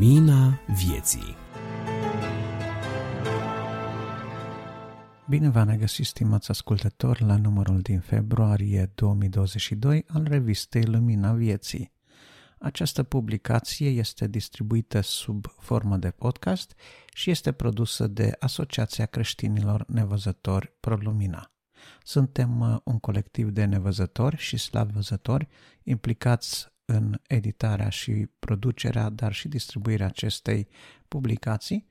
Lumina vieții Bine v-am regăsit, stimați ascultători, la numărul din februarie 2022 al revistei Lumina Vieții. Această publicație este distribuită sub formă de podcast și este produsă de Asociația Creștinilor Nevăzători ProLumina. Suntem uh, un colectiv de nevăzători și slavvăzători implicați în editarea și producerea, dar și distribuirea acestei publicații,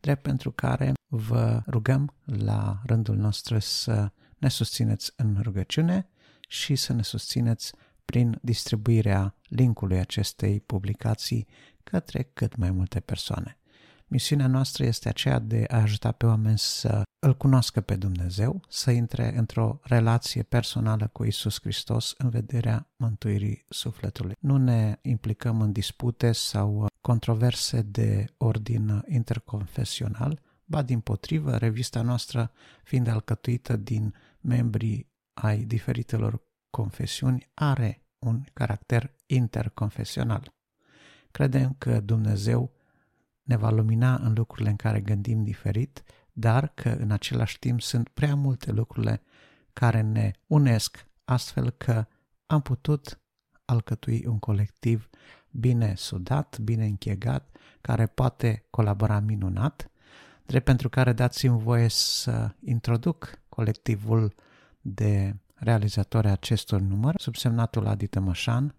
drept pentru care vă rugăm la rândul nostru să ne susțineți în rugăciune și să ne susțineți prin distribuirea linkului acestei publicații către cât mai multe persoane. Misiunea noastră este aceea de a ajuta pe oameni să îl cunoască pe Dumnezeu, să intre într-o relație personală cu Isus Hristos în vederea mântuirii sufletului. Nu ne implicăm în dispute sau controverse de ordin interconfesional, ba din potrivă, revista noastră fiind alcătuită din membrii ai diferitelor confesiuni, are un caracter interconfesional. Credem că Dumnezeu ne va lumina în lucrurile în care gândim diferit, dar că în același timp sunt prea multe lucrurile care ne unesc, astfel că am putut alcătui un colectiv bine sudat, bine închegat, care poate colabora minunat, drept pentru care dați-mi voie să introduc colectivul de realizatori acestor număr, subsemnatul Adi Tămășan,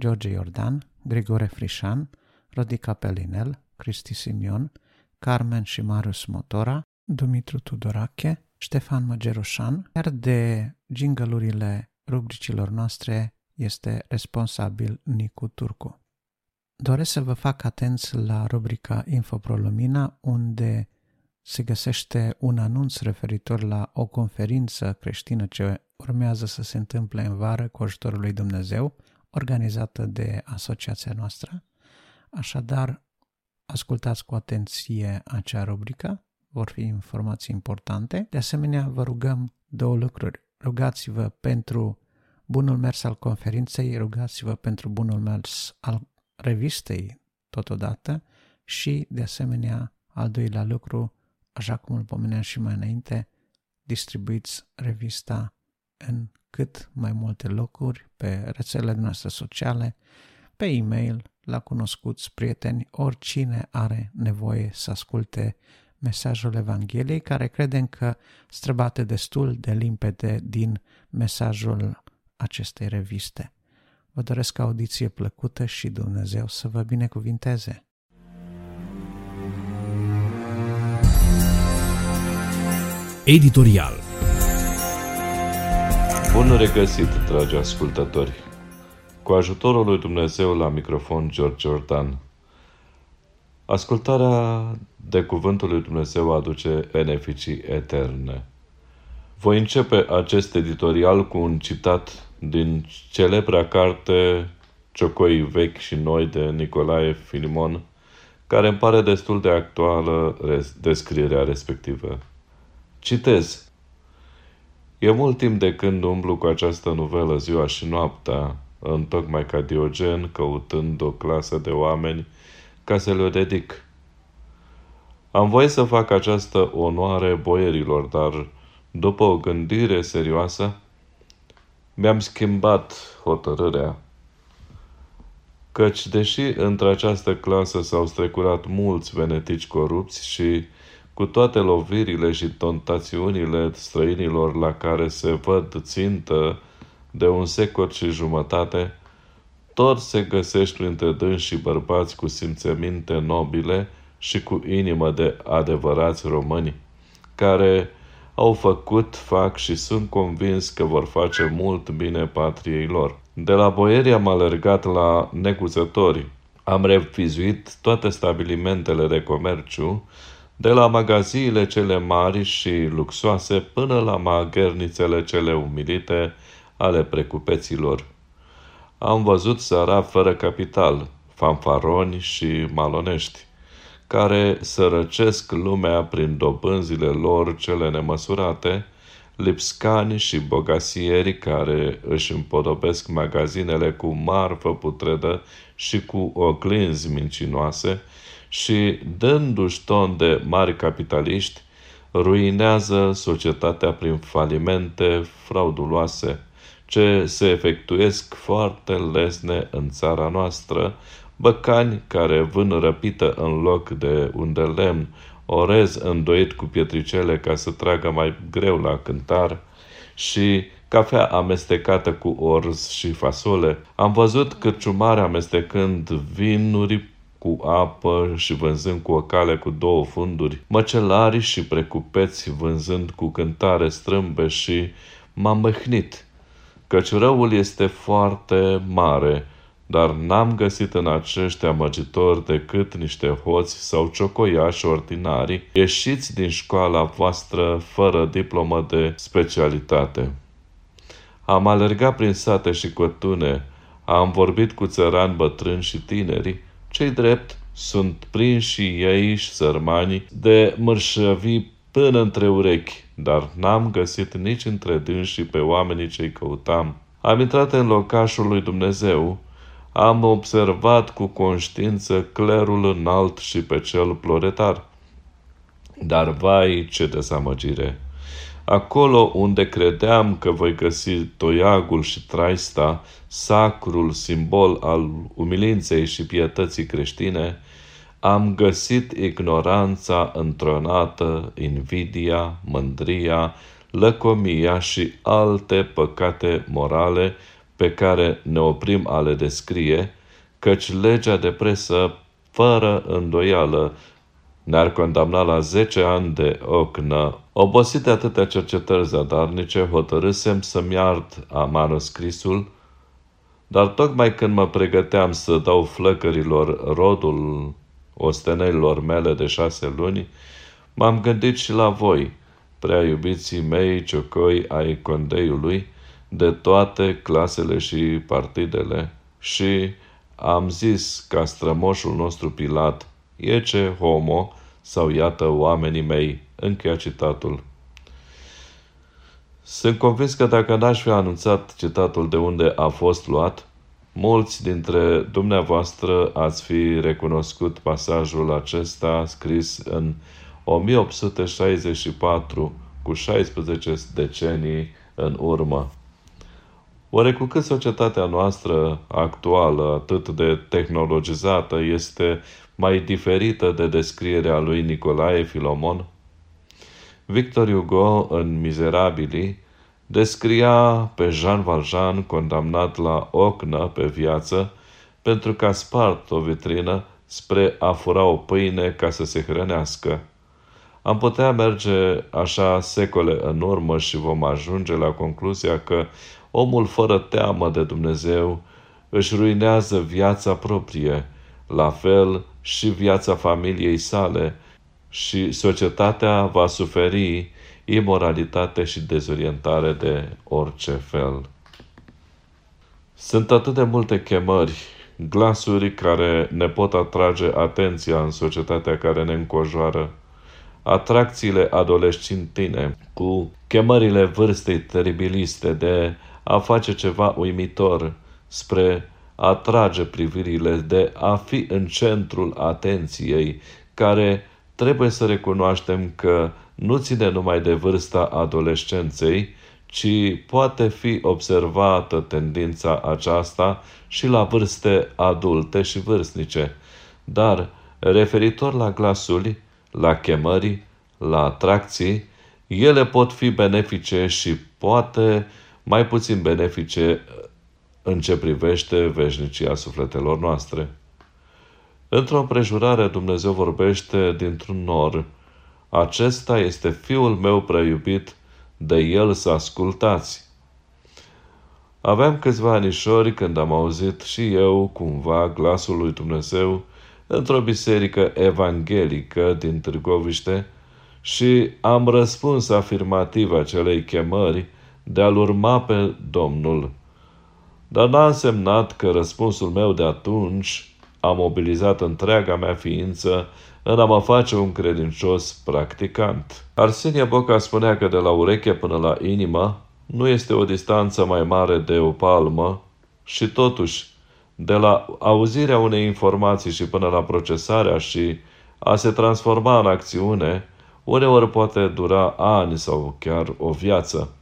George Iordan, Grigore Frișan, Rodica Pelinel, Cristi Simion, Carmen și Marius Motora, Dumitru Tudorache, Ștefan Măgerușan, iar de jingălurile rubricilor noastre este responsabil Nicu Turcu. Doresc să vă fac atenți la rubrica Infoprolumina, unde se găsește un anunț referitor la o conferință creștină ce urmează să se întâmple în vară cu ajutorul lui Dumnezeu, organizată de asociația noastră. Așadar, ascultați cu atenție acea rubrică, vor fi informații importante. De asemenea, vă rugăm două lucruri. Rugați-vă pentru bunul mers al conferinței, rugați-vă pentru bunul mers al revistei totodată și, de asemenea, al doilea lucru, așa cum îl pomeneam și mai înainte, distribuiți revista în cât mai multe locuri, pe rețelele noastre sociale, pe e-mail, la cunoscuți, prieteni, oricine are nevoie să asculte mesajul Evangheliei, care credem că străbate destul de limpede din mesajul acestei reviste. Vă doresc audiție plăcută și Dumnezeu să vă binecuvinteze! Editorial Bun regăsit, dragi ascultători! Cu ajutorul lui Dumnezeu la microfon George Jordan. Ascultarea de cuvântul lui Dumnezeu aduce beneficii eterne. Voi începe acest editorial cu un citat din celebra carte Ciocoi vechi și noi de Nicolae Filimon, care îmi pare destul de actuală descrierea respectivă. Citez. E mult timp de când umblu cu această novelă ziua și noaptea, întocmai ca Diogen, căutând o clasă de oameni ca să le dedic. Am voie să fac această onoare boierilor, dar după o gândire serioasă, mi-am schimbat hotărârea. Căci, deși între această clasă s-au strecurat mulți venetici corupți și cu toate lovirile și tentațiunile străinilor la care se văd țintă de un secol și jumătate, tot se găsește printre dânsi și bărbați cu simțăminte nobile și cu inimă de adevărați români, care au făcut, fac și sunt convins că vor face mult bine patriei lor. De la boierii am alergat la necuzători. Am revizuit toate stabilimentele de comerciu, de la magaziile cele mari și luxoase până la maghernițele cele umilite ale precupeților. Am văzut țara fără capital, fanfaroni și malonești, care sărăcesc lumea prin dobânzile lor cele nemăsurate, lipscani și bogasieri care își împodobesc magazinele cu marfă putredă și cu oglinzi mincinoase și, dându-și ton de mari capitaliști, ruinează societatea prin falimente frauduloase, ce se efectuiesc foarte lesne în țara noastră, băcani care vân răpită în loc de un de lemn, orez îndoit cu pietricele ca să tragă mai greu la cântar și cafea amestecată cu orz și fasole. Am văzut cârciumare amestecând vinuri cu apă și vânzând cu o cale cu două funduri, măcelari și precupeți vânzând cu cântare strâmbe și m-am măhnit, căci răul este foarte mare, dar n-am găsit în acești amăgitori decât niște hoți sau ciocoiași ordinari, ieșiți din școala voastră fără diplomă de specialitate. Am alergat prin sate și cotune, am vorbit cu țărani bătrâni și tineri, cei drept sunt prinși ei și sărmani de mărșăvii până între urechi, dar n-am găsit nici între dânsii pe oamenii ce-i căutam. Am intrat în locașul lui Dumnezeu, am observat cu conștiință clerul înalt și pe cel ploretar. Dar vai ce dezamăgire! Acolo unde credeam că voi găsi toiagul și traista, sacrul simbol al umilinței și pietății creștine, am găsit ignoranța întronată, invidia, mândria, lăcomia și alte păcate morale pe care ne oprim a le descrie, căci legea de presă, fără îndoială, ne-ar condamna la 10 ani de ocnă. Obosit de atâtea cercetări zadarnice, hotărâsem să-mi ard a manuscrisul, dar tocmai când mă pregăteam să dau flăcărilor rodul ostenelilor mele de șase luni, m-am gândit și la voi, prea iubiții mei ciocoi ai condeiului, de toate clasele și partidele, și am zis ca strămoșul nostru Pilat, ece homo, sau iată oamenii mei, încheia citatul. Sunt convins că dacă n-aș fi anunțat citatul de unde a fost luat, mulți dintre dumneavoastră ați fi recunoscut pasajul acesta scris în 1864, cu 16 decenii în urmă. Oare cu cât societatea noastră actuală, atât de tehnologizată, este mai diferită de descrierea lui Nicolae Filomon? Victor Hugo, în Mizerabili, descria pe Jean Valjean condamnat la ocnă pe viață pentru că a spart o vitrină spre a fura o pâine ca să se hrănească. Am putea merge așa secole în urmă și vom ajunge la concluzia că omul fără teamă de Dumnezeu își ruinează viața proprie, la fel și viața familiei sale și societatea va suferi imoralitate și dezorientare de orice fel. Sunt atât de multe chemări, glasuri care ne pot atrage atenția în societatea care ne încojoară, atracțiile adolescentine, cu chemările vârstei teribiliste de a face ceva uimitor spre a atrage privirile, de a fi în centrul atenției, care trebuie să recunoaștem că nu ține numai de vârsta adolescenței, ci poate fi observată tendința aceasta și la vârste adulte și vârstnice. Dar, referitor la glasuri, la chemări, la atracții, ele pot fi benefice și poate mai puțin benefice în ce privește veșnicia sufletelor noastre. Într-o împrejurare Dumnezeu vorbește dintr-un nor. Acesta este fiul meu preiubit, de el să ascultați. Aveam câțiva anișori când am auzit și eu cumva glasul lui Dumnezeu într-o biserică evanghelică din Târgoviște și am răspuns afirmativ acelei chemări de a-L urma pe Domnul. Dar n-a însemnat că răspunsul meu de atunci am mobilizat întreaga mea ființă în a mă face un credincios practicant. Arsenie Boca spunea că de la ureche până la inimă nu este o distanță mai mare de o palmă și totuși, de la auzirea unei informații și până la procesarea și a se transforma în acțiune, uneori poate dura ani sau chiar o viață.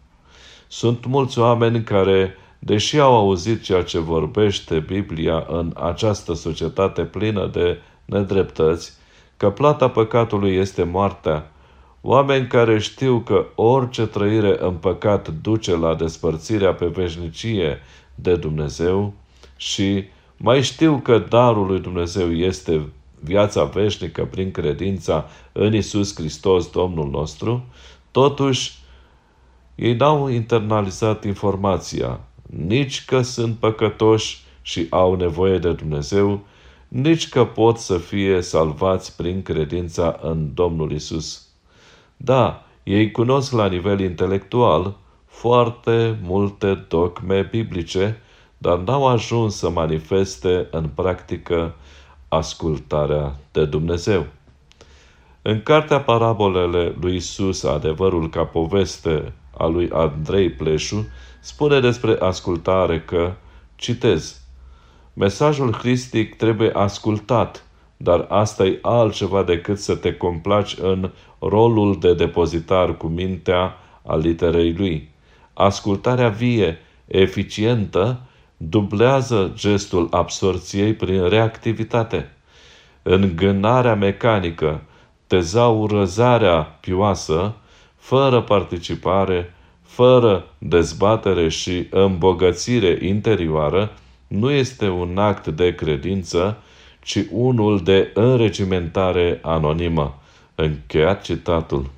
Sunt mulți oameni care, deși au auzit ceea ce vorbește Biblia în această societate plină de nedreptăți, că plata păcatului este moartea, oameni care știu că orice trăire în păcat duce la despărțirea pe veșnicie de Dumnezeu și mai știu că darul lui Dumnezeu este viața veșnică prin credința în Isus Hristos, Domnul nostru, totuși ei n-au internalizat informația, nici că sunt păcătoși și au nevoie de Dumnezeu, nici că pot să fie salvați prin credința în Domnul Isus. Da, ei cunosc la nivel intelectual foarte multe dogme biblice, dar n-au ajuns să manifeste în practică ascultarea de Dumnezeu. În cartea Parabolele lui Isus, adevărul ca poveste a lui Andrei Pleșu, spune despre ascultare că, citez, Mesajul hristic trebuie ascultat, dar asta e altceva decât să te complaci în rolul de depozitar cu mintea a literei lui. Ascultarea vie, eficientă, dublează gestul absorției prin reactivitate. Îngânarea mecanică, tezaurăzarea pioasă, fără participare, fără dezbatere și îmbogățire interioară, nu este un act de credință, ci unul de înregimentare anonimă. Încheiat citatul.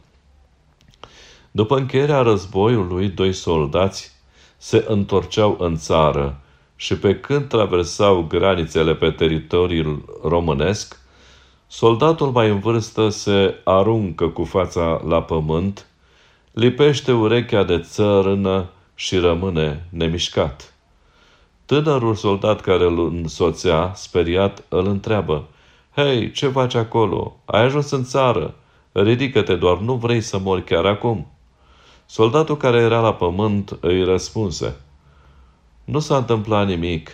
După încheierea războiului, doi soldați se întorceau în țară și pe când traversau granițele pe teritoriul românesc, soldatul mai în vârstă se aruncă cu fața la pământ, lipește urechea de țărână și rămâne nemișcat. Tânărul soldat care îl însoțea, speriat, îl întreabă, Hei, ce faci acolo? Ai ajuns în țară. Ridică-te, doar nu vrei să mori chiar acum." Soldatul care era la pământ îi răspunse, Nu s-a întâmplat nimic.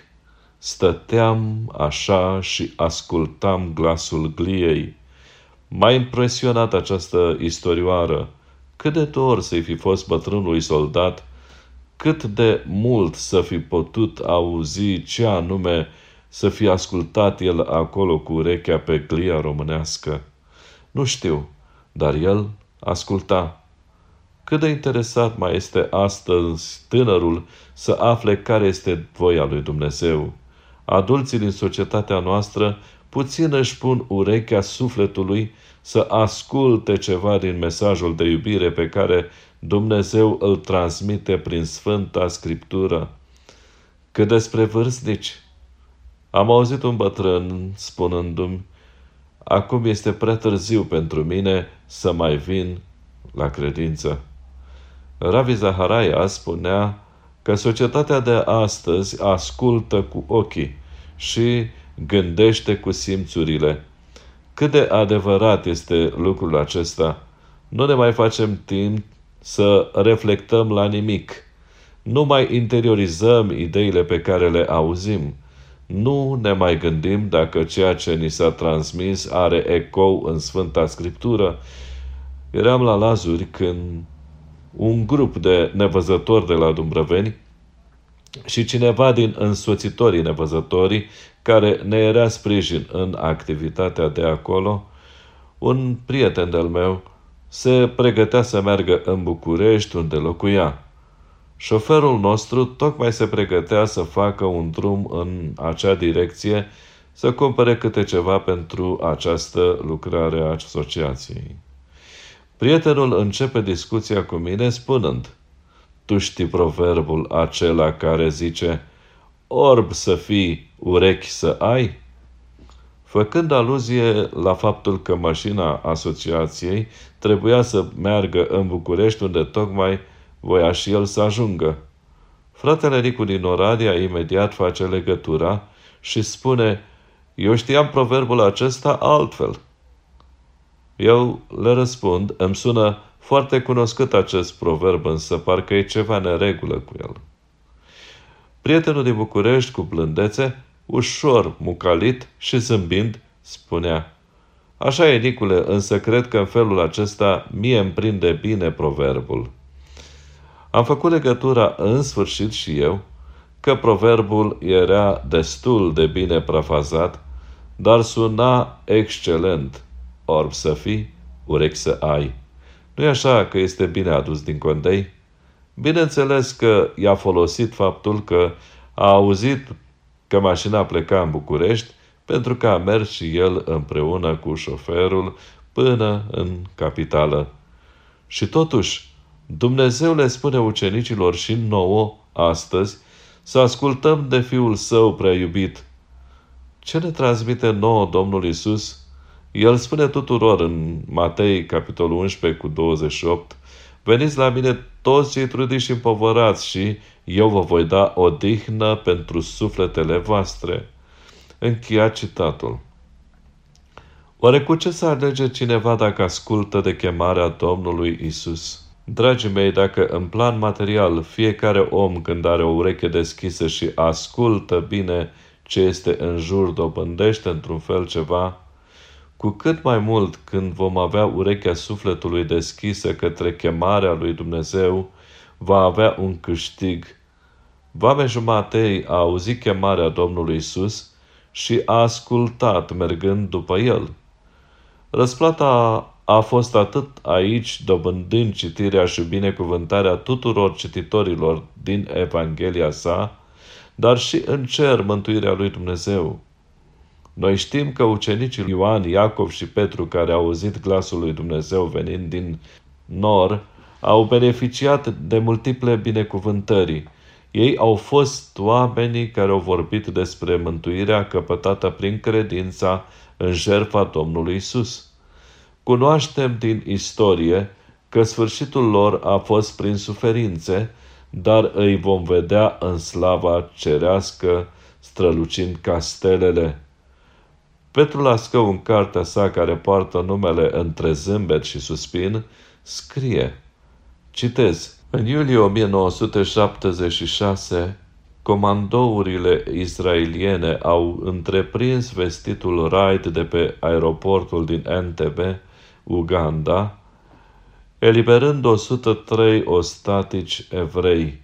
Stăteam așa și ascultam glasul gliei. M-a impresionat această istorioară. Cât de dor să-i fi fost bătrânului soldat, cât de mult să fi putut auzi ce anume să fi ascultat el acolo cu urechea pe glia românească. Nu știu, dar el asculta. Cât de interesat mai este astăzi tânărul să afle care este voia lui Dumnezeu. Adulții din societatea noastră puțin își pun urechea sufletului să asculte ceva din mesajul de iubire pe care Dumnezeu îl transmite prin Sfânta Scriptură. Cât despre vârstnici, am auzit un bătrân spunându-mi, acum este prea târziu pentru mine să mai vin la credință. Ravi Zaharaia spunea că societatea de astăzi ascultă cu ochii și gândește cu simțurile. Cât de adevărat este lucrul acesta? Nu ne mai facem timp să reflectăm la nimic. Nu mai interiorizăm ideile pe care le auzim. Nu ne mai gândim dacă ceea ce ni s-a transmis are ecou în Sfânta Scriptură. Eram la Lazuri când un grup de nevăzători de la Dumbrăveni și cineva din însoțitorii nevăzătorii care ne era sprijin în activitatea de acolo, un prieten de-al meu se pregătea să meargă în București unde locuia. Șoferul nostru tocmai se pregătea să facă un drum în acea direcție, să cumpere câte ceva pentru această lucrare a asociației. Prietenul începe discuția cu mine spunând, Tu știi proverbul acela care zice, Orb să fii, urechi să ai? Făcând aluzie la faptul că mașina asociației trebuia să meargă în București, unde tocmai voia și el să ajungă. Fratele Ricu din Oradea imediat face legătura și spune Eu știam proverbul acesta altfel. Eu le răspund, îmi sună foarte cunoscut acest proverb, însă parcă e ceva neregulă cu el. Prietenul din București, cu blândețe, ușor mucalit și zâmbind, spunea Așa e, Nicule, însă cred că în felul acesta mie îmi prinde bine proverbul. Am făcut legătura în sfârșit și eu că proverbul era destul de bine prafazat, dar suna excelent, orb să fii, urechi să ai. Nu e așa că este bine adus din condei? Bineînțeles că i-a folosit faptul că a auzit că mașina pleca în București pentru că a mers și el împreună cu șoferul până în capitală. Și totuși, Dumnezeu le spune ucenicilor și nouă astăzi să ascultăm de Fiul Său prea iubit. Ce ne transmite nouă Domnul Isus? El spune tuturor în Matei, capitolul 11 cu 28, Veniți la mine toți cei trudiți și împovărați și eu vă voi da o dihnă pentru sufletele voastre. Încheia citatul. Oare cu ce să alege cineva dacă ascultă de chemarea Domnului Isus? Dragii mei, dacă în plan material fiecare om când are o ureche deschisă și ascultă bine ce este în jur, dobândește într-un fel ceva, cu cât mai mult când vom avea urechea sufletului deschisă către chemarea lui Dumnezeu, va avea un câștig. Vame Matei a auzit chemarea Domnului Isus și a ascultat mergând după el. Răsplata a fost atât aici, dobândind citirea și binecuvântarea tuturor cititorilor din Evanghelia sa, dar și în cer mântuirea lui Dumnezeu. Noi știm că ucenicii Ioan, Iacov și Petru, care au auzit glasul lui Dumnezeu venind din nor, au beneficiat de multiple binecuvântări. Ei au fost oamenii care au vorbit despre mântuirea căpătată prin credința în jertfa Domnului Isus. Cunoaștem din istorie că sfârșitul lor a fost prin suferințe, dar îi vom vedea în slava cerească, strălucind castelele. Petru Lascău, în cartea sa care poartă numele Între zâmbet și suspin, scrie, citez, în iulie 1976, comandourile israeliene au întreprins vestitul raid de pe aeroportul din Entebbe, Uganda, eliberând 103 ostatici evrei.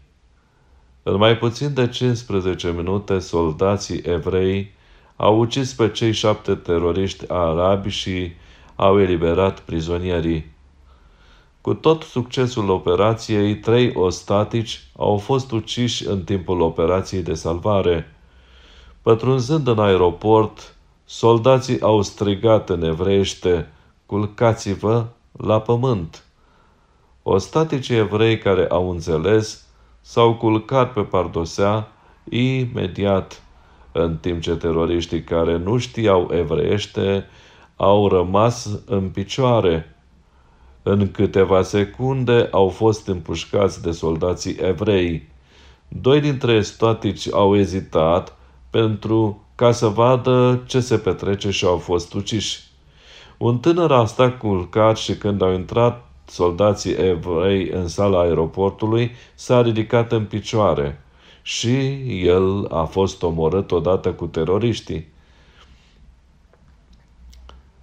În mai puțin de 15 minute, soldații evrei au ucis pe cei șapte teroriști arabi și au eliberat prizonierii. Cu tot succesul operației, trei ostatici au fost uciși în timpul operației de salvare. Pătrunzând în aeroport, soldații au strigat în evreiește, culcați-vă la pământ. Ostaticii evrei care au înțeles s-au culcat pe pardosea imediat în timp ce teroriștii care nu știau evreiește au rămas în picioare. În câteva secunde au fost împușcați de soldații evrei. Doi dintre statici au ezitat pentru ca să vadă ce se petrece și au fost uciși. Un tânăr a stat culcat și când au intrat soldații evrei în sala aeroportului, s-a ridicat în picioare și el a fost omorât odată cu teroriștii.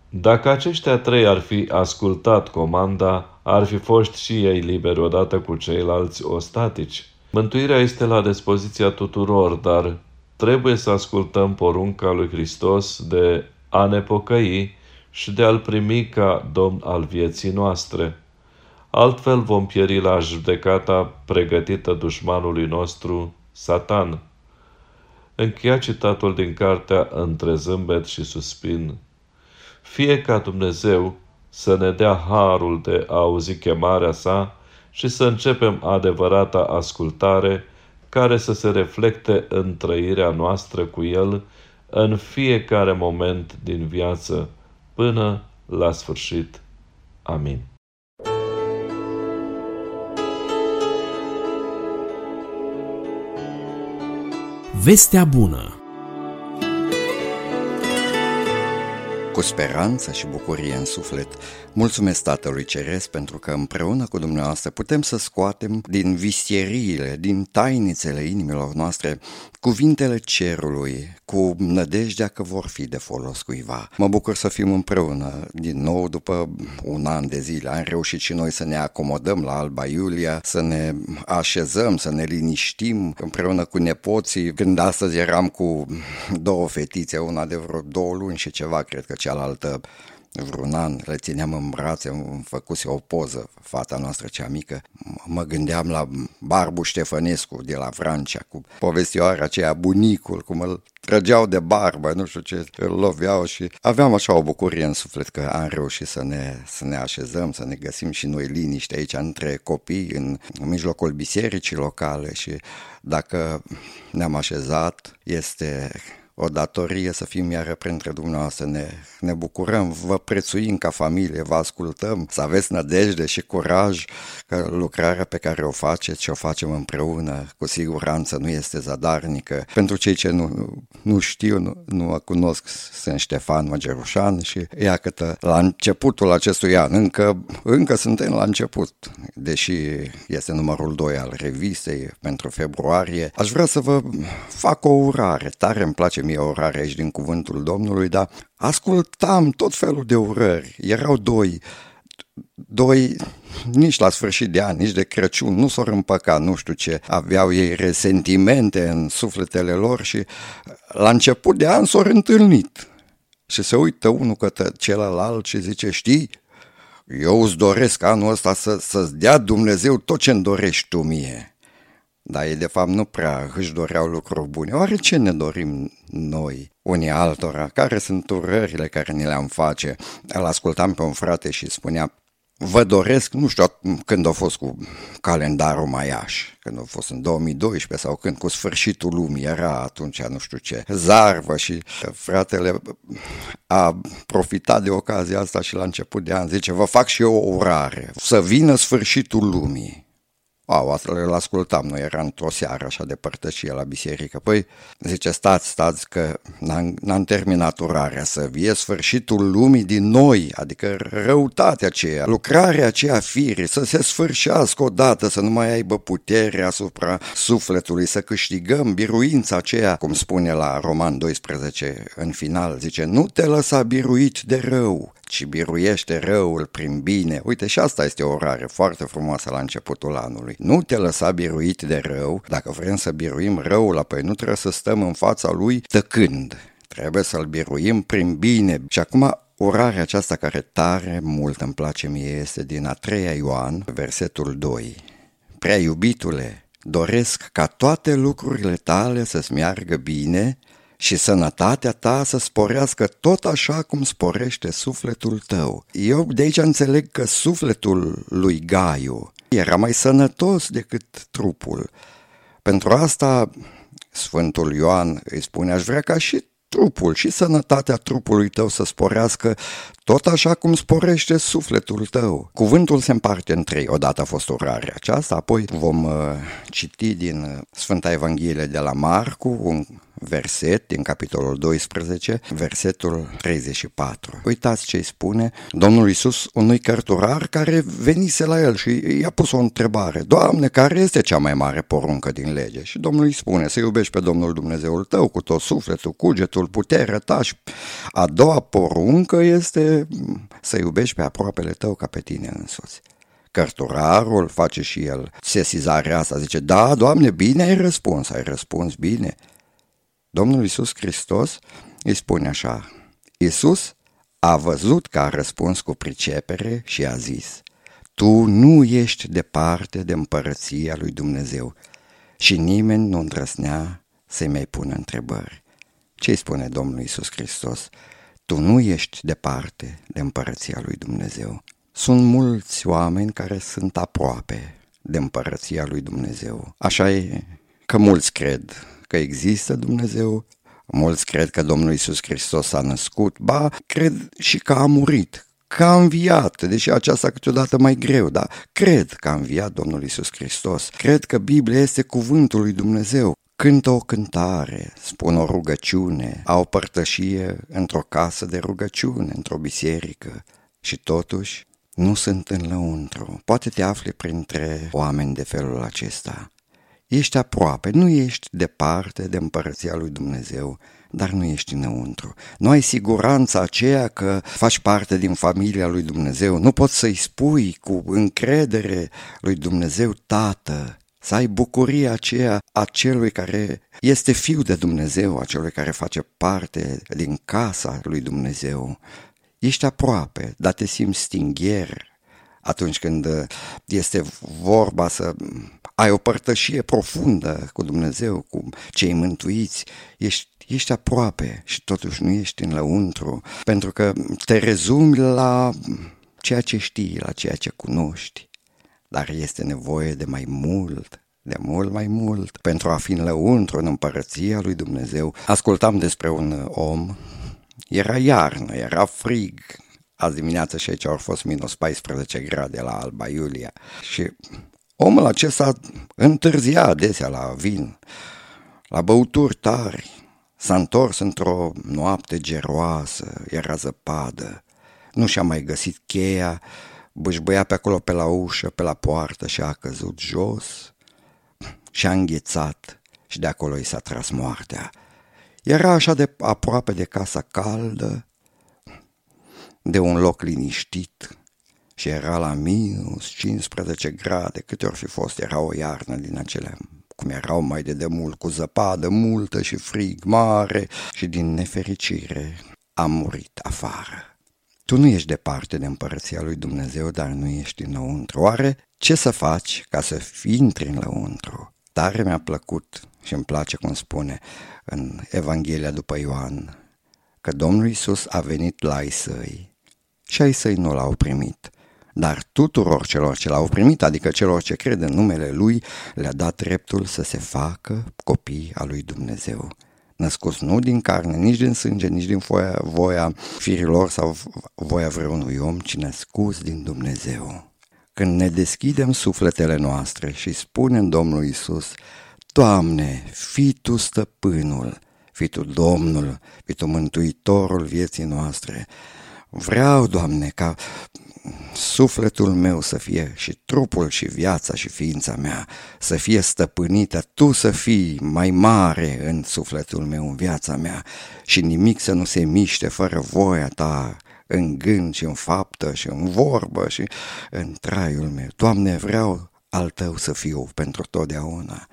Dacă aceștia trei ar fi ascultat comanda, ar fi fost și ei liberi odată cu ceilalți ostatici. Mântuirea este la dispoziția tuturor, dar trebuie să ascultăm porunca lui Hristos de a ne pocăi și de a-L primi ca Domn al vieții noastre. Altfel vom pieri la judecata pregătită dușmanului nostru, Satan. Încheia citatul din cartea Între zâmbet și suspin. Fie ca Dumnezeu să ne dea harul de a auzi chemarea sa și să începem adevărata ascultare care să se reflecte în trăirea noastră cu El în fiecare moment din viață până la sfârșit. Amin. Vestea bună cu speranță și bucurie în suflet. Mulțumesc Tatălui Ceresc pentru că împreună cu dumneavoastră putem să scoatem din vistieriile, din tainițele inimilor noastre cuvintele cerului, cu nădejdea că vor fi de folos cuiva. Mă bucur să fim împreună din nou după un an de zile. Am reușit și noi să ne acomodăm la Alba Iulia, să ne așezăm, să ne liniștim împreună cu nepoții. Când astăzi eram cu două fetițe, una de vreo două luni și ceva, cred că cealaltă vreun an, le țineam în brațe, îmi făcuse o poză, fata noastră cea mică. Mă gândeam la Barbu Ștefănescu de la Francia, cu povestioara aceea, bunicul, cum îl trăgeau de barbă, nu știu ce, îl loveau și aveam așa o bucurie în suflet că am reușit să ne, să ne așezăm, să ne găsim și noi liniște aici între copii, în, în mijlocul bisericii locale și dacă ne-am așezat, este o datorie să fim iară printre dumneavoastră. Ne, ne bucurăm, vă prețuim ca familie, vă ascultăm, să aveți nădejde și curaj că lucrarea pe care o faceți și o facem împreună, cu siguranță nu este zadarnică. Pentru cei ce nu, nu știu, nu, nu mă cunosc, sunt Ștefan Măgerușan și iată, la începutul acestui an, încă, încă suntem la început, deși este numărul 2 al revistei pentru februarie, aș vrea să vă fac o urare, tare îmi place mie orare aici din cuvântul Domnului, dar ascultam tot felul de urări. Erau doi, doi, nici la sfârșit de an, nici de Crăciun, nu s-au împăcat, nu știu ce, aveau ei resentimente în sufletele lor și la început de an s-au întâlnit. Și se uită unul către celălalt și zice, știi, eu îți doresc anul ăsta să, să-ți dea Dumnezeu tot ce-mi dorești tu mie. Dar ei de fapt nu prea își doreau lucruri bune. Oare ce ne dorim noi, unii altora? Care sunt urările care ne le-am face? Îl ascultam pe un frate și spunea Vă doresc, nu știu când a fost cu calendarul maiaș, când a fost în 2012 sau când cu sfârșitul lumii era atunci nu știu ce, zarvă și fratele a profitat de ocazia asta și la început de an zice, vă fac și eu o urare, să vină sfârșitul lumii. Au, asta îl ascultam, noi eram într-o seară așa de părtășie la biserică. Păi zice, stați, stați că n-am, n-am terminat urarea, să vie sfârșitul lumii din noi, adică răutatea aceea, lucrarea aceea firii, să se sfârșească odată, să nu mai aibă putere asupra sufletului, să câștigăm biruința aceea, cum spune la Roman 12 în final, zice, nu te lăsa biruit de rău, ci biruiește răul prin bine. Uite, și asta este o orare foarte frumoasă la începutul anului. Nu te lăsa biruit de rău, dacă vrem să biruim răul, apoi nu trebuie să stăm în fața lui tăcând. Trebuie să-l biruim prin bine. Și acum Orarea aceasta care tare mult îmi place mie este din a treia Ioan, versetul 2. Prea iubitule, doresc ca toate lucrurile tale să-ți meargă bine și sănătatea ta să sporească tot așa cum sporește sufletul tău. Eu de aici înțeleg că sufletul lui Gaiu era mai sănătos decât trupul. Pentru asta Sfântul Ioan îi spune, aș vrea ca și trupul și sănătatea trupului tău să sporească tot așa cum sporește sufletul tău. Cuvântul se împarte în trei. Odată a fost orarea aceasta, apoi vom uh, citi din uh, Sfânta Evanghelie de la Marcu un verset din capitolul 12, versetul 34. Uitați ce îi spune Domnul Iisus unui cărturar care venise la el și i-a pus o întrebare. Doamne, care este cea mai mare poruncă din lege? Și Domnul îi spune să iubești pe Domnul Dumnezeul tău cu tot sufletul, cugetul, puterea ta și a doua poruncă este să iubești pe aproapele tău ca pe tine însuți cărturarul face și el sesizarea asta, zice, da, Doamne, bine ai răspuns, ai răspuns bine. Domnul Iisus Hristos îi spune așa, Iisus a văzut că a răspuns cu pricepere și a zis, Tu nu ești departe de împărăția lui Dumnezeu și nimeni nu îndrăsnea să-i mai pună întrebări. Ce îi spune Domnul Iisus Hristos? Tu nu ești departe de împărăția lui Dumnezeu. Sunt mulți oameni care sunt aproape de împărăția lui Dumnezeu. Așa e că mulți cred că există Dumnezeu, mulți cred că Domnul Isus Hristos a născut, ba, cred și că a murit, că a înviat, deși aceasta câteodată mai greu, dar cred că a înviat Domnul Isus Hristos. Cred că Biblia este cuvântul lui Dumnezeu, cântă o cântare, spun o rugăciune, au părtășie într-o casă de rugăciune, într-o biserică și totuși nu sunt în lăuntru. Poate te afli printre oameni de felul acesta. Ești aproape, nu ești departe de împărăția lui Dumnezeu, dar nu ești înăuntru. Nu ai siguranța aceea că faci parte din familia lui Dumnezeu. Nu poți să-i spui cu încredere lui Dumnezeu, Tată, să ai bucuria aceea a celui care este fiu de Dumnezeu, a celui care face parte din casa lui Dumnezeu. Ești aproape, dar te simți stingher atunci când este vorba să ai o părtășie profundă cu Dumnezeu, cu cei mântuiți, ești, ești aproape și totuși nu ești în lăuntru, pentru că te rezumi la ceea ce știi, la ceea ce cunoști. Dar este nevoie de mai mult, de mult mai mult, pentru a fi în lăuntru, în împărăția lui Dumnezeu. Ascultam despre un om, era iarnă, era frig, azi dimineață și aici au fost minus 14 grade la Alba Iulia și omul acesta întârzia adesea la vin, la băuturi tari, s-a întors într-o noapte geroasă, era zăpadă, nu și-a mai găsit cheia, bâșbăia pe acolo pe la ușă, pe la poartă și a căzut jos. Și a înghețat și de acolo i s-a tras moartea. Era așa de aproape de casa caldă, de un loc liniștit și era la minus 15 grade, câte ori fi fost, era o iarnă din acele cum erau mai de demult, cu zăpadă multă și frig mare și din nefericire am murit afară. Tu nu ești departe de împărăția lui Dumnezeu, dar nu ești înăuntru. Oare ce să faci ca să intri în lăuntru? Tare mi-a plăcut și îmi place cum spune în Evanghelia după Ioan, că Domnul Isus a venit la ai săi și ai săi nu l-au primit. Dar tuturor celor ce l-au primit, adică celor ce cred în numele Lui, le-a dat dreptul să se facă copii al lui Dumnezeu. Născuți nu din carne, nici din sânge, nici din voia, voia firilor sau voia vreunui om, ci născuți din Dumnezeu. Când ne deschidem sufletele noastre și spunem Domnului Isus, Doamne, fii Tu stăpânul, fii Tu Domnul, fii Tu Mântuitorul vieții noastre, Vreau, Doamne, ca sufletul meu să fie și trupul și viața și ființa mea să fie stăpânită, Tu să fii mai mare în sufletul meu, în viața mea și nimic să nu se miște fără voia Ta în gând și în faptă și în vorbă și în traiul meu. Doamne, vreau al Tău să fiu pentru totdeauna.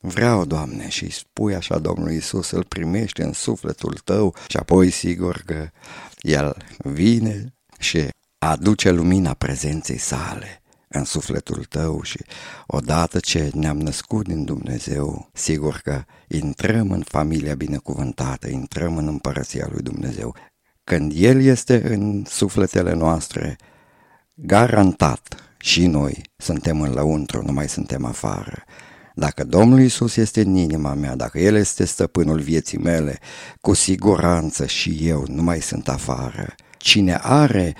Vreau, Doamne, și spui așa Domnului Isus, îl primești în sufletul tău și apoi sigur că el vine și aduce lumina prezenței sale în sufletul tău și odată ce ne-am născut din Dumnezeu, sigur că intrăm în familia binecuvântată, intrăm în împărăția lui Dumnezeu. Când El este în sufletele noastre, garantat și noi suntem în lăuntru, nu mai suntem afară. Dacă Domnul Isus este în inima mea, dacă El este stăpânul vieții mele, cu siguranță și eu nu mai sunt afară. Cine are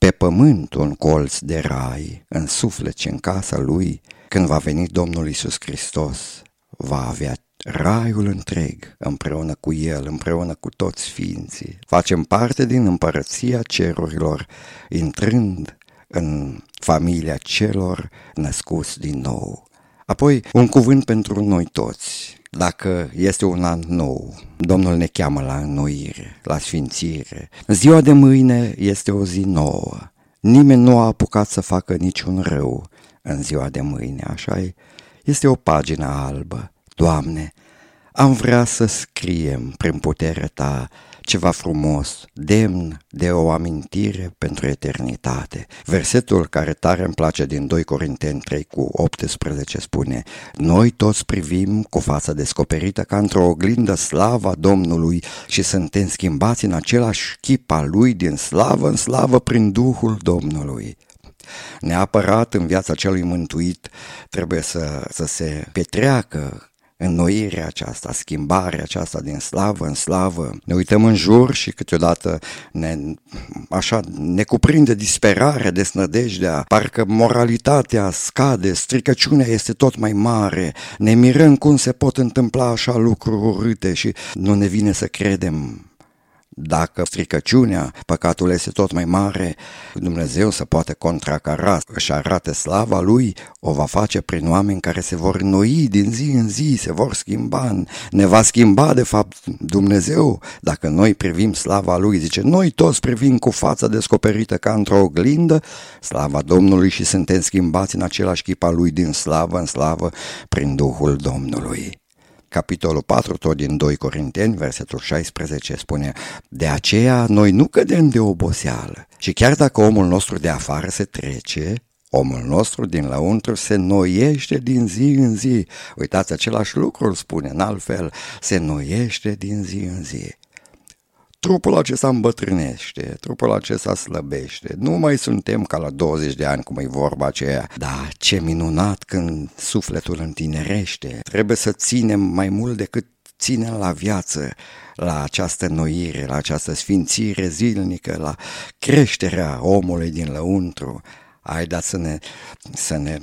pe pământ un colț de rai, în suflet și în casa lui, când va veni Domnul Isus Hristos, va avea raiul întreg împreună cu El, împreună cu toți ființii. Facem parte din împărăția cerurilor, intrând în familia celor născuți din nou. Apoi, un cuvânt pentru noi toți. Dacă este un an nou, Domnul ne cheamă la înnoire, la sfințire. Ziua de mâine este o zi nouă. Nimeni nu a apucat să facă niciun rău în ziua de mâine, așa -i? Este o pagină albă. Doamne, am vrea să scriem prin puterea Ta ceva frumos, demn de o amintire pentru eternitate. Versetul care tare îmi place din 2 Corinteni 3 cu 18 spune Noi toți privim cu fața descoperită ca într-o oglindă slava Domnului și suntem schimbați în același chip al Lui din slavă în slavă prin Duhul Domnului. Neapărat în viața celui mântuit trebuie să, să se petreacă înnoirea aceasta, schimbarea aceasta din slavă în slavă. Ne uităm în jur și câteodată ne, așa, ne cuprinde disperarea, desnădejdea, parcă moralitatea scade, stricăciunea este tot mai mare, ne mirăm cum se pot întâmpla așa lucruri urâte și nu ne vine să credem dacă stricăciunea, păcatul este tot mai mare, Dumnezeu să poate contracara, și arate slava Lui, o va face prin oameni care se vor noi din zi în zi, se vor schimba, ne va schimba de fapt Dumnezeu, dacă noi privim slava Lui, zice, noi toți privim cu fața descoperită ca într-o oglindă, slava Domnului și suntem schimbați în același chip al Lui din slavă în slavă prin Duhul Domnului capitolul 4, tot din 2 Corinteni, versetul 16, spune De aceea noi nu cădem de oboseală și chiar dacă omul nostru de afară se trece, omul nostru din lăuntru se noiește din zi în zi. Uitați, același lucru îl spune, în altfel, se noiește din zi în zi. Trupul acesta îmbătrânește, trupul acesta slăbește. Nu mai suntem ca la 20 de ani, cum e vorba aceea. Da, ce minunat când sufletul întinerește. Trebuie să ținem mai mult decât ținem la viață, la această noire, la această sfințire zilnică, la creșterea omului din lăuntru, Haideți să ne, să ne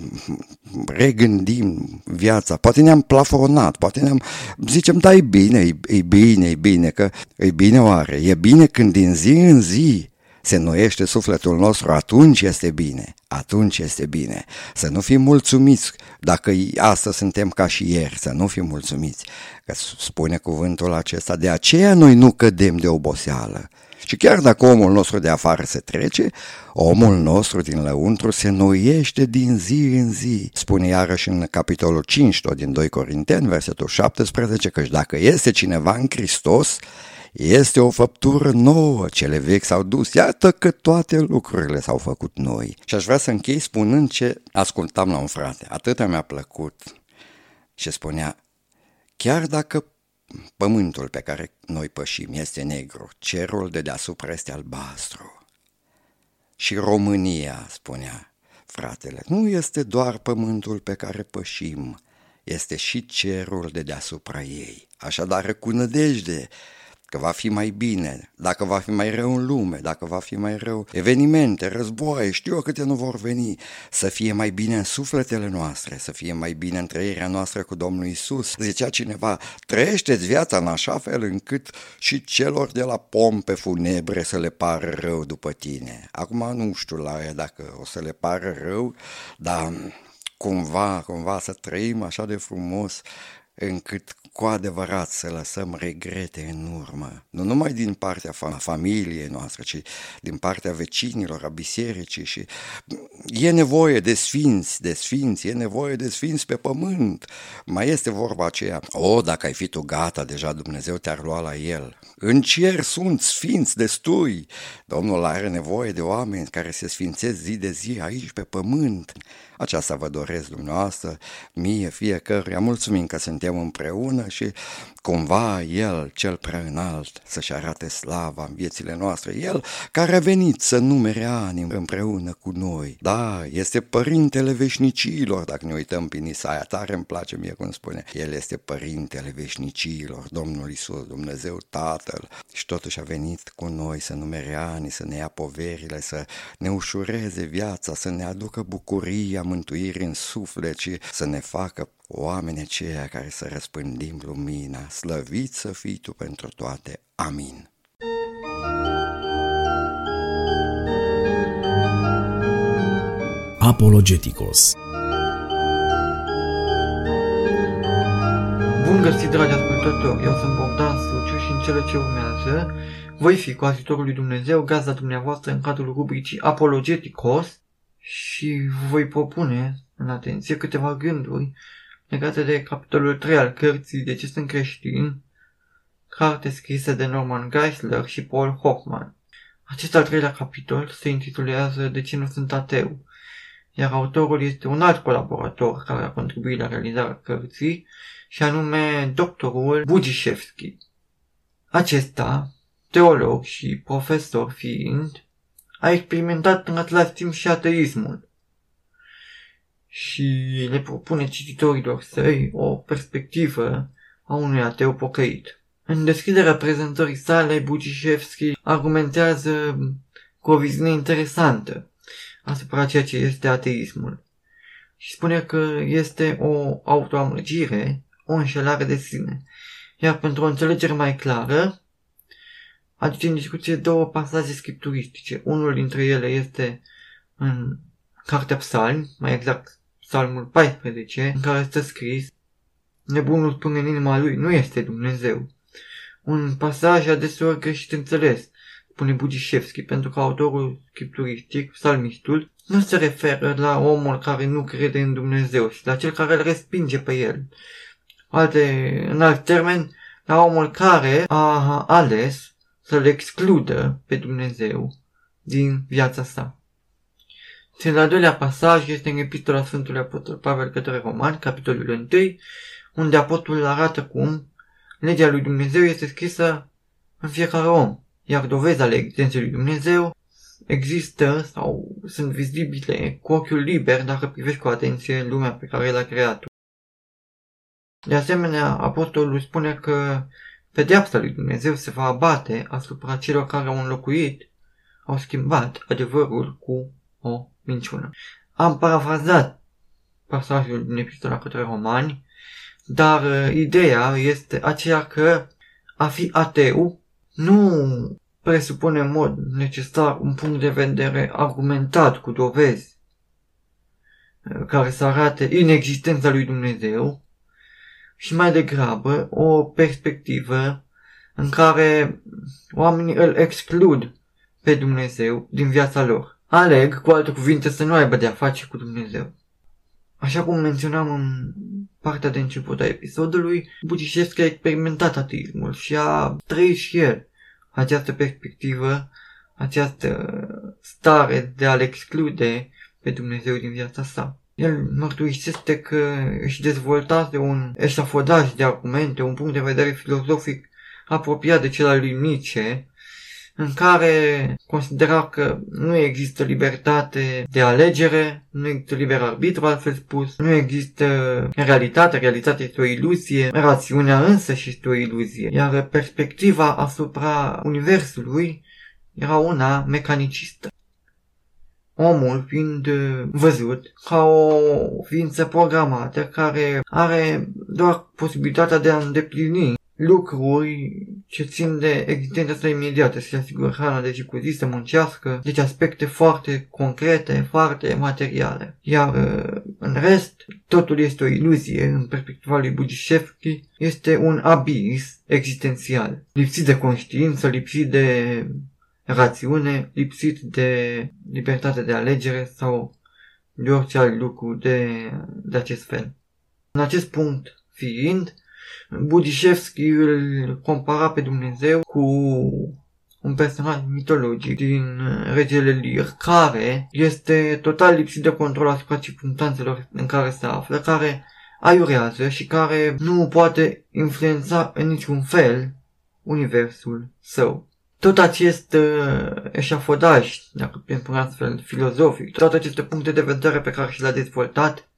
regândim viața. Poate ne-am plafonat, poate ne-am... Zicem, da, e bine, e, e bine, e bine, că e bine oare. E bine când din zi în zi se noiește sufletul nostru, atunci este bine, atunci este bine. Să nu fim mulțumiți dacă astăzi suntem ca și ieri, să nu fim mulțumiți. Că spune cuvântul acesta, de aceea noi nu cădem de oboseală. Și chiar dacă omul nostru de afară se trece, omul nostru din lăuntru se noiește din zi în zi. Spune iarăși în capitolul 5 tot din 2 Corinteni, versetul 17, că dacă este cineva în Hristos, este o făptură nouă, cele vechi s-au dus, iată că toate lucrurile s-au făcut noi. Și aș vrea să închei spunând ce ascultam la un frate, atâta mi-a plăcut și spunea, chiar dacă Pământul pe care noi pășim este negru, cerul de deasupra este albastru. Și România, spunea fratele, nu este doar pământul pe care pășim, este și cerul de deasupra ei. Așadar, cu nădejde, că va fi mai bine, dacă va fi mai rău în lume, dacă va fi mai rău evenimente, războaie, știu eu câte nu vor veni, să fie mai bine în sufletele noastre, să fie mai bine în trăirea noastră cu Domnul Isus. Zicea cineva, trăiește-ți viața în așa fel încât și celor de la pompe funebre să le pară rău după tine. Acum nu știu la ea dacă o să le pară rău, dar cumva, cumva să trăim așa de frumos încât cu adevărat să lăsăm regrete în urmă, nu numai din partea familiei noastre, ci din partea vecinilor, a bisericii și e nevoie de sfinți, de sfinți, e nevoie de sfinți pe pământ. Mai este vorba aceea, o, dacă ai fi tu gata, deja Dumnezeu te-ar lua la el. În cer sunt sfinți destui. Domnul are nevoie de oameni care se sfințesc zi de zi aici pe pământ. Aceasta vă doresc dumneavoastră, mie, fiecăruia. Mulțumim că suntem împreună și cumva El, cel prea înalt, să-și arate slava în viețile noastre. El care a venit să numere ani împreună cu noi. Da, este Părintele Veșnicilor, dacă ne uităm prin Isaia, tare îmi place mie cum spune. El este Părintele Veșnicilor, Domnul Isus, Dumnezeu Tatăl. Și totuși a venit cu noi să numere ani, să ne ia poverile, să ne ușureze viața, să ne aducă bucuria mântuirii în suflet și să ne facă oameni aceia care să răspândim lumina. Slăvit să fii Tu pentru toate. Amin. Apologeticos Bun găsit, dragi ascultători! Eu sunt Bogdan Suciu și în cele ce urmează voi fi cu ajutorul lui Dumnezeu gazda dumneavoastră în cadrul rubricii Apologeticos și voi propune în atenție câteva gânduri legate de capitolul 3 al cărții De ce sunt creștin, carte scrisă de Norman Geisler și Paul Hoffman. Acest al treilea capitol se intitulează De ce nu sunt ateu, iar autorul este un alt colaborator care a contribuit la realizarea cărții, și anume doctorul Bugișevski. Acesta, teolog și profesor fiind, a experimentat în același timp și ateismul și le propune cititorilor săi o perspectivă a unui ateu pocăit. În deschiderea prezentării sale, Bucișevski argumentează cu o viziune interesantă asupra ceea ce este ateismul și spune că este o autoamăgire, o înșelare de sine. Iar pentru o înțelegere mai clară, aduce în discuție două pasaje scripturistice. Unul dintre ele este în Cartea Psalmi, mai exact Psalmul 14, în care este scris Nebunul spune în inima lui, nu este Dumnezeu. Un pasaj adeseori greșit înțeles, spune Bugișevski, pentru că autorul scripturistic, psalmistul, nu se referă la omul care nu crede în Dumnezeu, ci la cel care îl respinge pe el. Alte, în alt termen, la omul care a ales să-l excludă pe Dumnezeu din viața sa. Cel al doilea pasaj este în Epistola Sfântului Apostol Pavel către Romani, capitolul 1, unde apostolul arată cum legea lui Dumnezeu este scrisă în fiecare om, iar dovezi ale existenței lui Dumnezeu există sau sunt vizibile cu ochiul liber dacă privești cu atenție lumea pe care l-a creat. De asemenea, apostolul spune că pedeapsa lui Dumnezeu se va abate asupra celor care au înlocuit, au schimbat adevărul cu o minciună. Am parafrazat pasajul din epistola către romani, dar uh, ideea este aceea că a fi ateu nu presupune în mod necesar un punct de vedere argumentat cu dovezi uh, care să arate inexistența lui Dumnezeu și mai degrabă o perspectivă în care oamenii îl exclud pe Dumnezeu din viața lor. Aleg, cu alte cuvinte, să nu aibă de-a face cu Dumnezeu. Așa cum menționam în partea de început a episodului, Bucișescu a experimentat ateismul și a trăit și el această perspectivă, această stare de a-L exclude pe Dumnezeu din viața sa. El mărturisește că își dezvoltase un eșafodaj de argumente, un punct de vedere filozofic apropiat de cel al lui Nietzsche, în care considera că nu există libertate de alegere, nu există liber arbitru, altfel spus, nu există realitate, realitatea este o iluzie, rațiunea însă și este o iluzie, iar perspectiva asupra universului era una mecanicistă. Omul fiind văzut ca o ființă programată care are doar posibilitatea de a îndeplini lucruri ce țin de existența sa imediată, să-și asigură hrana de zi cu zi, să muncească, deci aspecte foarte concrete, foarte materiale. Iar uh, în rest, totul este o iluzie, în perspectiva lui Bugișevski, este un abis existențial, lipsit de conștiință, lipsit de rațiune, lipsit de libertate de alegere sau de orice alt lucru de, de acest fel. În acest punct fiind, Budishevski îl compara pe Dumnezeu cu un personaj mitologic din Regele Lir, care este total lipsit de control asupra circunstanțelor în care se află, care aiurează și care nu poate influența în niciun fel universul său. Tot acest uh, eșafodaj, dacă putem spune astfel, filozofic, toate aceste puncte de vedere pe care și le-a dezvoltat,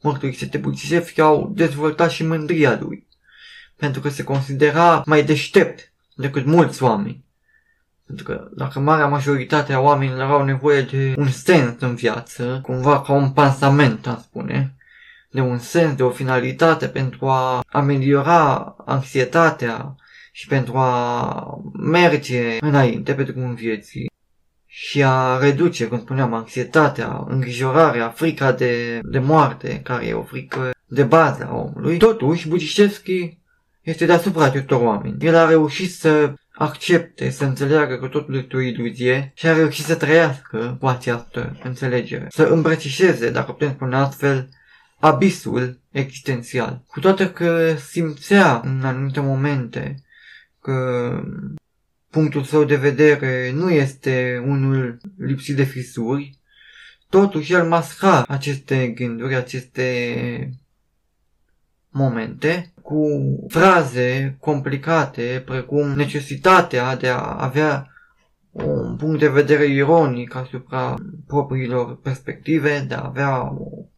mărturisite Buțisevski au dezvoltat și mândria lui, pentru că se considera mai deștept decât mulți oameni. Pentru că dacă marea majoritate a oamenilor au nevoie de un sens în viață, cumva ca un pansament, am spune, de un sens, de o finalitate pentru a ameliora anxietatea și pentru a merge înainte pe drumul vieții, și a reduce, cum spuneam, anxietatea, îngrijorarea, frica de, de moarte, care e o frică de bază a omului. Totuși, Bucișevski este deasupra acestor oameni. El a reușit să accepte, să înțeleagă că totul este o iluzie și a reușit să trăiască cu această înțelegere. Să îmbrățișeze, dacă putem spune astfel, abisul existențial. Cu toate că simțea în anumite momente că punctul său de vedere nu este unul lipsit de fisuri, totuși el masca aceste gânduri, aceste momente cu fraze complicate precum necesitatea de a avea un punct de vedere ironic asupra propriilor perspective, de a avea o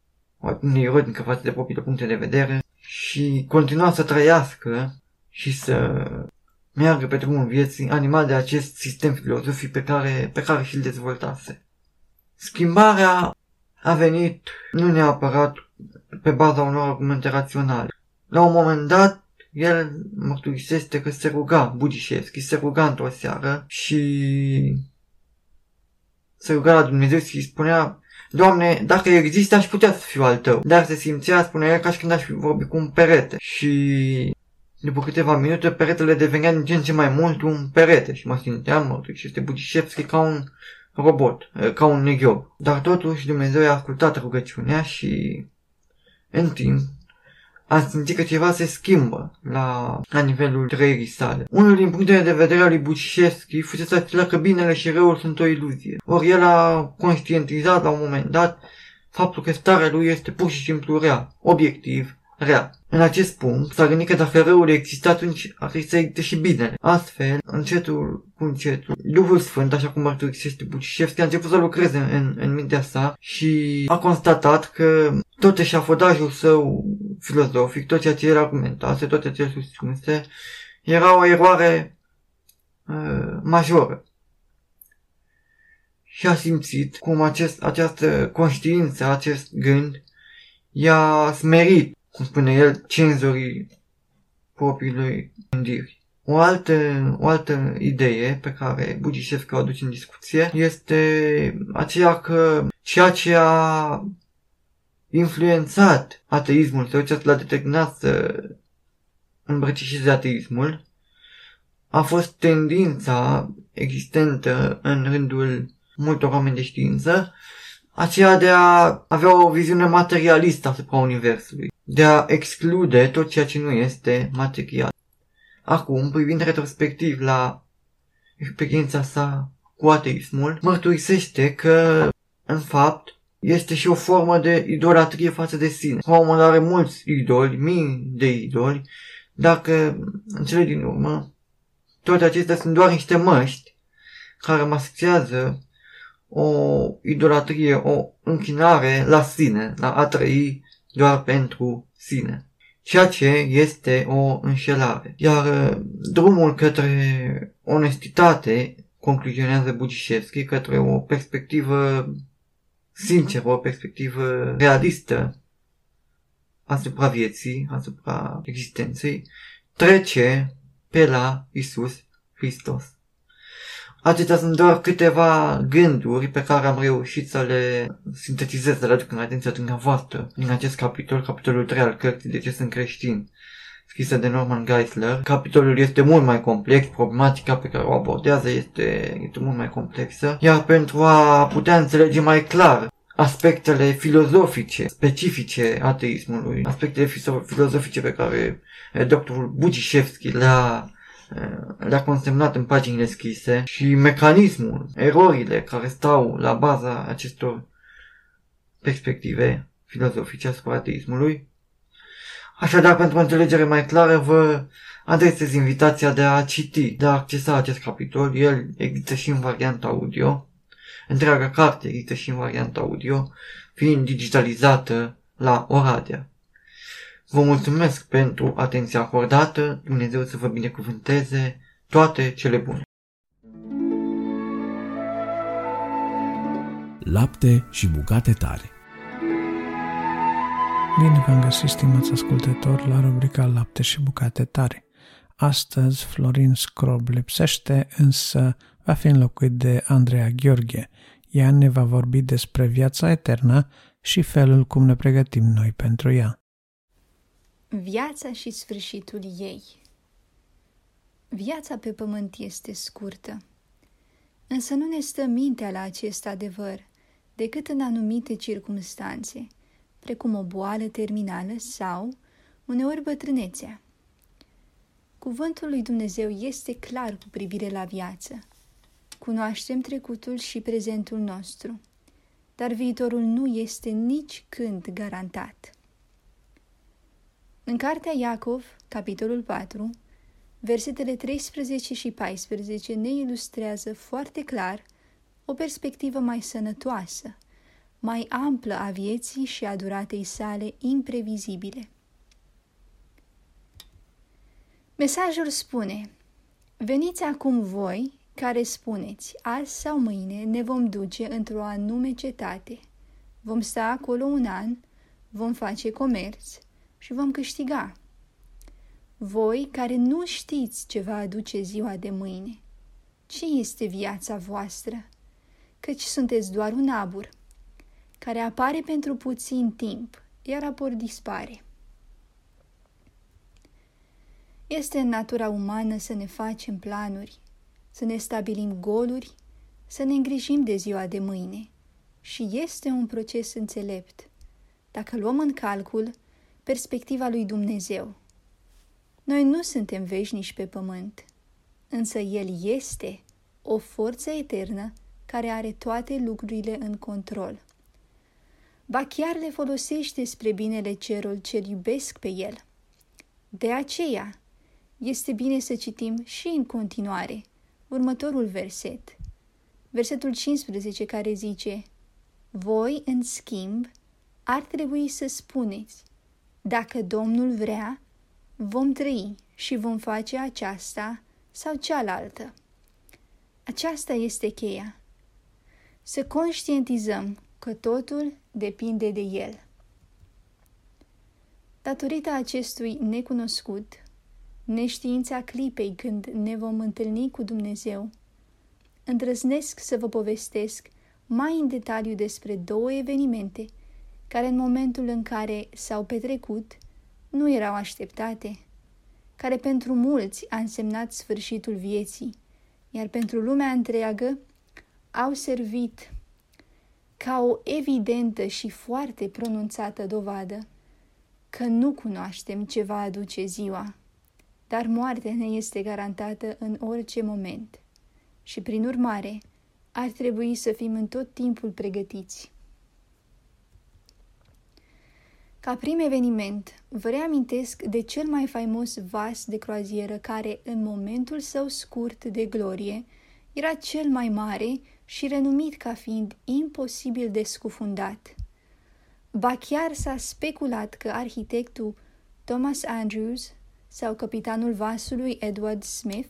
o atitudine ironică față de propriile puncte de vedere și continua să trăiască și să meargă pe drumul vieții animat de acest sistem filozofic pe care, pe care și-l dezvoltase. Schimbarea a venit nu neapărat pe baza unor argumente raționale. La un moment dat, el mărturisește că se ruga, Budișevski, se ruga într-o seară și se ruga la Dumnezeu și îi spunea Doamne, dacă există, aș putea să fiu al tău. Dar se simțea, spunea el, ca și când aș fi vorbit cu un perete. Și după câteva minute, peretele devenea din ce în ce mai mult un perete și mă simțeam, mă și este Budișevski ca un robot, ca un neghiob. Dar totuși Dumnezeu i-a ascultat rugăciunea și în timp am simțit că ceva se schimbă la, la nivelul trăirii sale. Unul din punctele de vedere al lui Bucișevski fusese acela că binele și răul sunt o iluzie. Ori el a conștientizat la un moment dat faptul că starea lui este pur și simplu rea, obiectiv, rea. În acest punct, s-a gândit că dacă răul există, atunci ar trebui să existe și binele. Astfel, încetul cu încetul, Duhul Sfânt, așa cum mărturisește Bucișevski, a început să lucreze în, în mintea sa și a constatat că tot eșafodajul său filozofic, tot ceea ce el argumentase, tot ceea ce el susținuse, era o eroare uh, majoră. Și a simțit cum acest, această conștiință, acest gând, i-a smerit cum spune el, cenzorii propriului gândiri. O altă, o altă idee pe care Bugișevski o aduce în discuție este aceea că ceea ce a influențat ateismul sau ce l-a determinat să îmbrăcișeze ateismul a fost tendința existentă în rândul multor oameni de știință, aceea de a avea o viziune materialistă asupra Universului de a exclude tot ceea ce nu este material. Acum, privind retrospectiv la experiența sa cu ateismul, mărturisește că, în fapt, este și o formă de idolatrie față de sine. Omul are mulți idoli, mii de idoli, dacă în cele din urmă toate acestea sunt doar niște măști care maschează o idolatrie, o închinare la sine, la a trăi doar pentru sine, ceea ce este o înșelare. Iar uh, drumul către onestitate, concluzionează Bugișevski, către o perspectivă sinceră, o perspectivă realistă asupra vieții, asupra existenței, trece pe la Isus Hristos. Acestea sunt doar câteva gânduri pe care am reușit să le sintetizez, să le aduc în atenția dumneavoastră din acest capitol, capitolul 3 al cărții De ce sunt creștin, scrisă de Norman Geisler. Capitolul este mult mai complex, problematica pe care o abordează este, este mult mai complexă, iar pentru a putea înțelege mai clar aspectele filozofice, specifice ateismului, aspectele filozofice pe care eh, doctorul Bugișevski le-a le-a consemnat în paginile scrise și mecanismul, erorile care stau la baza acestor perspective filozofice asupra ateismului. Așadar, pentru o înțelegere mai clară, vă adresez invitația de a citi, de a accesa acest capitol. El există și în varianta audio. Întreaga carte există și în varianta audio, fiind digitalizată la Oradea. Vă mulțumesc pentru atenția acordată, Dumnezeu să vă binecuvânteze, toate cele bune. Lapte și bucate tare Bine v-am găsit, stimați ascultători, la rubrica Lapte și bucate tare. Astăzi Florin Scrob lipsește, însă va fi înlocuit de Andreea Gheorghe. Ea ne va vorbi despre viața eternă și felul cum ne pregătim noi pentru ea. Viața și sfârșitul ei Viața pe pământ este scurtă, însă nu ne stă mintea la acest adevăr decât în anumite circumstanțe, precum o boală terminală sau, uneori, bătrânețea. Cuvântul lui Dumnezeu este clar cu privire la viață. Cunoaștem trecutul și prezentul nostru, dar viitorul nu este nici când garantat. În cartea Iacov, capitolul 4, versetele 13 și 14 ne ilustrează foarte clar o perspectivă mai sănătoasă, mai amplă a vieții și a duratei sale imprevizibile. Mesajul spune, veniți acum voi care spuneți, azi sau mâine ne vom duce într-o anume cetate, vom sta acolo un an, vom face comerț și vom câștiga. Voi care nu știți ce va aduce ziua de mâine, ce este viața voastră, căci sunteți doar un abur, care apare pentru puțin timp, iar apoi dispare. Este în natura umană să ne facem planuri, să ne stabilim goluri, să ne îngrijim de ziua de mâine. Și este un proces înțelept, dacă luăm în calcul perspectiva lui Dumnezeu. Noi nu suntem veșnici pe pământ, însă El este o forță eternă care are toate lucrurile în control. Ba chiar le folosește spre binele cerul ce iubesc pe El. De aceea, este bine să citim și în continuare următorul verset. Versetul 15 care zice Voi, în schimb, ar trebui să spuneți Dacă Domnul vrea, vom trăi și vom face aceasta sau cealaltă. Aceasta este cheia. Să conștientizăm că totul depinde de El. Datorită acestui necunoscut, neștiința clipei când ne vom întâlni cu Dumnezeu, îndrăznesc să vă povestesc mai în detaliu despre două evenimente care în momentul în care s-au petrecut nu erau așteptate, care pentru mulți a însemnat sfârșitul vieții, iar pentru lumea întreagă au servit ca o evidentă și foarte pronunțată dovadă că nu cunoaștem ce va aduce ziua dar moartea ne este garantată în orice moment și, prin urmare, ar trebui să fim în tot timpul pregătiți. Ca prim eveniment, vă reamintesc de cel mai faimos vas de croazieră care, în momentul său scurt de glorie, era cel mai mare și renumit ca fiind imposibil de scufundat. Ba chiar s-a speculat că arhitectul Thomas Andrews sau capitanul vasului Edward Smith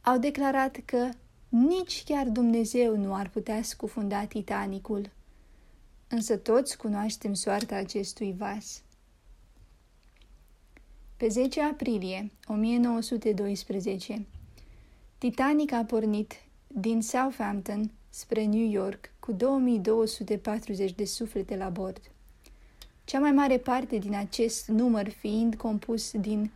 au declarat că nici chiar Dumnezeu nu ar putea scufunda Titanicul. Însă toți cunoaștem soarta acestui vas. Pe 10 aprilie 1912, Titanic a pornit din Southampton spre New York cu 2240 de suflete la bord. Cea mai mare parte din acest număr fiind compus din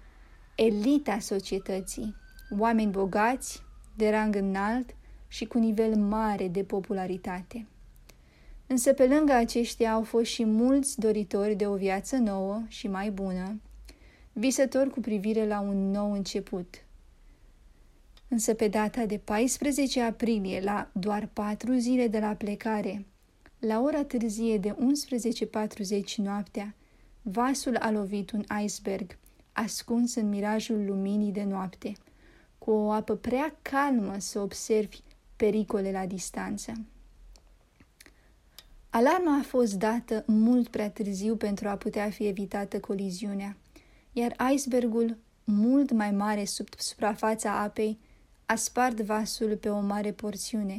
elita societății, oameni bogați, de rang înalt și cu nivel mare de popularitate. Însă pe lângă aceștia au fost și mulți doritori de o viață nouă și mai bună, visători cu privire la un nou început. Însă pe data de 14 aprilie, la doar patru zile de la plecare, la ora târzie de 11.40 noaptea, vasul a lovit un iceberg ascuns în mirajul luminii de noapte, cu o apă prea calmă să observi pericole la distanță. Alarma a fost dată mult prea târziu pentru a putea fi evitată coliziunea, iar icebergul, mult mai mare sub suprafața apei, a spart vasul pe o mare porțiune.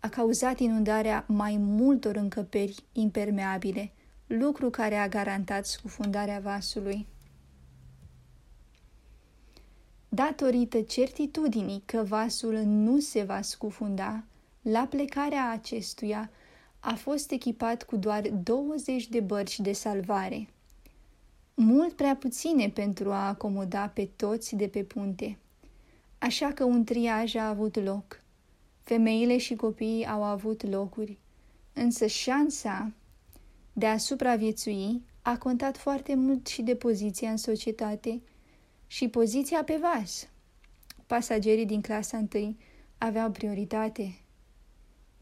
A cauzat inundarea mai multor încăperi impermeabile, lucru care a garantat scufundarea vasului. Datorită certitudinii că vasul nu se va scufunda, la plecarea acestuia a fost echipat cu doar 20 de bărci de salvare, mult prea puține pentru a acomoda pe toți de pe punte. Așa că un triaj a avut loc. Femeile și copiii au avut locuri, însă șansa de a supraviețui a contat foarte mult și de poziția în societate – și poziția pe vas. Pasagerii din clasa întâi aveau prioritate.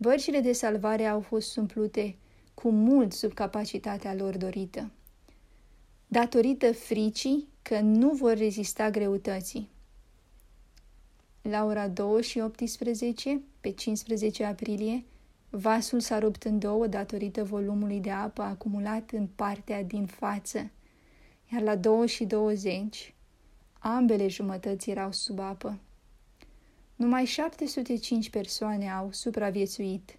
Bărcile de salvare au fost umplute cu mult sub capacitatea lor dorită, datorită fricii că nu vor rezista greutății. La ora 2 și 18, pe 15 aprilie, Vasul s-a rupt în două datorită volumului de apă acumulat în partea din față, iar la 2 și 20 ambele jumătăți erau sub apă. Numai 705 persoane au supraviețuit,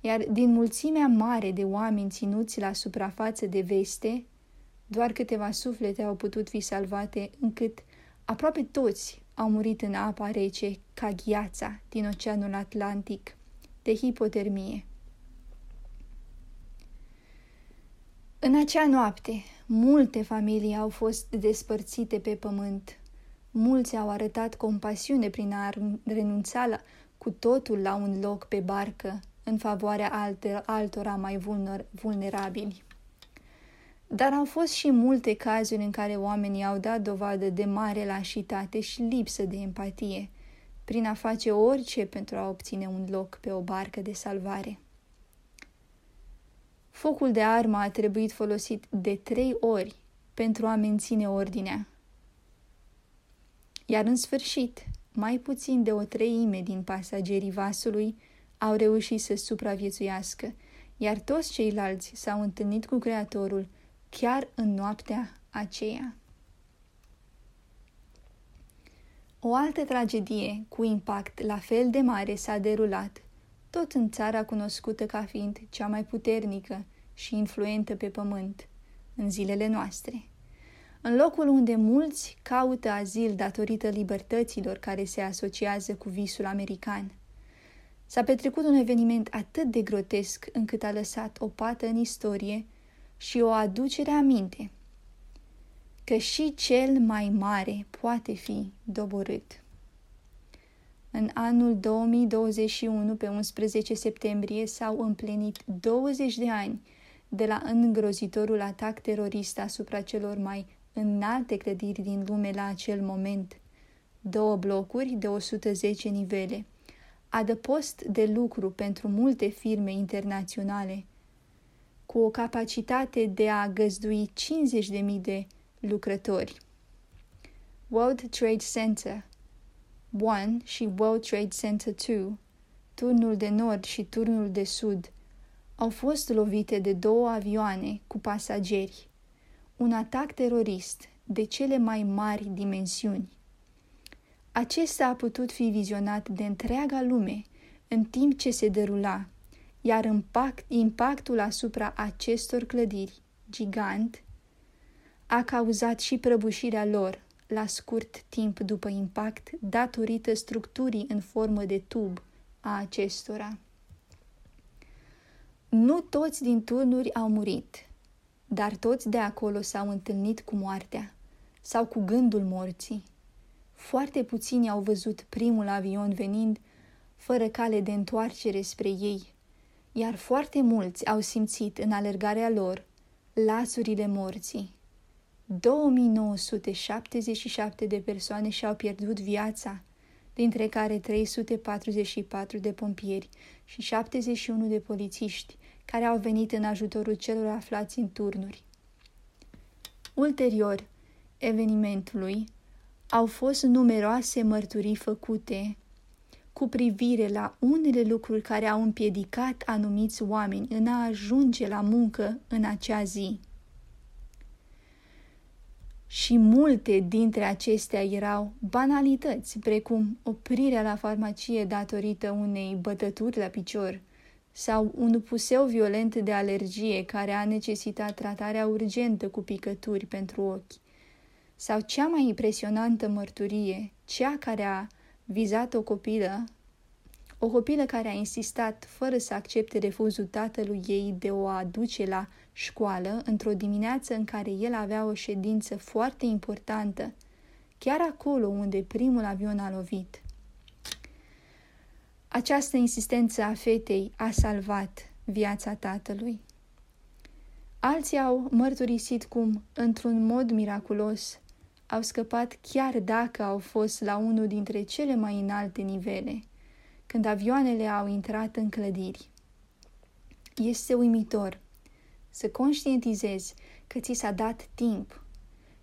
iar din mulțimea mare de oameni ținuți la suprafață de veste, doar câteva suflete au putut fi salvate, încât aproape toți au murit în apa rece ca gheața din Oceanul Atlantic de hipotermie. În acea noapte, multe familii au fost despărțite pe pământ. Mulți au arătat compasiune prin a renunța la, cu totul la un loc pe barcă în favoarea altor, altora mai vulnerabili. Dar au fost și multe cazuri în care oamenii au dat dovadă de mare lașitate și lipsă de empatie, prin a face orice pentru a obține un loc pe o barcă de salvare. Focul de armă a trebuit folosit de trei ori pentru a menține ordinea. Iar în sfârșit, mai puțin de o treime din pasagerii vasului au reușit să supraviețuiască, iar toți ceilalți s-au întâlnit cu Creatorul chiar în noaptea aceea. O altă tragedie cu impact la fel de mare s-a derulat, tot în țara cunoscută ca fiind cea mai puternică și influentă pe pământ, în zilele noastre. În locul unde mulți caută azil datorită libertăților care se asociază cu visul american, s-a petrecut un eveniment atât de grotesc încât a lăsat o pată în istorie și o aducere aminte că și cel mai mare poate fi doborât. În anul 2021, pe 11 septembrie, s-au împlinit 20 de ani de la îngrozitorul atac terorist asupra celor mai înalte clădiri din lume la acel moment. Două blocuri de 110 nivele, adăpost de lucru pentru multe firme internaționale, cu o capacitate de a găzdui 50.000 de lucrători. World Trade Center 1 și World Trade Center 2, turnul de nord și turnul de sud, au fost lovite de două avioane cu pasageri. Un atac terorist de cele mai mari dimensiuni. Acesta a putut fi vizionat de întreaga lume în timp ce se derula, iar impact, impactul asupra acestor clădiri gigant a cauzat și prăbușirea lor la scurt timp după impact datorită structurii în formă de tub a acestora. Nu toți din turnuri au murit, dar toți de acolo s-au întâlnit cu moartea sau cu gândul morții. Foarte puțini au văzut primul avion venind fără cale de întoarcere spre ei, iar foarte mulți au simțit în alergarea lor lasurile morții. 2977 de persoane și-au pierdut viața, dintre care 344 de pompieri și 71 de polițiști, care au venit în ajutorul celor aflați în turnuri. Ulterior evenimentului, au fost numeroase mărturii făcute cu privire la unele lucruri care au împiedicat anumiți oameni în a ajunge la muncă în acea zi. Și multe dintre acestea erau banalități, precum oprirea la farmacie datorită unei bătături la picior – sau un puseu violent de alergie care a necesitat tratarea urgentă cu picături pentru ochi, sau cea mai impresionantă mărturie, cea care a vizat o copilă, o copilă care a insistat fără să accepte refuzul tatălui ei de o aduce la școală într-o dimineață în care el avea o ședință foarte importantă, chiar acolo unde primul avion a lovit. Această insistență a fetei a salvat viața tatălui. Alții au mărturisit cum, într-un mod miraculos, au scăpat chiar dacă au fost la unul dintre cele mai înalte nivele, când avioanele au intrat în clădiri. Este uimitor să conștientizezi că ți s-a dat timp,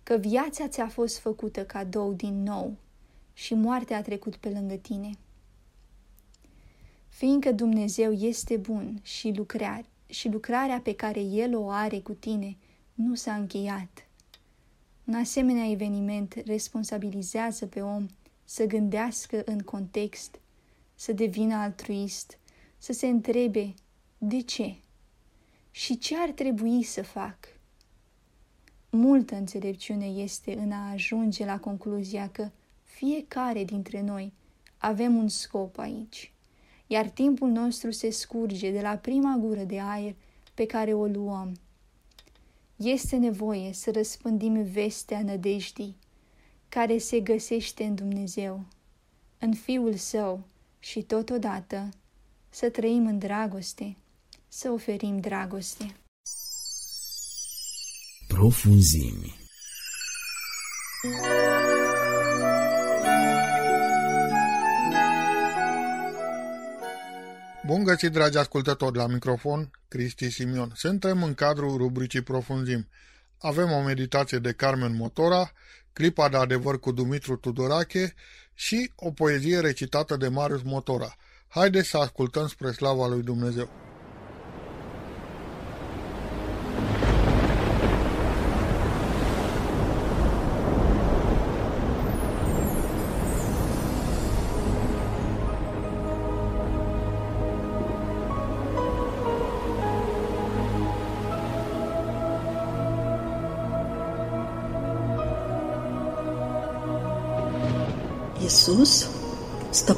că viața ți-a fost făcută cadou din nou și moartea a trecut pe lângă tine. Fiindcă Dumnezeu este bun și, lucrare, și lucrarea pe care El o are cu tine nu s-a încheiat. Un asemenea eveniment responsabilizează pe om să gândească în context, să devină altruist, să se întrebe de ce și ce ar trebui să fac. Multă înțelepciune este în a ajunge la concluzia că fiecare dintre noi avem un scop aici, iar timpul nostru se scurge de la prima gură de aer pe care o luăm. Este nevoie să răspândim vestea nădejdii, care se găsește în Dumnezeu, în Fiul Său și totodată să trăim în dragoste, să oferim dragoste. Profunzimi Bun găsit, dragi ascultători, la microfon, Cristi Simion. Suntem în cadrul rubricii Profunzim. Avem o meditație de Carmen Motora, clipa de adevăr cu Dumitru Tudorache și o poezie recitată de Marius Motora. Haideți să ascultăm spre slava lui Dumnezeu.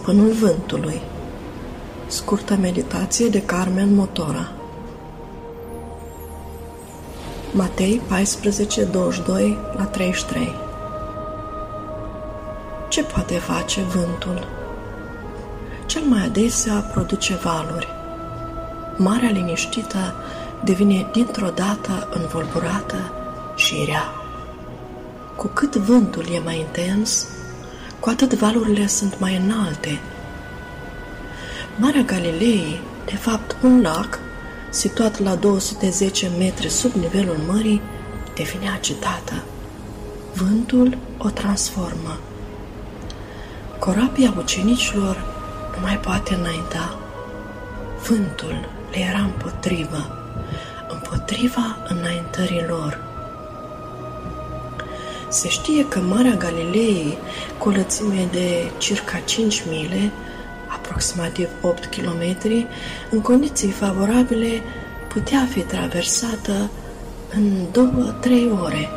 Stăpânul vântului. Scurtă meditație de Carmen Motora. Matei 14, 22 la 33 Ce poate face vântul? Cel mai adesea produce valuri. Marea liniștită devine dintr-o dată învolburată și rea. Cu cât vântul e mai intens, cu atât valurile sunt mai înalte. Marea Galilei, de fapt un lac, situat la 210 metri sub nivelul mării, devine agitată. Vântul o transformă. Corabia ucenicilor nu mai poate înainta. Vântul le era împotrivă, împotriva înaintării lor. Se știe că Marea Galilei, cu o lățime de circa 5 mile, aproximativ 8 km, în condiții favorabile, putea fi traversată în 2-3 ore.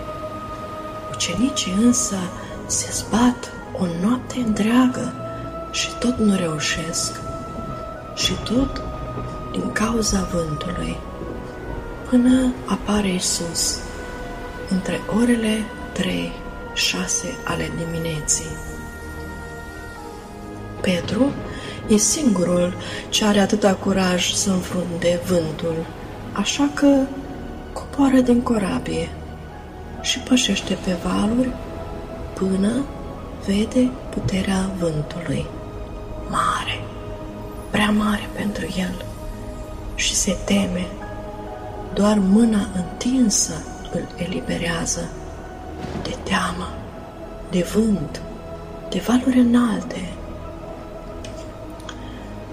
Ucenicii însă se zbat o noapte întreagă și tot nu reușesc. Și tot din cauza vântului. Până apare Isus, între orele 3, 6 ale dimineții. Petru e singurul ce are atâta curaj să înfrunte vântul, așa că coboară din corabie și pășește pe valuri până vede puterea vântului. Mare, prea mare pentru el și se teme. Doar mâna întinsă îl eliberează de teamă, de vânt, de valuri înalte.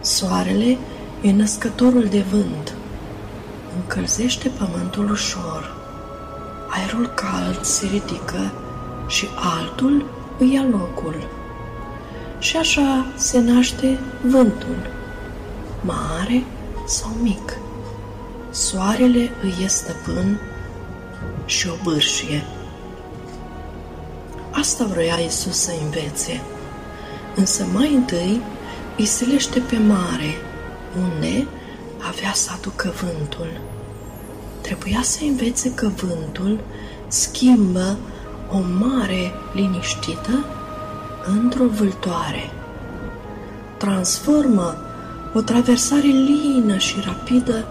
Soarele e născătorul de vânt, încălzește pământul ușor, aerul cald se ridică și altul îi ia locul. Și așa se naște vântul, mare sau mic. Soarele îi e stăpân și o bârșie. Asta vrea Isus să învețe. Însă mai întâi îi silește pe mare, unde avea să aducă vântul. Trebuia să învețe că vântul schimbă o mare liniștită într-o vâltoare. Transformă o traversare lină și rapidă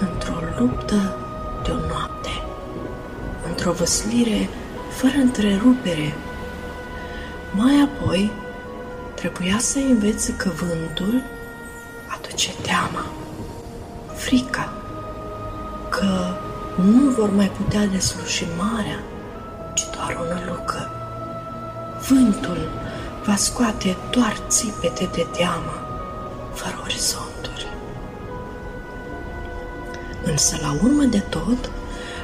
într-o luptă de o noapte, într-o văslire fără întrerupere. Mai apoi, trebuia să învețe că vântul aduce teama, frica, că nu vor mai putea desluși marea, ci doar o nălucă. Vântul va scoate doar țipete de teamă, fără orizont. orizonturile. Însă, la urmă de tot,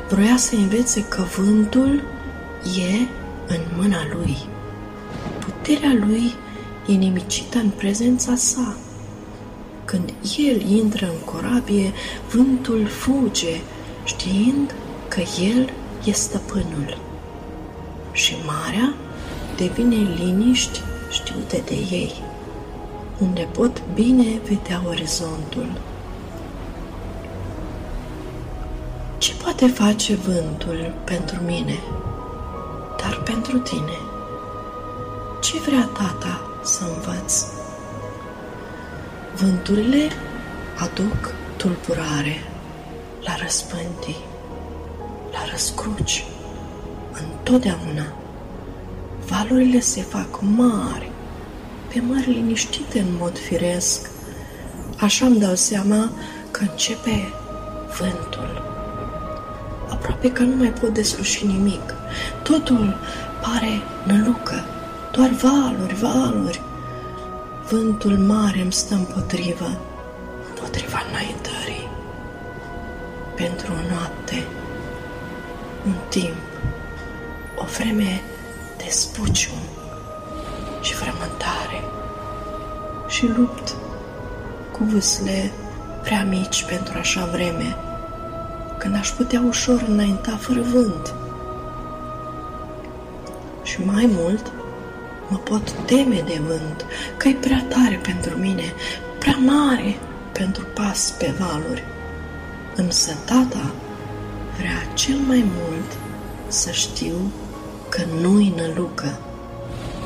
vroia să învețe că vântul e în mâna lui. Puterea lui e nimicită în prezența sa. Când el intră în corabie, vântul fuge, știind că el e stăpânul. Și marea devine liniști știute de ei, unde pot bine vedea orizontul. Ce poate face vântul pentru mine, dar pentru tine? Ce vrea tata să învăț? Vânturile aduc tulburare la răspântii, la răscruci, întotdeauna. Valurile se fac mari, pe mări liniștite în mod firesc. Așa îmi dau seama că începe vântul. Aproape că nu mai pot desluși nimic. Totul pare nălucă, doar valuri, valuri. Vântul mare îmi stă împotrivă, împotriva înaintării. Pentru o noapte, un timp, o vreme de spucium și frământare și lupt cu vâsle prea mici pentru așa vreme, când aș putea ușor înainta fără vânt. Și mai mult, mă pot teme de vânt, că e prea tare pentru mine, prea mare pentru pas pe valuri. Însă tata vrea cel mai mult să știu că nu-i nălucă.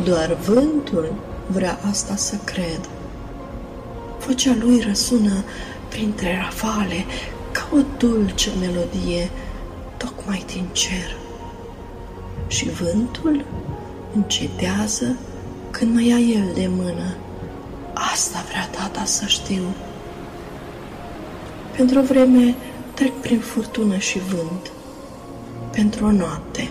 Doar vântul vrea asta să cred. Vocea lui răsună printre rafale ca o dulce melodie tocmai din cer. Și vântul încetează când mă ia el de mână. Asta vrea tata să știu. Pentru o vreme trec prin furtună și vânt. Pentru o noapte.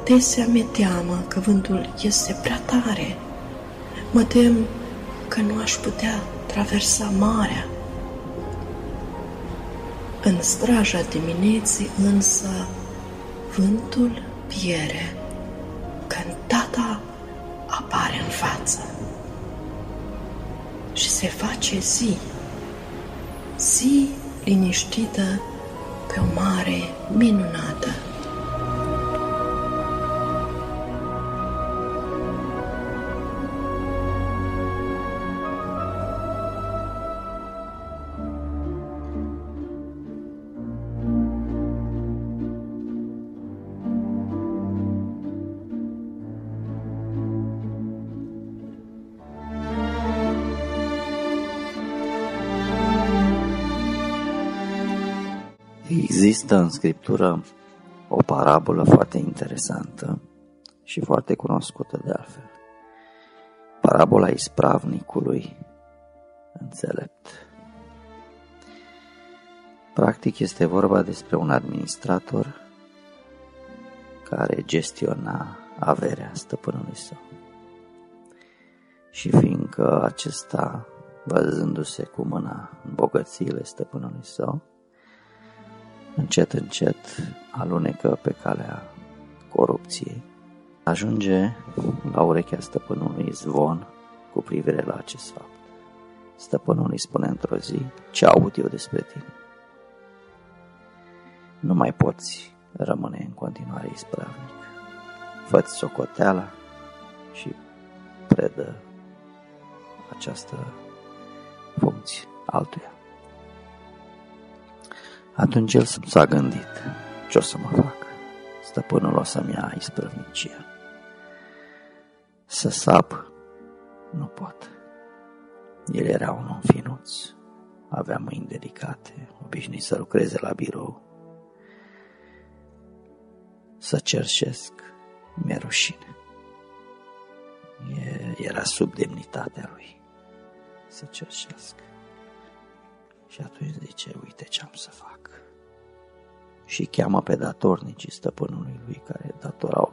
Adesea mi-e teamă că vântul este prea tare. Mă tem că nu aș putea traversa marea. În straja dimineții însă vântul piere când tata apare în față și se face zi, zi liniștită pe o mare minunată. Există în Scriptură o parabolă foarte interesantă și foarte cunoscută de altfel. Parabola ispravnicului înțelept. Practic este vorba despre un administrator care gestiona averea stăpânului său. Și fiindcă acesta, văzându-se cu mâna în bogățiile stăpânului său, încet, încet alunecă pe calea corupției. Ajunge la urechea stăpânului zvon cu privire la acest fapt. Stăpânul îi spune într-o zi, ce aud eu despre tine? Nu mai poți rămâne în continuare ispravnic. Fă-ți socoteala și predă această funcție altuia. Atunci el s-a gândit, ce o să mă fac? Stăpânul o să-mi ia isprăvnicia. Să sap, nu pot. El era un om finuț, avea mâini delicate, obișnuit să lucreze la birou. Să cerșesc, mi-e rușine. Era sub demnitatea lui să cerșească. Și atunci zice, uite ce am să fac. Și cheamă pe datornicii stăpânului lui care datorau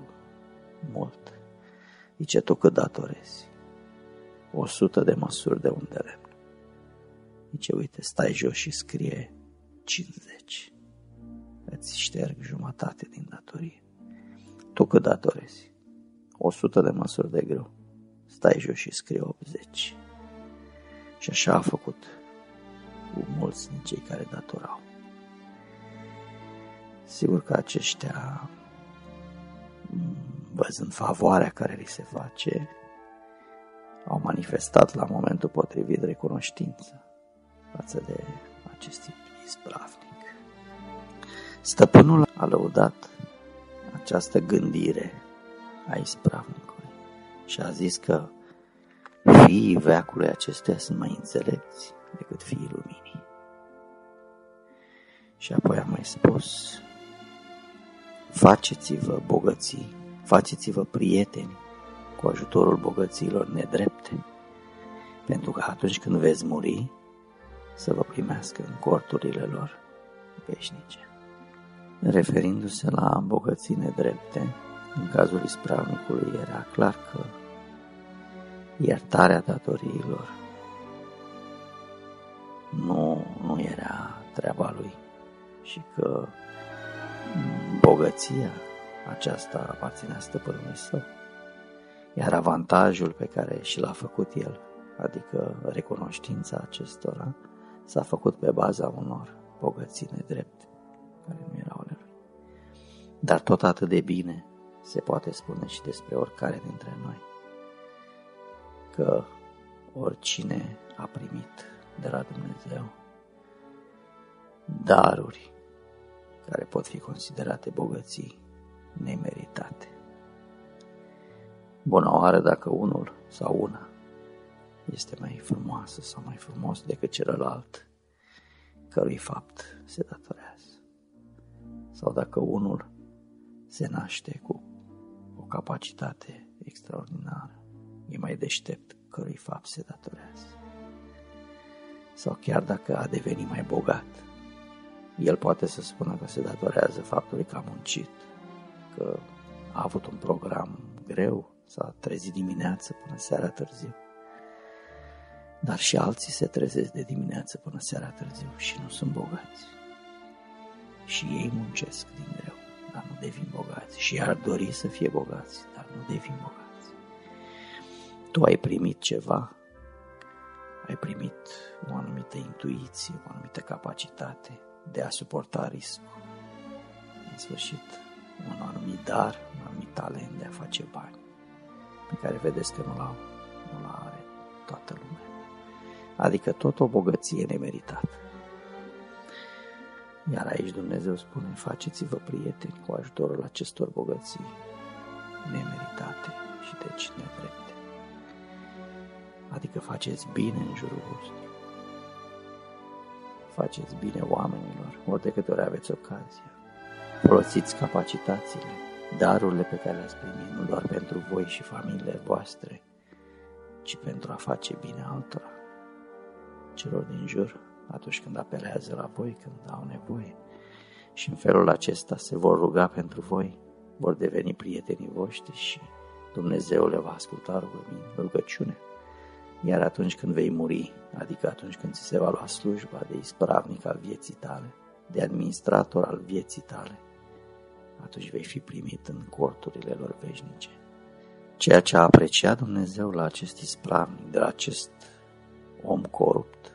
mult. Zice, tu cât datorezi? O sută de măsuri de unde lemn. Zice, uite, stai jos și scrie 50. Îți șterg jumătate din datorie. Tu cât datorezi? 100 de măsuri de greu. Stai jos și scrie 80. Și așa a făcut cu mulți din cei care datorau. Sigur că aceștia, văzând favoarea care li se face, au manifestat la momentul potrivit recunoștință față de acest tip ispravnic. Stăpânul a lăudat această gândire a ispravnicului și a zis că fiii veacului acestuia sunt mai înțelepți decât fiii luminii. Și apoi a mai spus, faceți-vă bogății, faceți-vă prieteni cu ajutorul bogăților nedrepte, pentru că atunci când veți muri, să vă primească în corturile lor veșnice. Referindu-se la bogății nedrepte, în cazul ispravnicului era clar că iertarea datoriilor nu, nu era treaba lui și că bogăția aceasta aparținea stăpânului său. Iar avantajul pe care și l-a făcut el, adică recunoștința acestora, s-a făcut pe baza unor bogății nedrepte, care nu erau ale lui. Dar tot atât de bine se poate spune și despre oricare dintre noi, că oricine a primit de la Dumnezeu daruri care pot fi considerate bogății nemeritate. Bună oară dacă unul sau una este mai frumoasă sau mai frumos decât celălalt, cărui fapt se datorează. Sau dacă unul se naște cu o capacitate extraordinară, e mai deștept cărui fapt se datorează. Sau chiar dacă a devenit mai bogat, el poate să spună că se datorează faptului că a muncit, că a avut un program greu, s-a trezit dimineață până seara târziu. Dar și alții se trezesc de dimineață până seara târziu și nu sunt bogați. Și ei muncesc din greu, dar nu devin bogați. Și ar dori să fie bogați, dar nu devin bogați. Tu ai primit ceva, ai primit o anumită intuiție, o anumită capacitate de a suporta riscul. În sfârșit, un anumit dar, un anumit talent de a face bani, pe care vedeți că nu l-au, nu l are toată lumea. Adică tot o bogăție nemeritată. Iar aici Dumnezeu spune, faceți-vă prieteni cu ajutorul acestor bogății nemeritate și deci nedrepte. Adică faceți bine în jurul vostru. Faceți bine oamenilor, ori de câte ori aveți ocazia. Folosiți capacitățile, darurile pe care le-ați primit, nu doar pentru voi și familiile voastre, ci pentru a face bine altora, celor din jur, atunci când apelează la voi, când au nevoie. Și în felul acesta se vor ruga pentru voi, vor deveni prietenii voștri și Dumnezeu le va asculta rugăciune. Iar atunci când vei muri, adică atunci când ți se va lua slujba de ispravnic al vieții tale, de administrator al vieții tale, atunci vei fi primit în corturile lor veșnice. Ceea ce a apreciat Dumnezeu la acest ispravnic, de la acest om corupt,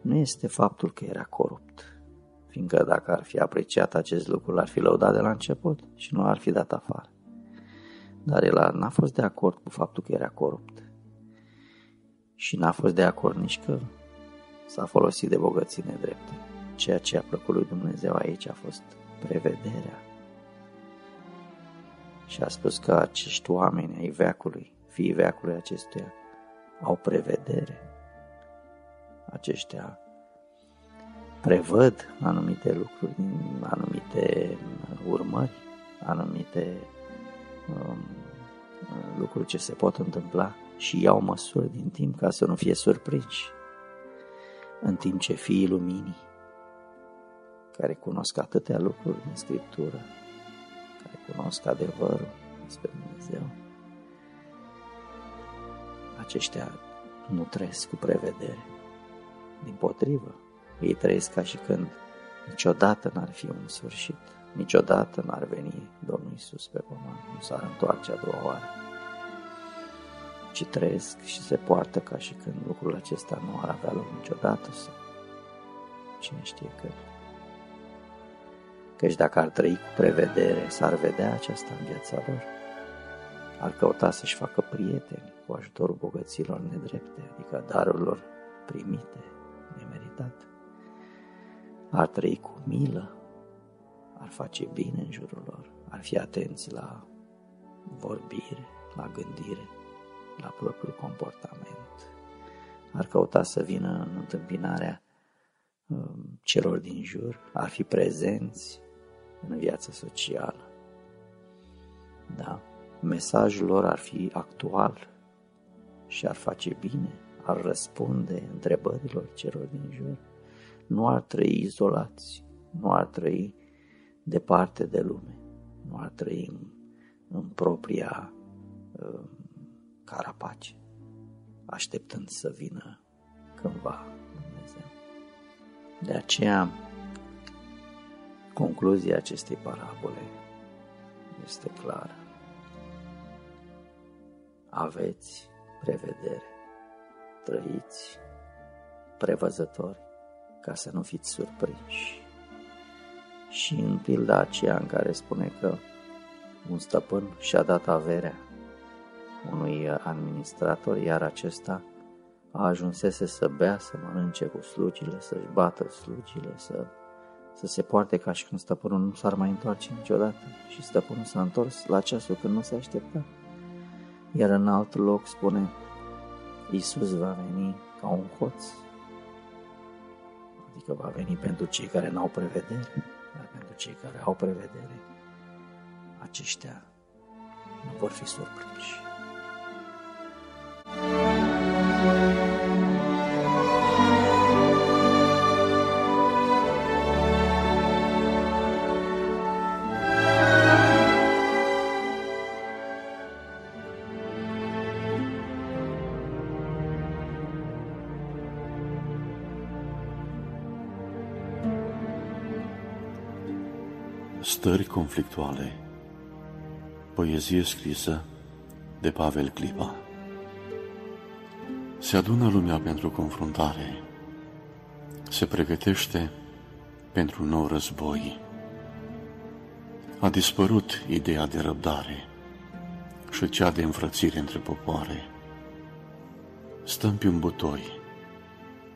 nu este faptul că era corupt, fiindcă dacă ar fi apreciat acest lucru, l-ar fi lăudat de la început și nu l-ar fi dat afară. Dar el n-a fost de acord cu faptul că era corupt și n-a fost de acord nici că s-a folosit de bogății nedrepte. Ceea ce a plăcut lui Dumnezeu aici a fost prevederea. Și a spus că acești oameni ai veacului, fiii veacului acestuia, au prevedere. Aceștia prevăd anumite lucruri, anumite urmări, anumite um, lucruri ce se pot întâmpla și iau măsuri din timp ca să nu fie surprinși. În timp ce fiii luminii, care cunosc atâtea lucruri în Scriptură, care cunosc adevărul despre Dumnezeu, aceștia nu trăiesc cu prevedere, Din potrivă, ei trăiesc ca și când niciodată n-ar fi un sfârșit, niciodată n-ar veni Domnul Isus pe pământ, nu s-ar întoarce a doua oară, ci trăiesc și se poartă ca și când lucrul acesta nu ar avea loc niciodată sau cine știe când. Căci dacă ar trăi cu prevedere, s-ar vedea aceasta în viața lor. Ar căuta să-și facă prieteni cu ajutorul bogăților nedrepte, adică darurilor primite, nemeritate. Ar trăi cu milă, ar face bine în jurul lor, ar fi atenți la vorbire, la gândire, la propriul comportament. Ar căuta să vină în întâmpinarea um, celor din jur, ar fi prezenți în viața socială. Da, mesajul lor ar fi actual și ar face bine, ar răspunde întrebărilor celor din jur. Nu ar trăi izolați, nu ar trăi departe de lume, nu ar trăi în, în propria uh, carapace, așteptând să vină cândva Dumnezeu. De aceea, concluzia acestei parabole este clară. Aveți prevedere, trăiți prevăzători ca să nu fiți surprinși. Și în pilda aceea în care spune că un stăpân și-a dat averea unui administrator, iar acesta a ajunsese să bea, să mănânce cu slugile, să-și bată slugile, să, să se poarte ca și când stăpânul nu s-ar mai întoarce niciodată și stăpânul s-a întors la ceasul când nu se aștepta. Iar în alt loc spune, Iisus va veni ca un hoț, adică va veni pentru cei care n-au prevedere, dar pentru cei care au prevedere, aceștia nu vor fi surprinși. Stări conflictuale. Poezie scrisă de Pavel Clipa Se adună lumea pentru confruntare, se pregătește pentru un nou război. A dispărut ideea de răbdare și cea de înfrățire între popoare. Stăm pe un butoi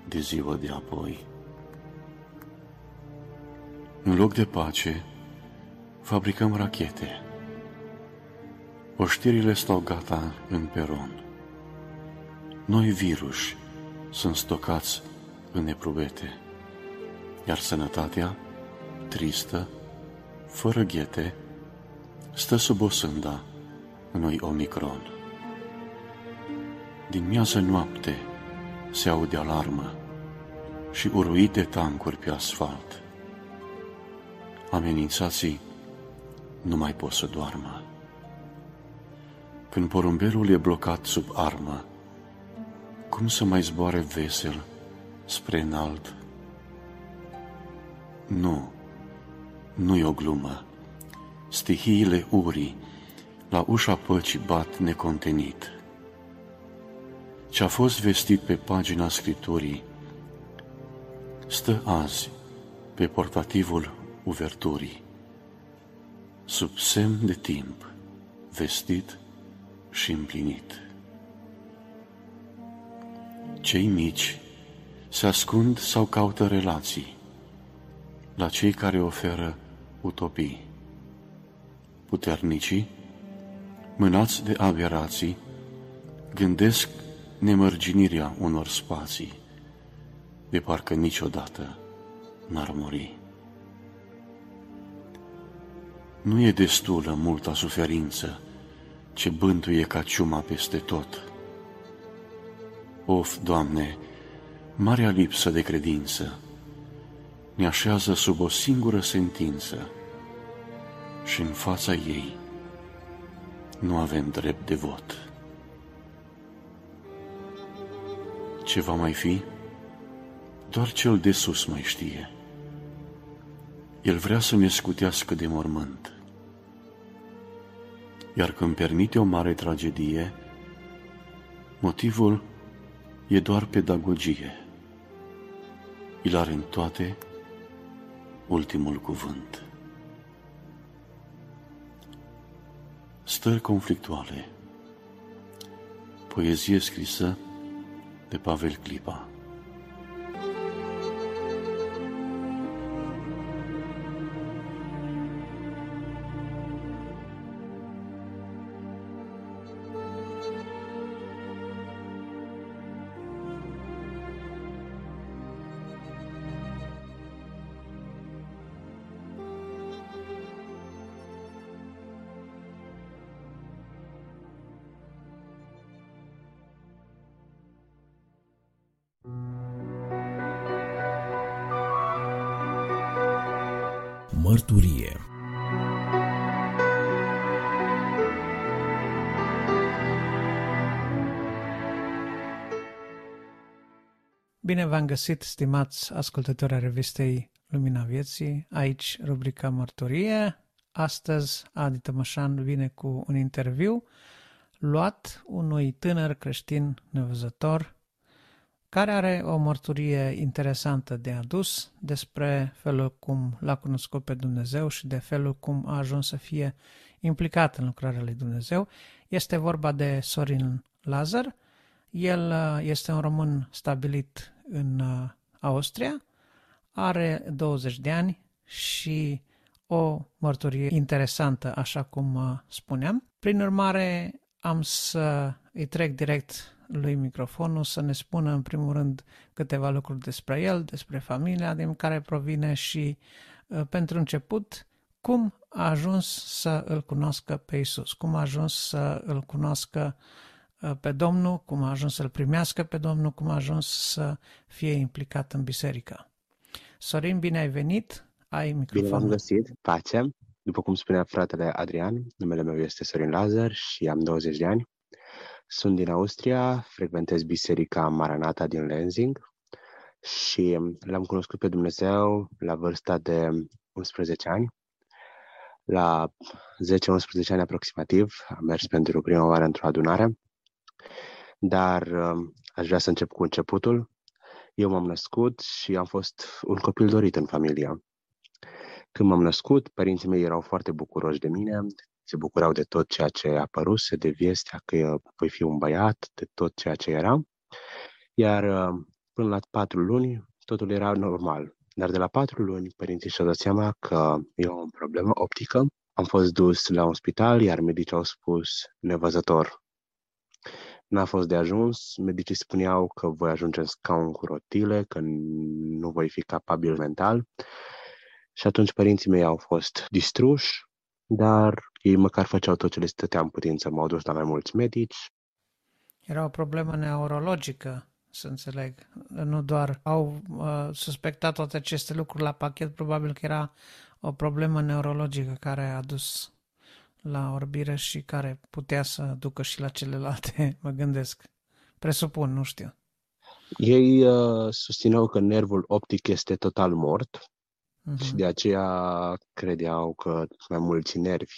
de ziua de apoi. În loc de pace, fabricăm rachete. Oștirile stau gata în peron. Noi virus sunt stocați în eprubete, iar sănătatea, tristă, fără ghete, stă sub o sânda noi Omicron. Din miază noapte se aude alarmă și uruite tancuri pe asfalt. Amenințații nu mai pot să doarmă. Când porumbelul e blocat sub armă, cum să mai zboare vesel spre înalt? Nu, nu e o glumă. Stihiile urii la ușa păcii bat necontenit. Ce a fost vestit pe pagina Scripturii stă azi pe portativul uverturii sub semn de timp, vestit și împlinit. Cei mici se ascund sau caută relații la cei care oferă utopii. Puternicii, mânați de aberații, gândesc nemărginirea unor spații, de parcă niciodată n-ar muri. Nu e destulă multa suferință ce bântuie ca ciuma peste tot. Of, Doamne, marea lipsă de credință ne așează sub o singură sentință și în fața ei nu avem drept de vot. Ce va mai fi? Doar cel de sus mai știe. El vrea să ne scutească de mormânt. Iar când permite o mare tragedie, motivul e doar pedagogie. El are în toate ultimul cuvânt. Stări conflictuale Poezie scrisă de Pavel Clipa Bine v-am găsit, stimați ascultători a revistei Lumina Vieții, aici rubrica Mărturie. Astăzi Adi Tămășan vine cu un interviu luat unui tânăr creștin nevăzător care are o mărturie interesantă de adus despre felul cum l-a cunoscut pe Dumnezeu și de felul cum a ajuns să fie implicat în lucrarea lui Dumnezeu. Este vorba de Sorin Lazar. El uh, este un român stabilit în uh, Austria, are 20 de ani și o mărturie interesantă, așa cum uh, spuneam. Prin urmare, am să îi trec direct lui microfonul să ne spună în primul rând câteva lucruri despre el, despre familia din care provine și uh, pentru început cum a ajuns să îl cunoască pe Isus, cum a ajuns să îl cunoască uh, pe Domnul, cum a ajuns să-L primească pe Domnul, cum a ajuns să fie implicat în biserică. Sorin, bine ai venit, ai microfonul. Bine am găsit, pace. După cum spunea fratele Adrian, numele meu este Sorin Lazar și am 20 de ani. Sunt din Austria, frecventez biserica Maranata din Lenzing și l-am cunoscut pe Dumnezeu la vârsta de 11 ani. La 10-11 ani aproximativ am mers pentru prima oară într-o adunare, dar um, aș vrea să încep cu începutul. Eu m-am născut și am fost un copil dorit în familia. Când m-am născut, părinții mei erau foarte bucuroși de mine, se bucurau de tot ceea ce apăruse, de vestea că eu voi fi un băiat, de tot ceea ce era. Iar uh, până la patru luni, totul era normal. Dar de la patru luni, părinții și-au dat seama că eu am o problemă optică. Am fost dus la un spital, iar medicii au spus nevăzător. N-a fost de ajuns, medicii spuneau că voi ajunge în scaun cu rotile, că nu voi fi capabil mental. Și atunci părinții mei au fost distruși, dar ei măcar făceau tot ce le stătea în putință. M-au dus la mai mulți medici. Era o problemă neurologică, să înțeleg. Nu doar au uh, suspectat toate aceste lucruri la pachet, probabil că era o problemă neurologică care a dus la orbire și care putea să ducă și la celelalte, mă gândesc. Presupun, nu știu. Ei uh, susțineau că nervul optic este total mort uh-huh. și de aceea credeau că mai mulți nervi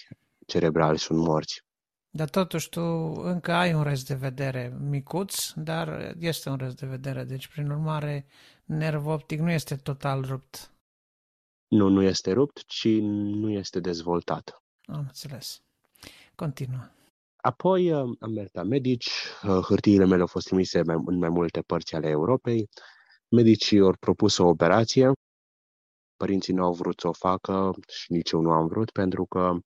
cerebrali sunt morți. Dar totuși tu încă ai un rest de vedere micuț, dar este un rest de vedere. Deci, prin urmare, nervul optic nu este total rupt. Nu, nu este rupt, ci nu este dezvoltat. Am înțeles. Continuă. Apoi uh, am mers la medici, uh, hârtiile mele au fost trimise în mai multe părți ale Europei. Medicii au propus o operație. Părinții nu au vrut să o facă și nici eu nu am vrut, pentru că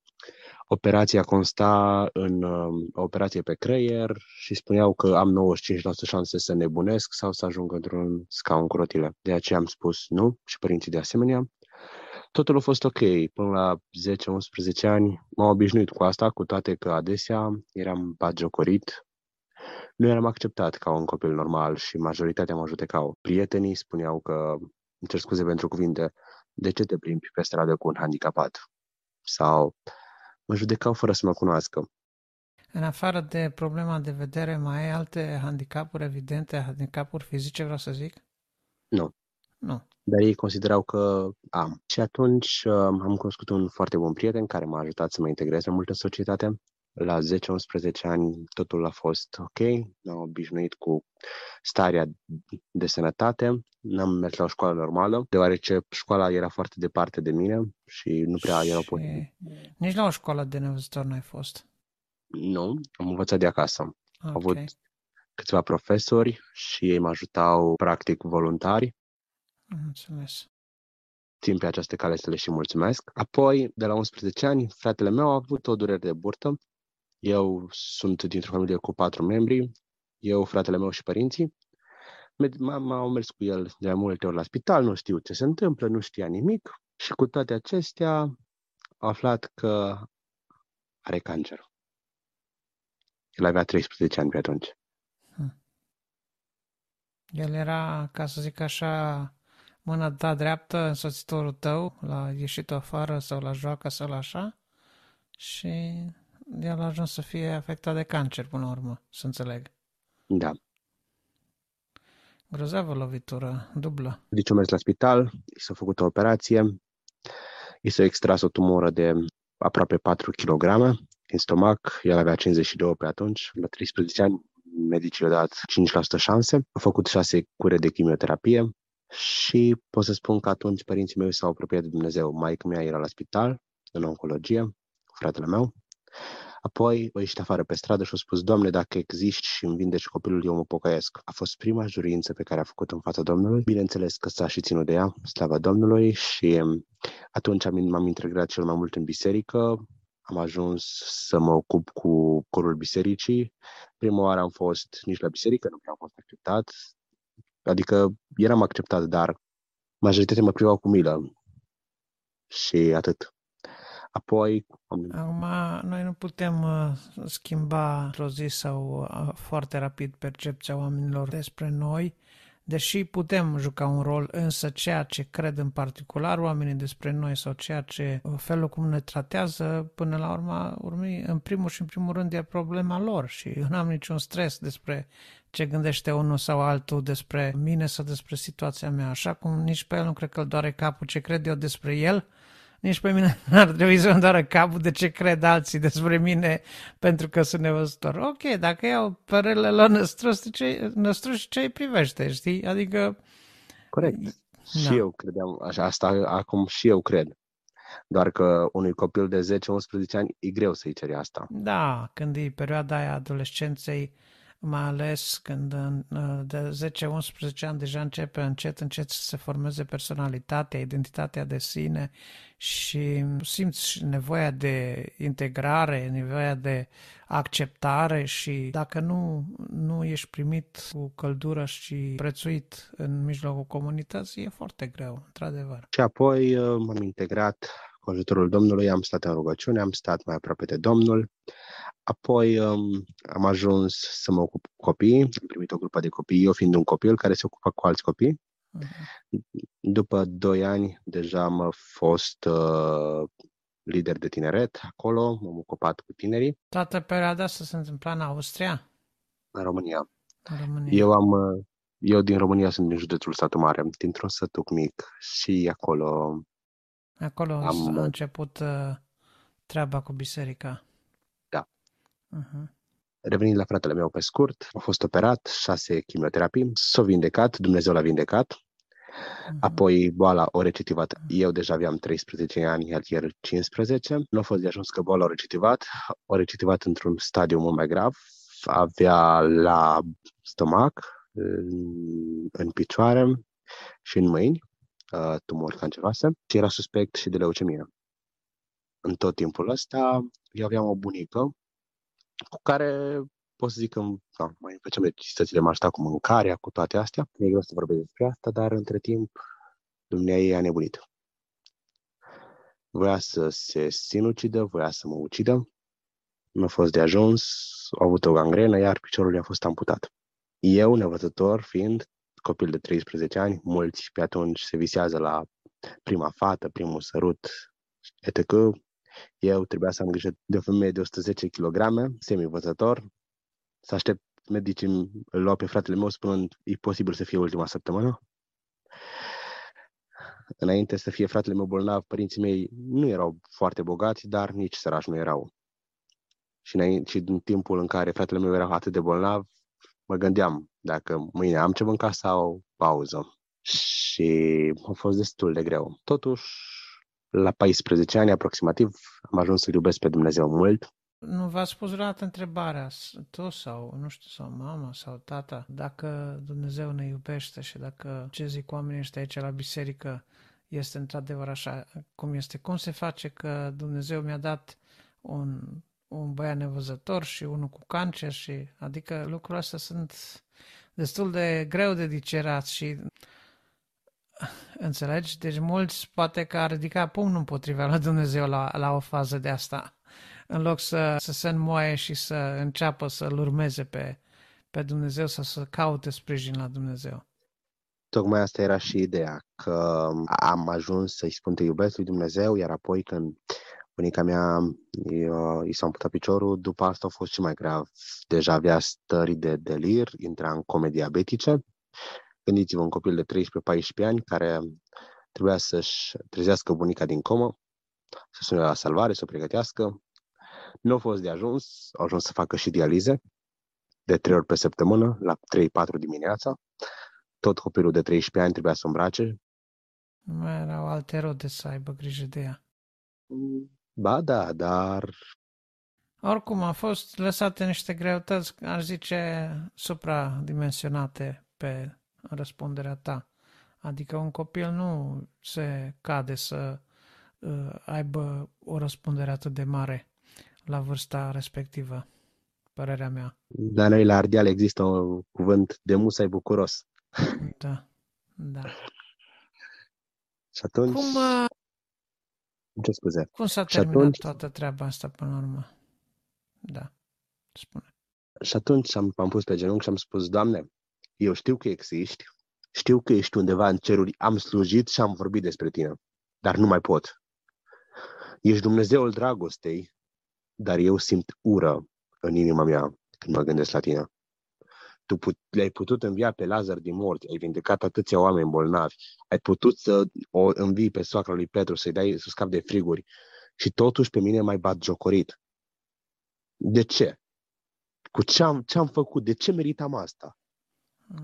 Operația consta în uh, o operație pe creier și spuneau că am 95% șanse să nebunesc sau să ajung într-un scaun cu rotile. De aceea am spus nu și părinții de asemenea. Totul a fost ok. Până la 10-11 ani m-am obișnuit cu asta, cu toate că adesea eram bagiocorit. Nu eram acceptat ca un copil normal și majoritatea mă judecau. Prietenii spuneau că, îmi cer scuze pentru cuvinte, de ce te plimbi pe stradă cu un handicapat? Sau mă judecau fără să mă cunoască. În afară de problema de vedere, mai ai alte handicapuri evidente, handicapuri fizice, vreau să zic? Nu. Nu. Dar ei considerau că am. Și atunci uh, am cunoscut un foarte bun prieten care m-a ajutat să mă integrez în multă societate. La 10-11 ani totul a fost ok, am obișnuit cu starea de sănătate, n-am mers la o școală normală, deoarece școala era foarte departe de mine și nu prea erau posibil. Nici la o școală de nevăzător n-ai fost? Nu, am învățat de acasă. Okay. Am avut câțiva profesori și ei mă ajutau practic voluntari. Am înțeles. Țin pe această cale să le și mulțumesc. Apoi, de la 11 ani, fratele meu a avut o durere de burtă. Eu sunt dintr-o familie cu patru membri, eu, fratele meu și părinții. M-au mers cu el de multe ori la spital, nu știu ce se întâmplă, nu știa nimic și cu toate acestea a aflat că are cancer. El avea 13 ani pe atunci. Hmm. El era, ca să zic așa, mâna ta dreaptă, însoțitorul tău, la ieșit afară sau la joacă sau la așa și el a ajuns să fie afectat de cancer până la urmă, să înțeleg. Da. Grozavă lovitură, dublă. Deci a mers la spital, i s-a făcut o operație, i s-a extras o tumoră de aproape 4 kg în stomac, el avea 52 pe atunci, la 13 ani, medicii i-au dat 5% șanse, a făcut 6 cure de chimioterapie și pot să spun că atunci părinții mei s-au apropiat de Dumnezeu. Maica mea era la spital, în oncologie, fratele meu, Apoi a ieșit afară pe stradă și a spus, Doamne, dacă existi și îmi vindeci copilul, eu mă pocăiesc. A fost prima jurință pe care a făcut în fața Domnului. Bineînțeles că s-a și ținut de ea, slava Domnului, și atunci m-am integrat cel mai mult în biserică, am ajuns să mă ocup cu corul bisericii. Prima oară am fost nici la biserică, nu prea am fost acceptat. Adică eram acceptat, dar majoritatea mă priveau cu milă. Și atât. Apoi... Acum, noi nu putem uh, schimba într-o zi sau uh, foarte rapid percepția oamenilor despre noi, Deși putem juca un rol, însă ceea ce cred în particular oamenii despre noi sau ceea ce uh, felul cum ne tratează, până la urmă, urmi, în primul și în primul rând e problema lor și eu n-am niciun stres despre ce gândește unul sau altul despre mine sau despre situația mea, așa cum nici pe el nu cred că îl doare capul ce cred eu despre el, nici pe mine n-ar trebui să-mi doară capul de ce cred alții despre mine pentru că sunt nevăzător. Ok, dacă iau părerile lor năstruși, ce, năstruși, ce îi privește, știi? Adică... Corect. Da. Și eu credeam așa, asta acum și eu cred. Doar că unui copil de 10-11 ani e greu să-i ceri asta. Da, când e perioada aia adolescenței, mai ales când de 10-11 ani deja începe încet, încet să se formeze personalitatea, identitatea de sine și simți nevoia de integrare, nevoia de acceptare și dacă nu, nu ești primit cu căldură și prețuit în mijlocul comunității, e foarte greu, într-adevăr. Și apoi uh, m-am integrat cu ajutorul Domnului, am stat în rugăciune, am stat mai aproape de Domnul, Apoi um, am ajuns să mă ocup cu copii, am primit o grupă de copii, eu fiind un copil care se ocupă cu alți copii. Uh-huh. După doi ani deja am fost uh, lider de tineret acolo, m-am ocupat cu tinerii. Toată perioada asta se întâmpla în Austria? În România. În România. Eu am, uh, eu din România sunt din județul Satu Mare, dintr-un sătuc mic și acolo... Acolo am, a început uh, treaba cu biserica. Uh-huh. Revenind la fratele meu pe scurt, a fost operat, șase chimioterapii, s-a vindecat, Dumnezeu l-a vindecat, uh-huh. apoi boala o recitivat, uh-huh. eu deja aveam 13 ani, iar el 15, nu a fost de ajuns că boala o recitivat, o recitivat într-un stadiu mult mai grav, avea la stomac, în, în picioare și în mâini, uh, tumori canceroase și era suspect și de leucemie. În tot timpul ăsta, eu aveam o bunică cu care pot să zic că da, mai făceam necesitățile, m-a ajutat cu mâncarea, cu toate astea. Nu e greu să vorbesc despre asta, dar între timp Dumnezeu a nebunit. Voia să se sinucidă, voia să mă ucidă. Nu a fost de ajuns, a avut o gangrenă, iar piciorul i-a fost amputat. Eu, nevăzător, fiind copil de 13 ani, mulți pe atunci se visează la prima fată, primul sărut, etc. Eu trebuia să am grijă de o femeie de 110 kg, semivăzător, să aștept medicii îl luau pe fratele meu spunând e posibil să fie ultima săptămână. înainte să fie fratele meu bolnav, părinții mei nu erau foarte bogați, dar nici sărași nu erau. Și, înainte, și în timpul în care fratele meu era atât de bolnav, mă gândeam dacă mâine am ce mânca sau pauză. Și a fost destul de greu. Totuși, la 14 ani aproximativ, am ajuns să-L iubesc pe Dumnezeu mult. Nu v-ați spus vreodată întrebarea, tu sau, nu știu, sau mama sau tata, dacă Dumnezeu ne iubește și dacă ce zic oamenii ăștia aici la biserică este într-adevăr așa cum este. Cum se face că Dumnezeu mi-a dat un, un băiat nevăzător și unul cu cancer și adică lucrurile astea sunt destul de greu de dicerat și înțelegi? Deci mulți poate că ar ridica pumnul împotriva la Dumnezeu la, la o fază de asta în loc să, să se înmoaie și să înceapă să-L urmeze pe, pe Dumnezeu sau să caute sprijin la Dumnezeu. Tocmai asta era și ideea, că am ajuns să-i spun te iubesc lui Dumnezeu, iar apoi când bunica mea i s-a amputat piciorul, după asta a fost și mai grav. Deja avea stări de delir, intra în come diabetice. Gândiți-vă, un copil de 13-14 ani care trebuia să-și trezească bunica din comă, să sune la salvare, să o pregătească. Nu a fost de ajuns, au ajuns să facă și dialize de trei ori pe săptămână, la 3-4 dimineața. Tot copilul de 13 ani trebuia să îmbrace. Nu mai erau alte rode să aibă grijă de ea. Ba da, dar... Oricum, a fost lăsate niște greutăți, aș zice, supradimensionate pe răspunderea ta. Adică un copil nu se cade să uh, aibă o răspundere atât de mare la vârsta respectivă, părerea mea. Dar noi la Ardeal există un cuvânt de musai bucuros. Da, da. Și atunci... Cum, uh, ce scuze? Cum s-a terminat atunci... toată treaba asta până la urmă? Da, spune. Și atunci am, am pus pe genunchi și am spus, Doamne, eu știu că existi, știu că ești undeva în ceruri, am slujit și am vorbit despre tine, dar nu mai pot. Ești Dumnezeul dragostei, dar eu simt ură în inima mea când mă gândesc la tine. Tu put, le-ai putut învia pe Lazar din morți, ai vindecat atâția oameni bolnavi, ai putut să o învii pe soacra lui Petru, să-i dai să scap de friguri și totuși pe mine mai bat jocorit. De ce? Cu ce am, ce am făcut? De ce meritam asta?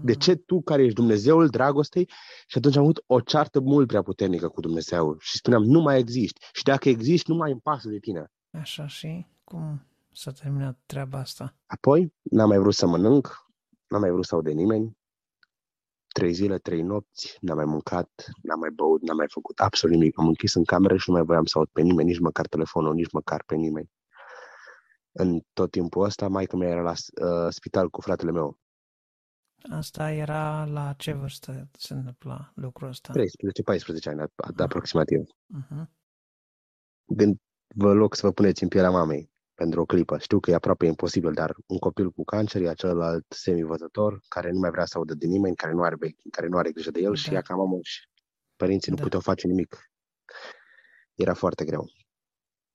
De mm. ce tu, care ești Dumnezeul dragostei, și atunci am avut o ceartă mult prea puternică cu Dumnezeu și spuneam, nu mai existi. Și dacă existi, nu mai îmi pasă de tine. Așa și cum s-a terminat treaba asta? Apoi, n-am mai vrut să mănânc, n-am mai vrut să aud de nimeni. Trei zile, trei nopți, n-am mai mâncat, n-am mai băut, n-am mai făcut absolut nimic. Am închis în cameră și nu mai voiam să aud pe nimeni, nici măcar telefonul, nici măcar pe nimeni. În tot timpul ăsta, maica mea era la uh, spital cu fratele meu. Asta era la ce vârstă se întâmpla lucrul ăsta? 13-14 ani, uh-huh. aproximativ. Uh-huh. Gând, vă loc să vă puneți în pielea mamei pentru o clipă. Știu că e aproape imposibil, dar un copil cu cancer e celălalt semivăzător, care nu mai vrea să audă de nimeni, care nu are, care nu are grijă de el da. și ea ca mamă și părinții da. nu puteau face nimic. Era foarte greu.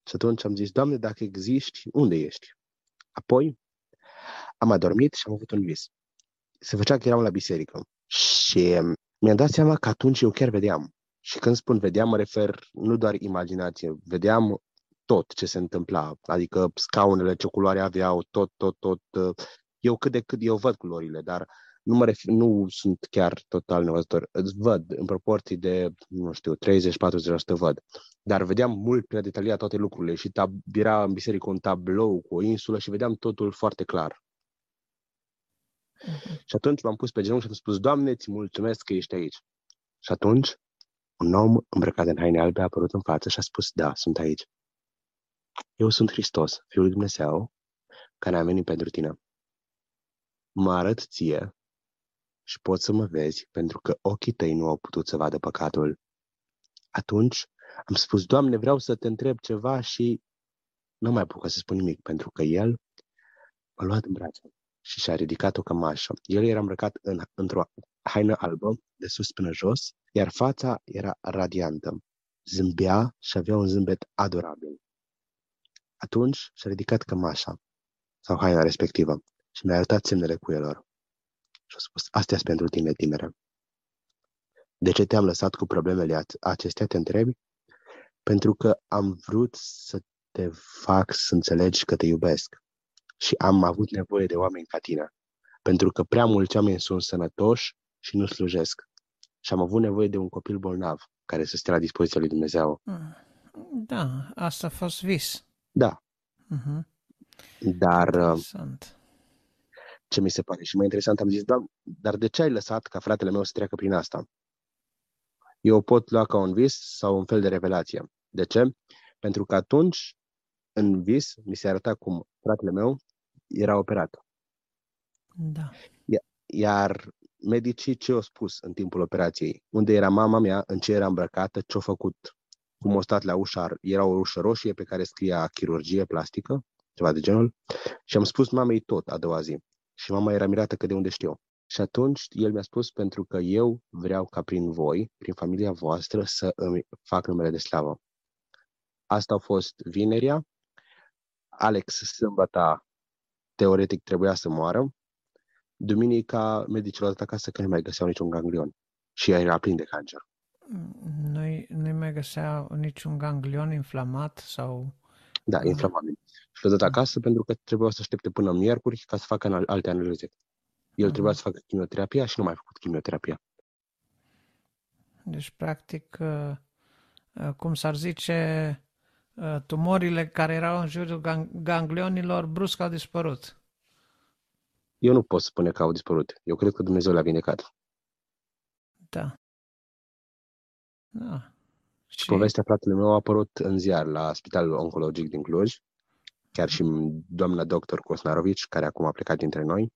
Și atunci am zis, Doamne, dacă existi, unde ești? Apoi am adormit și am avut un vis. Se făcea că eram la biserică și mi-am dat seama că atunci eu chiar vedeam. Și când spun vedeam, mă refer nu doar imaginație, vedeam tot ce se întâmpla, adică scaunele, ce culoare aveau, tot, tot, tot. Uh, eu cât de cât eu văd culorile, dar nu, mă refer, nu sunt chiar total nevăzător. Îți văd în proporții de, nu știu, 30-40% văd. Dar vedeam mult prea detaliat toate lucrurile și tab- era în biserică un tablou cu o insulă și vedeam totul foarte clar. Uh-huh. Și atunci m-am pus pe genunchi și am spus, Doamne, ți mulțumesc că ești aici. Și atunci un om îmbrăcat în haine albe a apărut în față și a spus, da, sunt aici. Eu sunt Hristos, Fiul lui Dumnezeu, care a venit pentru tine. Mă arăt ție și poți să mă vezi pentru că ochii tăi nu au putut să vadă păcatul. Atunci am spus, Doamne, vreau să te întreb ceva și nu mai apucă să spun nimic, pentru că el m-a luat în brațe și și-a ridicat o cămașă. El era îmbrăcat în, într-o haină albă, de sus până jos, iar fața era radiantă. Zâmbea și avea un zâmbet adorabil. Atunci și-a ridicat cămașa sau haina respectivă și mi-a arătat semnele cuielor. Și a spus, astea sunt pentru tine, tinere. De ce te-am lăsat cu problemele acestea, te întrebi? Pentru că am vrut să te fac să înțelegi că te iubesc și am avut nevoie de oameni ca tine. Pentru că prea mulți oameni sunt sănătoși și nu slujesc. Și am avut nevoie de un copil bolnav care să stea la dispoziția lui Dumnezeu. Mm. Da, asta a fost vis. Da. Uh-huh. Dar uh, Interesant. ce mi se pare și mai interesant, am zis, da, dar de ce ai lăsat ca fratele meu să treacă prin asta? Eu o pot lua ca un vis sau un fel de revelație. De ce? Pentru că atunci, în vis, mi se arăta cum fratele meu era operat. Da. Iar medicii ce au spus în timpul operației? Unde era mama mea, în ce era îmbrăcată, ce-a făcut? Cum a stat la ușa, era o ușă roșie pe care scria chirurgie plastică, ceva de genul, și am spus mamei tot a doua zi. Și mama era mirată că de unde știu. Și atunci el mi-a spus pentru că eu vreau ca prin voi, prin familia voastră, să îmi fac numele de slavă. Asta a fost vinerea. Alex sâmbătă teoretic trebuia să moară. Duminica medicii l-au dat acasă că nu mai găseau niciun ganglion. Și ea era plin de cancer. Nu, nu mai găseau niciun ganglion inflamat sau... Da, inflamabil. Și l-a dat acasă pentru că trebuia să aștepte până miercuri ca să facă alte analize. El trebuia să facă chimioterapia și nu mai a făcut chimioterapia. Deci, practic, uh, uh, cum s-ar zice, uh, tumorile care erau în jurul ganglionilor brusc au dispărut. Eu nu pot spune că au dispărut. Eu cred că Dumnezeu le-a vindecat. Da. Da. Și povestea fratele meu a apărut în ziar la Spitalul Oncologic din Cluj. Chiar și doamna doctor Cosnarovici, care acum a plecat dintre noi,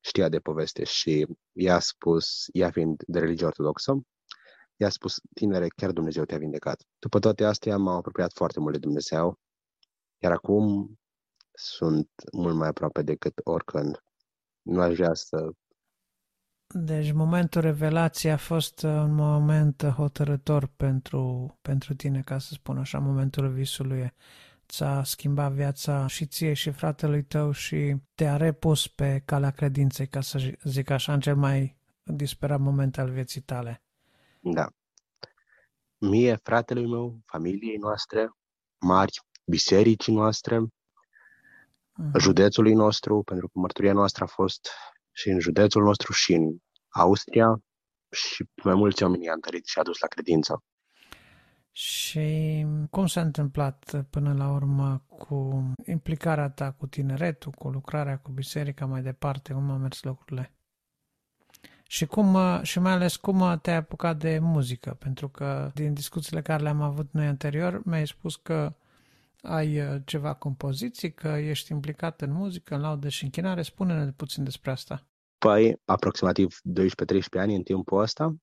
știa de poveste și i-a spus, ea fiind de religie ortodoxă, i-a spus, tinere, chiar Dumnezeu te-a vindecat. După toate astea m-am apropiat foarte mult de Dumnezeu, iar acum sunt mult mai aproape decât oricând. Nu aș vrea să... Deci momentul revelației a fost un moment hotărător pentru, pentru tine, ca să spun așa, momentul visului ți-a schimbat viața și ție și fratelui tău și te-a repus pe calea credinței, ca să zic așa, în cel mai disperat moment al vieții tale. Da. Mie, fratelui meu, familiei noastre, mari, bisericii noastre, uh-huh. județului nostru, pentru că mărturia noastră a fost și în județul nostru și în Austria și mai mulți oameni i-a întărit și a dus la credință. Și cum s-a întâmplat până la urmă cu implicarea ta cu tineretul, cu lucrarea cu biserica mai departe, cum au mers lucrurile? Și, cum, și mai ales cum te-ai apucat de muzică, pentru că din discuțiile care le-am avut noi anterior mi-ai spus că ai ceva compoziții, că ești implicat în muzică, în laudă și închinare. Spune-ne puțin despre asta. Păi, aproximativ 12-13 ani în timpul ăsta,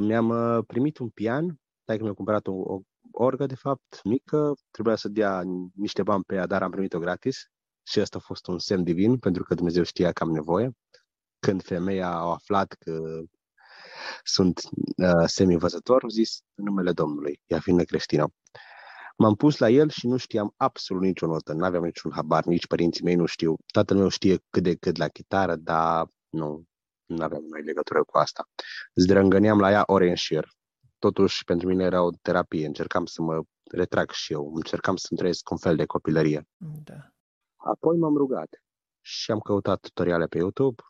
mi-am primit un pian Taică mi-a cumpărat o, o orgă, de fapt, mică, trebuia să dea niște bani pe ea, dar am primit-o gratis și asta a fost un semn divin, pentru că Dumnezeu știa că am nevoie. Când femeia a aflat că sunt uh, semi-văzător, au zis în numele Domnului, ea fiind creștină. M-am pus la el și nu știam absolut nicio notă, nu aveam niciun habar, nici părinții mei nu știu. Tatăl meu știe cât de cât la chitară, dar nu, nu aveam mai legătură cu asta. Zdrângăneam la ea ore în șir totuși pentru mine era o terapie. Încercam să mă retrag și eu, încercam să-mi trăiesc un fel de copilărie. Da. Apoi m-am rugat și am căutat tutoriale pe YouTube,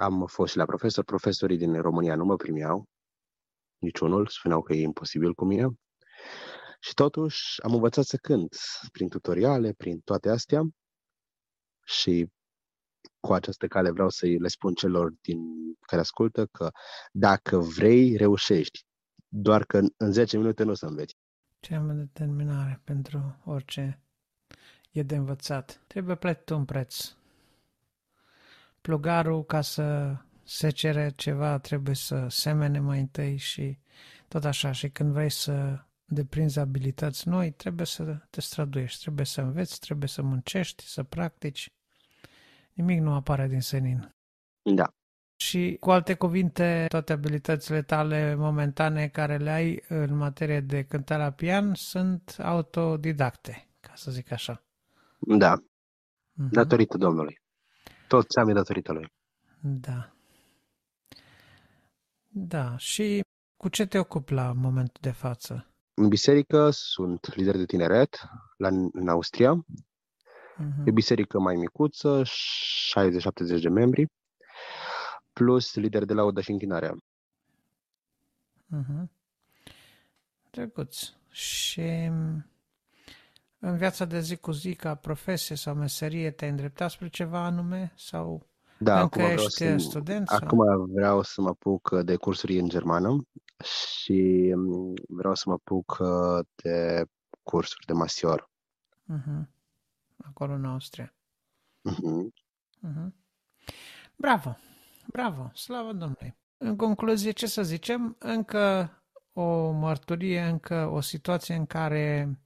am fost și la profesor, profesorii din România nu mă primeau, niciunul, spuneau că e imposibil cu mine. Și totuși am învățat să cânt prin tutoriale, prin toate astea și cu această cale vreau să le spun celor din care ascultă că dacă vrei, reușești doar că în 10 minute nu o să înveți. Ce am determinare pentru orice e de învățat. Trebuie plătit un preț. Plugarul, ca să se cere ceva, trebuie să semene mai întâi și tot așa. Și când vrei să deprinzi abilități noi, trebuie să te străduiești, trebuie să înveți, trebuie să muncești, să practici. Nimic nu apare din senin. Da. Și, cu alte cuvinte, toate abilitățile tale momentane care le ai în materie de cântare la pian sunt autodidacte, ca să zic așa. Da. Uh-huh. Datorită Domnului. Tot ce am e datorită Lui. Da. Da, și cu ce te ocupi la momentul de față? În biserică sunt lider de tineret la, în Austria. Uh-huh. E o biserică mai micuță, 60-70 de membri, plus lider de laudă și închinarea. Uh-huh. Drăguț. Și în viața de zi cu zi, ca profesie sau meserie, te-ai îndreptat spre ceva anume? Sau Da, încă acum vreau, ești să, student? Sau? acum vreau să mă apuc de cursuri în germană și mm, vreau să mă apuc uh, de cursuri de masior. Uh-huh. Acolo în Austria. Mhm. Uh-huh. Bravo, bravo, slavă Domnului. În concluzie, ce să zicem, încă o mărturie, încă o situație în care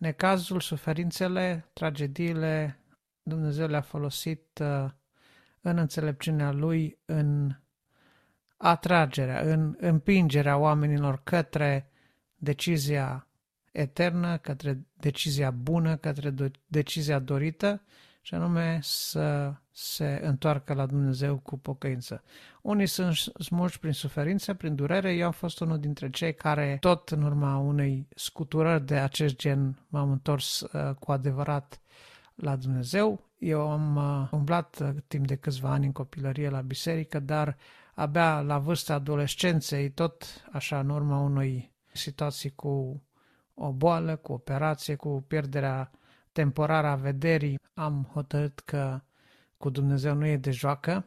necazul, suferințele, tragediile, Dumnezeu le-a folosit uh, în înțelepciunea Lui, în atragerea, în împingerea oamenilor către decizia eternă, către decizia bună, către do- decizia dorită, și anume să se întoarcă la Dumnezeu cu pocăință. Unii sunt smulși prin suferință, prin durere. Eu am fost unul dintre cei care, tot în urma unei scuturări de acest gen, m-am întors uh, cu adevărat la Dumnezeu. Eu am uh, umblat uh, timp de câțiva ani în copilărie la biserică, dar abia la vârsta adolescenței, tot așa în urma unei situații cu o boală, cu operație, cu pierderea temporară a vederii, am hotărât că cu Dumnezeu nu e de joacă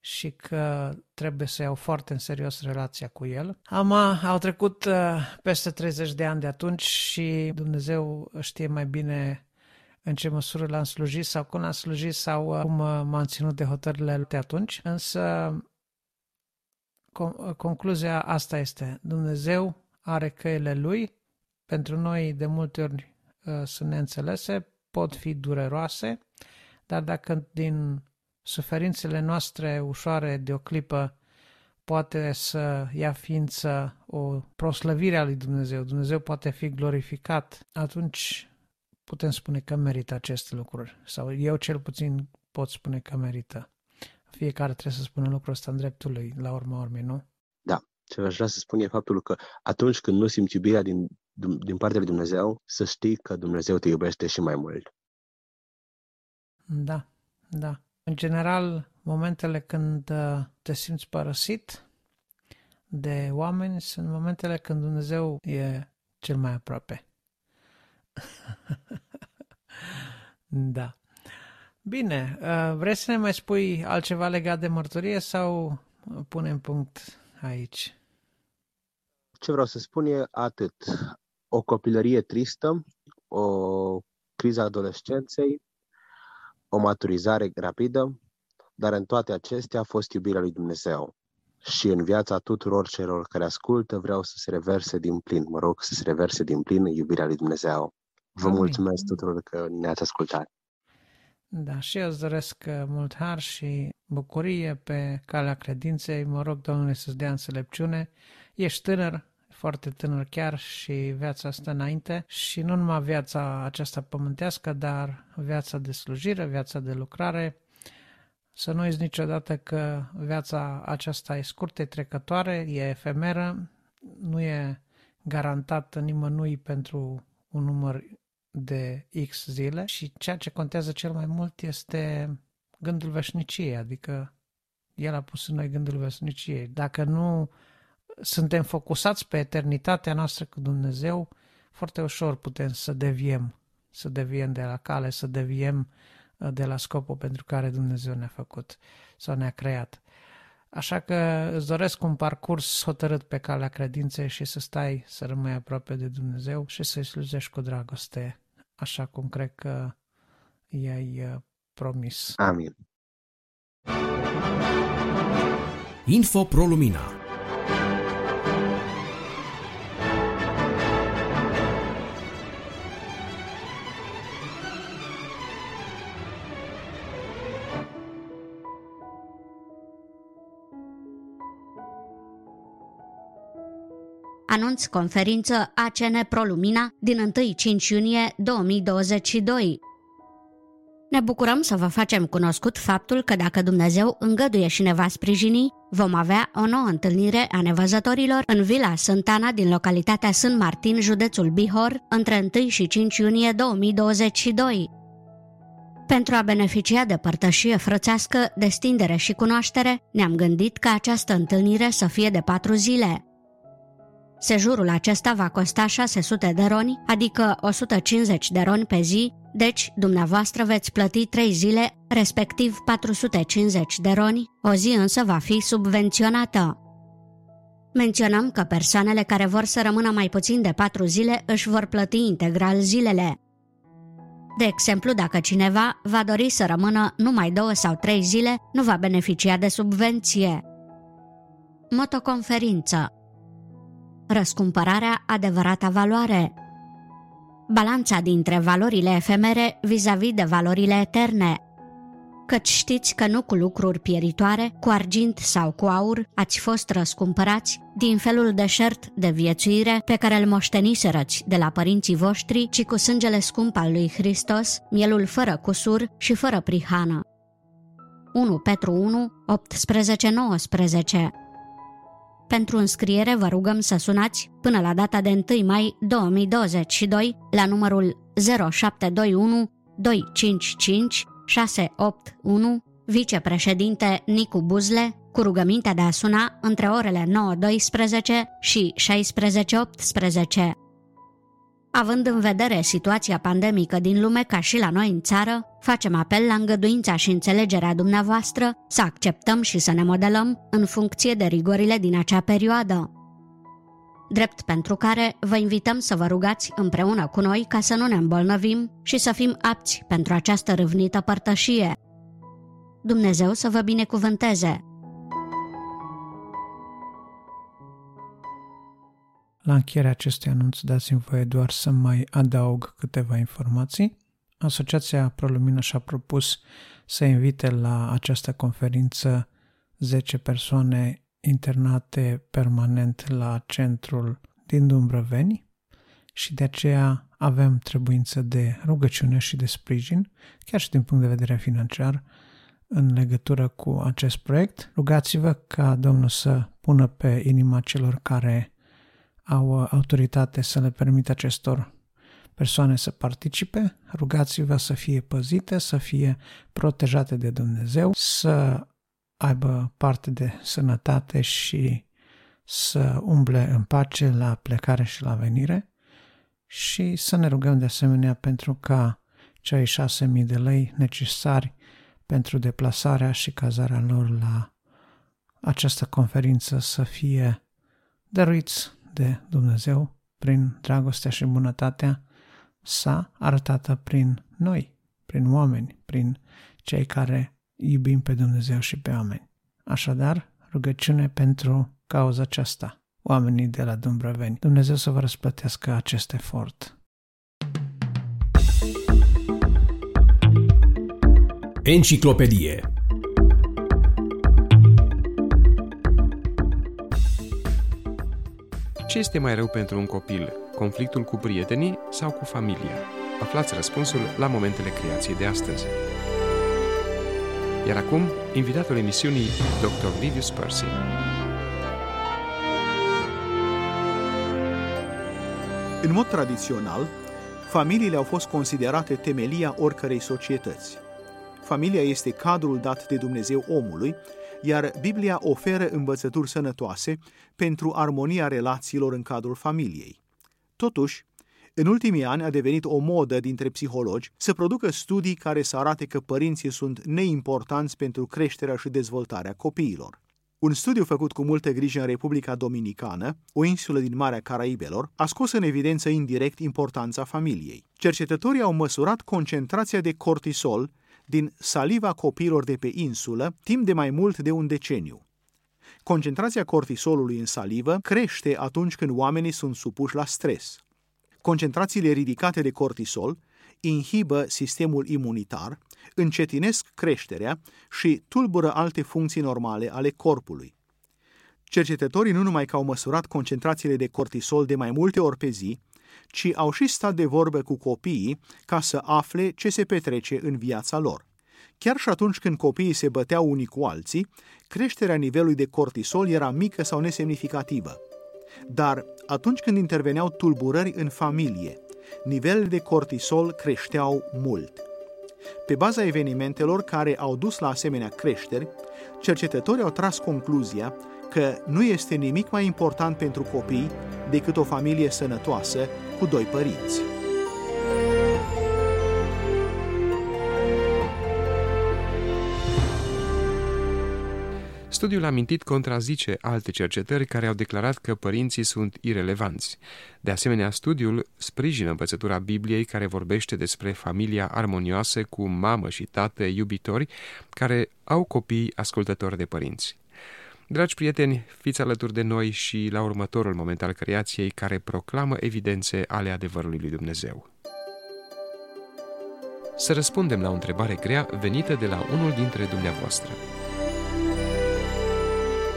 și că trebuie să iau foarte în serios relația cu El. Am, au trecut uh, peste 30 de ani de atunci și Dumnezeu știe mai bine în ce măsură l-am slujit sau cum l-am slujit sau uh, cum uh, m-am ținut de hotările de atunci. Însă con- concluzia asta este, Dumnezeu are căile Lui, pentru noi de multe ori uh, sunt neînțelese, pot fi dureroase, dar dacă din suferințele noastre ușoare de o clipă poate să ia ființă o proslăvire a lui Dumnezeu, Dumnezeu poate fi glorificat, atunci putem spune că merită aceste lucruri. Sau eu cel puțin pot spune că merită. Fiecare trebuie să spună lucrul ăsta în dreptul lui, la urma urmei, nu? Da. Ce aș vrea să spun e faptul că atunci când nu simți iubirea din, din partea lui Dumnezeu, să știi că Dumnezeu te iubește și mai mult. Da, da. În general, momentele când uh, te simți părăsit de oameni sunt momentele când Dumnezeu e cel mai aproape. da. Bine, uh, vrei să ne mai spui altceva legat de mărturie sau punem punct aici? Ce vreau să spun e atât. O copilărie tristă, o criză adolescenței, o maturizare rapidă, dar în toate acestea a fost iubirea lui Dumnezeu. Și în viața tuturor celor care ascultă vreau să se reverse din plin, mă rog, să se reverse din plin iubirea lui Dumnezeu. Vă Amin. mulțumesc tuturor că ne-ați ascultat. Da, și eu îți doresc uh, mult har și bucurie pe calea credinței. Mă rog, Domnule, să-ți dea înțelepciune. Ești tânăr, foarte tânăr chiar și viața asta înainte și nu numai viața aceasta pământească, dar viața de slujire, viața de lucrare. Să nu uiți niciodată că viața aceasta e scurtă, e trecătoare, e efemeră, nu e garantată nimănui pentru un număr de X zile și ceea ce contează cel mai mult este gândul veșniciei, adică El a pus în noi gândul veșniciei. Dacă nu suntem focusați pe eternitatea noastră cu Dumnezeu, foarte ușor putem să deviem, să deviem de la cale, să deviem uh, de la scopul pentru care Dumnezeu ne-a făcut sau ne-a creat. Așa că îți doresc un parcurs hotărât pe calea credinței și să stai, să rămâi aproape de Dumnezeu și să-i slujești cu dragoste, așa cum cred că i-ai uh, promis. Amin. Info Pro Lumina Anunț conferință ACN ProLumina din 1-5 iunie 2022. Ne bucurăm să vă facem cunoscut faptul că dacă Dumnezeu îngăduie și ne va sprijini, vom avea o nouă întâlnire a nevăzătorilor în Vila Sântana din localitatea Sânt Martin, județul Bihor, între 1 și 5 iunie 2022. Pentru a beneficia de părtășie frățească, destindere și cunoaștere, ne-am gândit ca această întâlnire să fie de patru zile. Sejurul acesta va costa 600 de roni, adică 150 de roni pe zi, deci dumneavoastră veți plăti 3 zile, respectiv 450 de roni, o zi însă va fi subvenționată. Menționăm că persoanele care vor să rămână mai puțin de 4 zile își vor plăti integral zilele. De exemplu, dacă cineva va dori să rămână numai două sau trei zile, nu va beneficia de subvenție. Motoconferință Răscumpărarea adevărata valoare. Balanța dintre valorile efemere vis-a-vis de valorile eterne. Căci știți că nu cu lucruri pieritoare, cu argint sau cu aur, ați fost răscumpărați din felul deșert de viețuire pe care îl moșteniserăți de la părinții voștri, ci cu sângele scump al lui Hristos, mielul fără cusur și fără prihană. 1 Petru 1, 18-19 pentru înscriere vă rugăm să sunați până la data de 1 mai 2022 la numărul 0721 255 681 vicepreședinte Nicu Buzle cu rugămintea de a suna între orele 9.12 și 16.18. Având în vedere situația pandemică din lume ca și la noi în țară, facem apel la îngăduința și înțelegerea dumneavoastră să acceptăm și să ne modelăm în funcție de rigorile din acea perioadă. Drept pentru care vă invităm să vă rugați împreună cu noi ca să nu ne îmbolnăvim și să fim apți pentru această râvnită părtășie. Dumnezeu să vă binecuvânteze! La încheierea acestui anunț dați-mi voie doar să mai adaug câteva informații. Asociația ProLumină și-a propus să invite la această conferință 10 persoane internate permanent la centrul din Dumbrăveni și de aceea avem trebuință de rugăciune și de sprijin, chiar și din punct de vedere financiar, în legătură cu acest proiect. Rugați-vă ca Domnul să pună pe inima celor care au uh, autoritate să le permită acestor persoane să participe, rugați-vă să fie păzite, să fie protejate de Dumnezeu, să aibă parte de sănătate și să umble în pace la plecare și la venire. Și să ne rugăm de asemenea pentru ca cei șase mii de lei necesari pentru deplasarea și cazarea lor la această conferință să fie dăruiți de Dumnezeu prin dragostea și bunătatea sa arătată prin noi, prin oameni, prin cei care iubim pe Dumnezeu și pe oameni. Așadar, rugăciune pentru cauza aceasta, oamenii de la Dumbrăveni. Dumnezeu să vă răsplătească acest efort. Enciclopedie Ce este mai rău pentru un copil, conflictul cu prietenii sau cu familia? Aflați răspunsul la momentele creației de astăzi. Iar acum, invitatul emisiunii, Dr. Livius Percy. În mod tradițional, familiile au fost considerate temelia oricărei societăți. Familia este cadrul dat de Dumnezeu omului, iar Biblia oferă învățături sănătoase pentru armonia relațiilor în cadrul familiei. Totuși, în ultimii ani a devenit o modă dintre psihologi să producă studii care să arate că părinții sunt neimportanți pentru creșterea și dezvoltarea copiilor. Un studiu făcut cu multă grijă în Republica Dominicană, o insulă din Marea Caraibelor, a scos în evidență indirect importanța familiei. Cercetătorii au măsurat concentrația de cortisol din saliva copiilor de pe insulă timp de mai mult de un deceniu. Concentrația cortisolului în salivă crește atunci când oamenii sunt supuși la stres. Concentrațiile ridicate de cortisol inhibă sistemul imunitar, încetinesc creșterea și tulbură alte funcții normale ale corpului. Cercetătorii nu numai că au măsurat concentrațiile de cortisol de mai multe ori pe zi, ci au și stat de vorbă cu copiii ca să afle ce se petrece în viața lor. Chiar și atunci când copiii se băteau unii cu alții, creșterea nivelului de cortisol era mică sau nesemnificativă. Dar atunci când interveneau tulburări în familie, nivelele de cortisol creșteau mult. Pe baza evenimentelor care au dus la asemenea creșteri, cercetătorii au tras concluzia că nu este nimic mai important pentru copii decât o familie sănătoasă cu doi părinți. Studiul amintit contrazice alte cercetări care au declarat că părinții sunt irelevanți. De asemenea, studiul sprijină învățătura Bibliei care vorbește despre familia armonioasă cu mamă și tată iubitori care au copii ascultători de părinți. Dragi prieteni, fiți alături de noi și la următorul moment al creației care proclamă evidențe ale adevărului lui Dumnezeu. Să răspundem la o întrebare grea venită de la unul dintre dumneavoastră.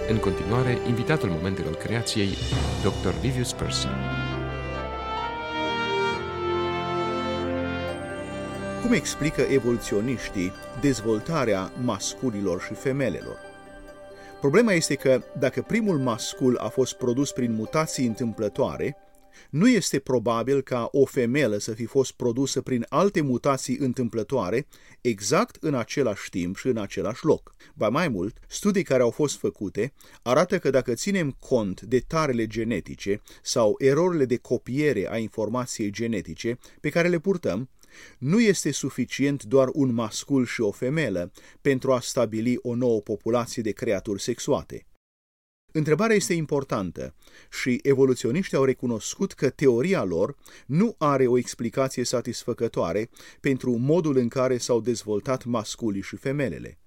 În continuare, invitatul momentelor creației, Dr. Livius Percy. Cum explică evoluționiștii dezvoltarea masculilor și femelelor? Problema este că dacă primul mascul a fost produs prin mutații întâmplătoare, nu este probabil ca o femelă să fi fost produsă prin alte mutații întâmplătoare exact în același timp și în același loc. Ba mai mult, studii care au fost făcute arată că dacă ținem cont de tarele genetice sau erorile de copiere a informației genetice pe care le purtăm, nu este suficient doar un mascul și o femelă pentru a stabili o nouă populație de creaturi sexuate. Întrebarea este importantă și evoluționiștii au recunoscut că teoria lor nu are o explicație satisfăcătoare pentru modul în care s-au dezvoltat masculii și femelele.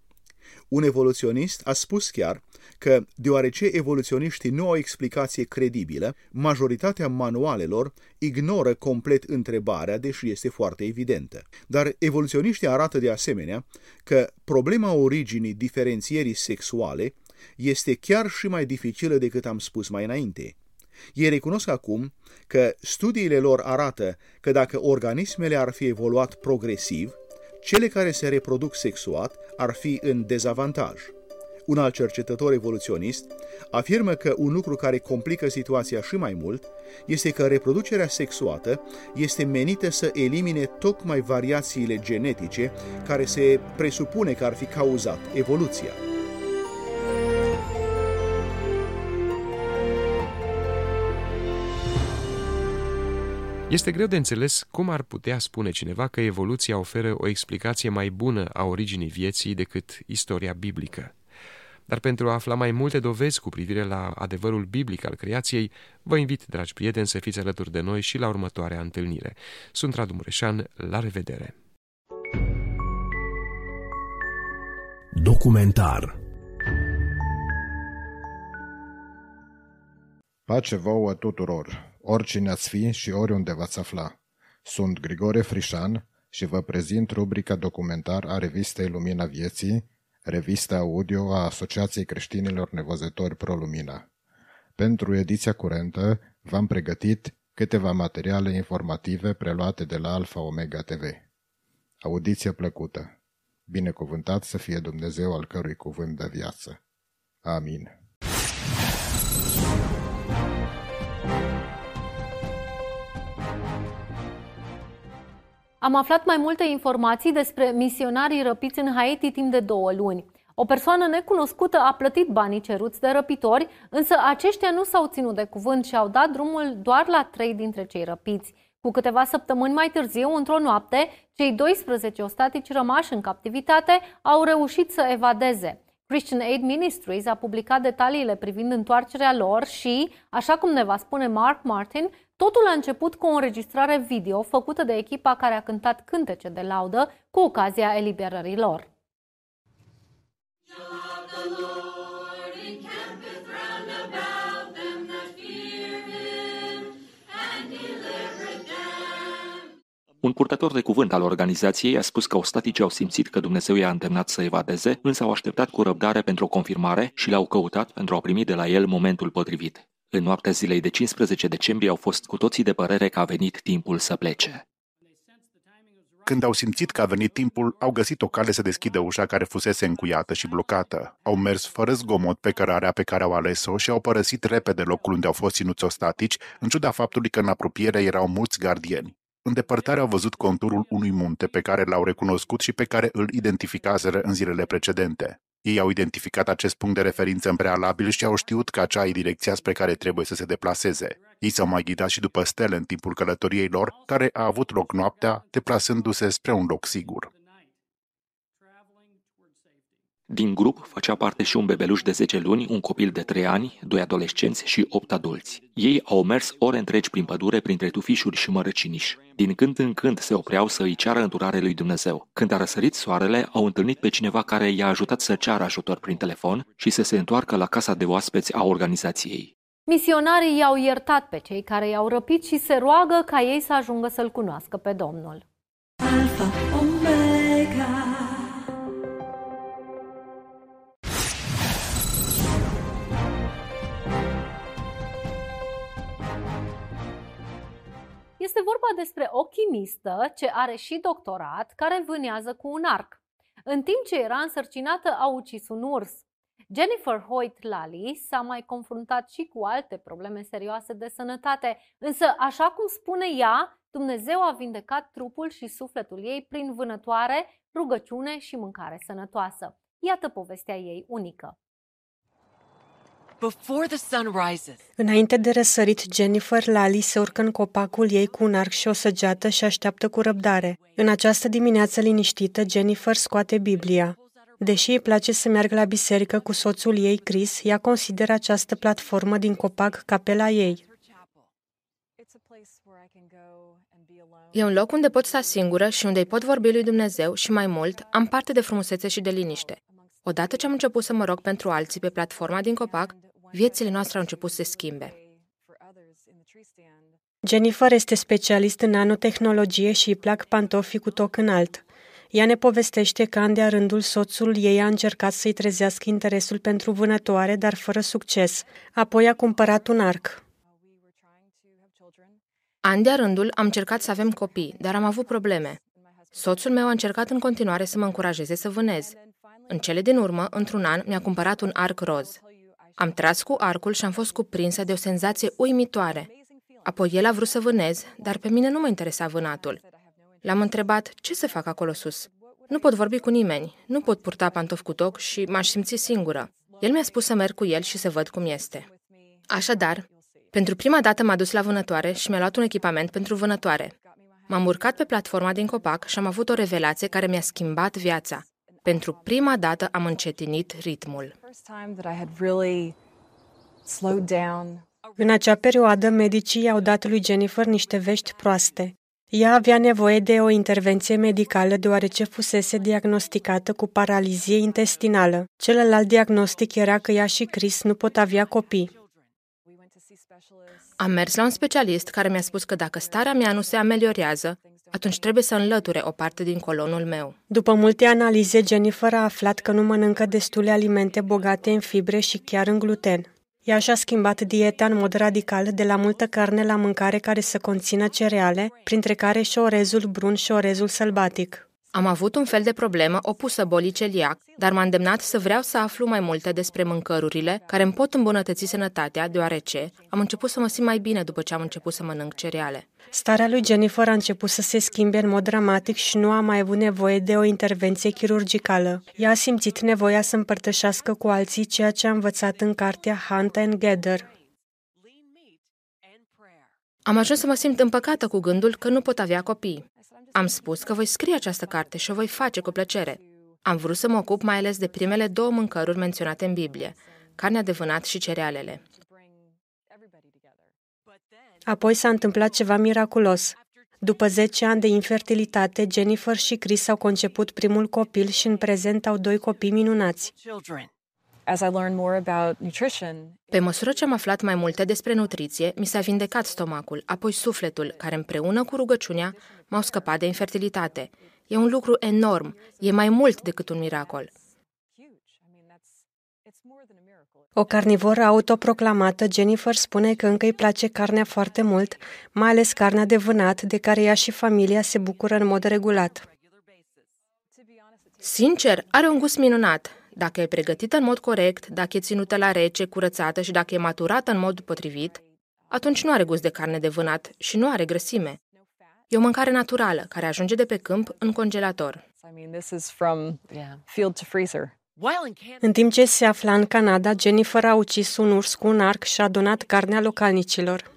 Un evoluționist a spus chiar că, deoarece evoluționiștii nu au o explicație credibilă, majoritatea manualelor ignoră complet întrebarea, deși este foarte evidentă. Dar evoluționiștii arată de asemenea că problema originii diferențierii sexuale este chiar și mai dificilă decât am spus mai înainte. Ei recunosc acum că studiile lor arată că dacă organismele ar fi evoluat progresiv, cele care se reproduc sexuat ar fi în dezavantaj. Un alt cercetător evoluționist afirmă că un lucru care complică situația și mai mult este că reproducerea sexuată este menită să elimine tocmai variațiile genetice care se presupune că ar fi cauzat evoluția. Este greu de înțeles cum ar putea spune cineva că evoluția oferă o explicație mai bună a originii vieții decât istoria biblică. Dar pentru a afla mai multe dovezi cu privire la adevărul biblic al creației, vă invit, dragi prieteni, să fiți alături de noi și la următoarea întâlnire. Sunt Radu Mureșan, la revedere! Documentar Pace vouă tuturor! Oricine ați fi și oriunde v-ați afla. Sunt Grigore Frișan și vă prezint rubrica documentar a revistei Lumina Vieții, revista audio a Asociației Creștinilor Nevăzători Pro Lumina. Pentru ediția curentă v-am pregătit câteva materiale informative preluate de la Alfa Omega TV. Audiție plăcută! Binecuvântat să fie Dumnezeu al cărui cuvânt de viață. Amin. Am aflat mai multe informații despre misionarii răpiți în Haiti timp de două luni. O persoană necunoscută a plătit banii ceruți de răpitori, însă aceștia nu s-au ținut de cuvânt și au dat drumul doar la trei dintre cei răpiți. Cu câteva săptămâni mai târziu, într-o noapte, cei 12 ostatici rămași în captivitate au reușit să evadeze. Christian Aid Ministries a publicat detaliile privind întoarcerea lor și, așa cum ne va spune Mark Martin, totul a început cu o înregistrare video făcută de echipa care a cântat cântece de laudă cu ocazia eliberării lor. Un purtător de cuvânt al organizației a spus că ostaticii au simțit că Dumnezeu i-a îndemnat să evadeze, însă au așteptat cu răbdare pentru o confirmare și l-au căutat pentru a primi de la el momentul potrivit. În noaptea zilei de 15 decembrie au fost cu toții de părere că a venit timpul să plece. Când au simțit că a venit timpul, au găsit o cale să deschidă ușa care fusese încuiată și blocată. Au mers fără zgomot pe cărarea pe care au ales-o și au părăsit repede locul unde au fost ținuți ostatici, în ciuda faptului că în apropiere erau mulți gardieni. În depărtare au văzut conturul unui munte pe care l-au recunoscut și pe care îl identificaseră în zilele precedente. Ei au identificat acest punct de referință în prealabil și au știut că acea e direcția spre care trebuie să se deplaseze. Ei s-au mai ghidat și după stele în timpul călătoriei lor, care a avut loc noaptea, deplasându-se spre un loc sigur. Din grup făcea parte și un bebeluș de 10 luni, un copil de 3 ani, doi adolescenți și 8 adulți. Ei au mers ore întregi prin pădure, printre tufișuri și mărăciniși. Din când în când se opreau să îi ceară înturare lui Dumnezeu. Când a răsărit soarele, au întâlnit pe cineva care i-a ajutat să ceară ajutor prin telefon și să se întoarcă la casa de oaspeți a organizației. Misionarii i-au iertat pe cei care i-au răpit și se roagă ca ei să ajungă să-L cunoască pe Domnul. Alfa, Este vorba despre o chimistă ce are și doctorat, care vânează cu un arc. În timp ce era însărcinată, a ucis un urs. Jennifer Hoyt Lally s-a mai confruntat și cu alte probleme serioase de sănătate, însă, așa cum spune ea, Dumnezeu a vindecat trupul și sufletul ei prin vânătoare, rugăciune și mâncare sănătoasă. Iată povestea ei unică. Înainte de răsărit, Jennifer Lally se urcă în copacul ei cu un arc și o săgeată și așteaptă cu răbdare. În această dimineață liniștită, Jennifer scoate Biblia. Deși îi place să meargă la biserică cu soțul ei, Chris, ea consideră această platformă din copac capela ei. E un loc unde pot sta singură și unde îi pot vorbi lui Dumnezeu și mai mult, am parte de frumusețe și de liniște. Odată ce am început să mă rog pentru alții pe platforma din copac, viețile noastre au început să se schimbe. Jennifer este specialist în nanotehnologie și îi plac pantofii cu toc înalt. Ea ne povestește că an de rândul soțul ei a încercat să-i trezească interesul pentru vânătoare, dar fără succes. Apoi a cumpărat un arc. An de rândul am încercat să avem copii, dar am avut probleme. Soțul meu a încercat în continuare să mă încurajeze să vânez. În cele din urmă, într-un an, mi-a cumpărat un arc roz. Am tras cu arcul și am fost cuprinsă de o senzație uimitoare. Apoi el a vrut să vânez, dar pe mine nu mă interesa vânatul. L-am întrebat ce să fac acolo sus. Nu pot vorbi cu nimeni, nu pot purta pantofi cu toc și m-aș simți singură. El mi-a spus să merg cu el și să văd cum este. Așadar, pentru prima dată m-a dus la vânătoare și mi-a luat un echipament pentru vânătoare. M-am urcat pe platforma din copac și am avut o revelație care mi-a schimbat viața. Pentru prima dată am încetinit ritmul. În acea perioadă, medicii i-au dat lui Jennifer niște vești proaste. Ea avea nevoie de o intervenție medicală deoarece fusese diagnosticată cu paralizie intestinală. Celălalt diagnostic era că ea și Chris nu pot avea copii. Am mers la un specialist care mi-a spus că dacă starea mea nu se ameliorează, atunci trebuie să înlăture o parte din colonul meu. După multe analize, Jennifer a aflat că nu mănâncă destule alimente bogate în fibre și chiar în gluten. Ea și-a schimbat dieta în mod radical de la multă carne la mâncare care să conțină cereale, printre care și șorezul brun și șorezul sălbatic. Am avut un fel de problemă opusă bolii celiac, dar m-a îndemnat să vreau să aflu mai multe despre mâncărurile care îmi pot îmbunătăți sănătatea, deoarece am început să mă simt mai bine după ce am început să mănânc cereale. Starea lui Jennifer a început să se schimbe în mod dramatic și nu a mai avut nevoie de o intervenție chirurgicală. Ea a simțit nevoia să împărtășească cu alții ceea ce a învățat în cartea Hunt and Gather. Am ajuns să mă simt împăcată cu gândul că nu pot avea copii. Am spus că voi scrie această carte și o voi face cu plăcere. Am vrut să mă ocup mai ales de primele două mâncăruri menționate în Biblie, carnea de vânat și cerealele. Apoi s-a întâmplat ceva miraculos. După 10 ani de infertilitate, Jennifer și Chris au conceput primul copil și în prezent au doi copii minunați. Pe măsură ce am aflat mai multe despre nutriție, mi s-a vindecat stomacul, apoi sufletul, care împreună cu rugăciunea m-au scăpat de infertilitate. E un lucru enorm, e mai mult decât un miracol. O carnivoră autoproclamată, Jennifer spune că încă îi place carnea foarte mult, mai ales carnea de vânat, de care ea și familia se bucură în mod regulat. Sincer, are un gust minunat. Dacă e pregătită în mod corect, dacă e ținută la rece, curățată și dacă e maturată în mod potrivit, atunci nu are gust de carne de vânat și nu are grăsime. E o mâncare naturală care ajunge de pe câmp în congelator. În timp ce se afla în Canada, Jennifer a ucis un urs cu un arc și a donat carnea localnicilor.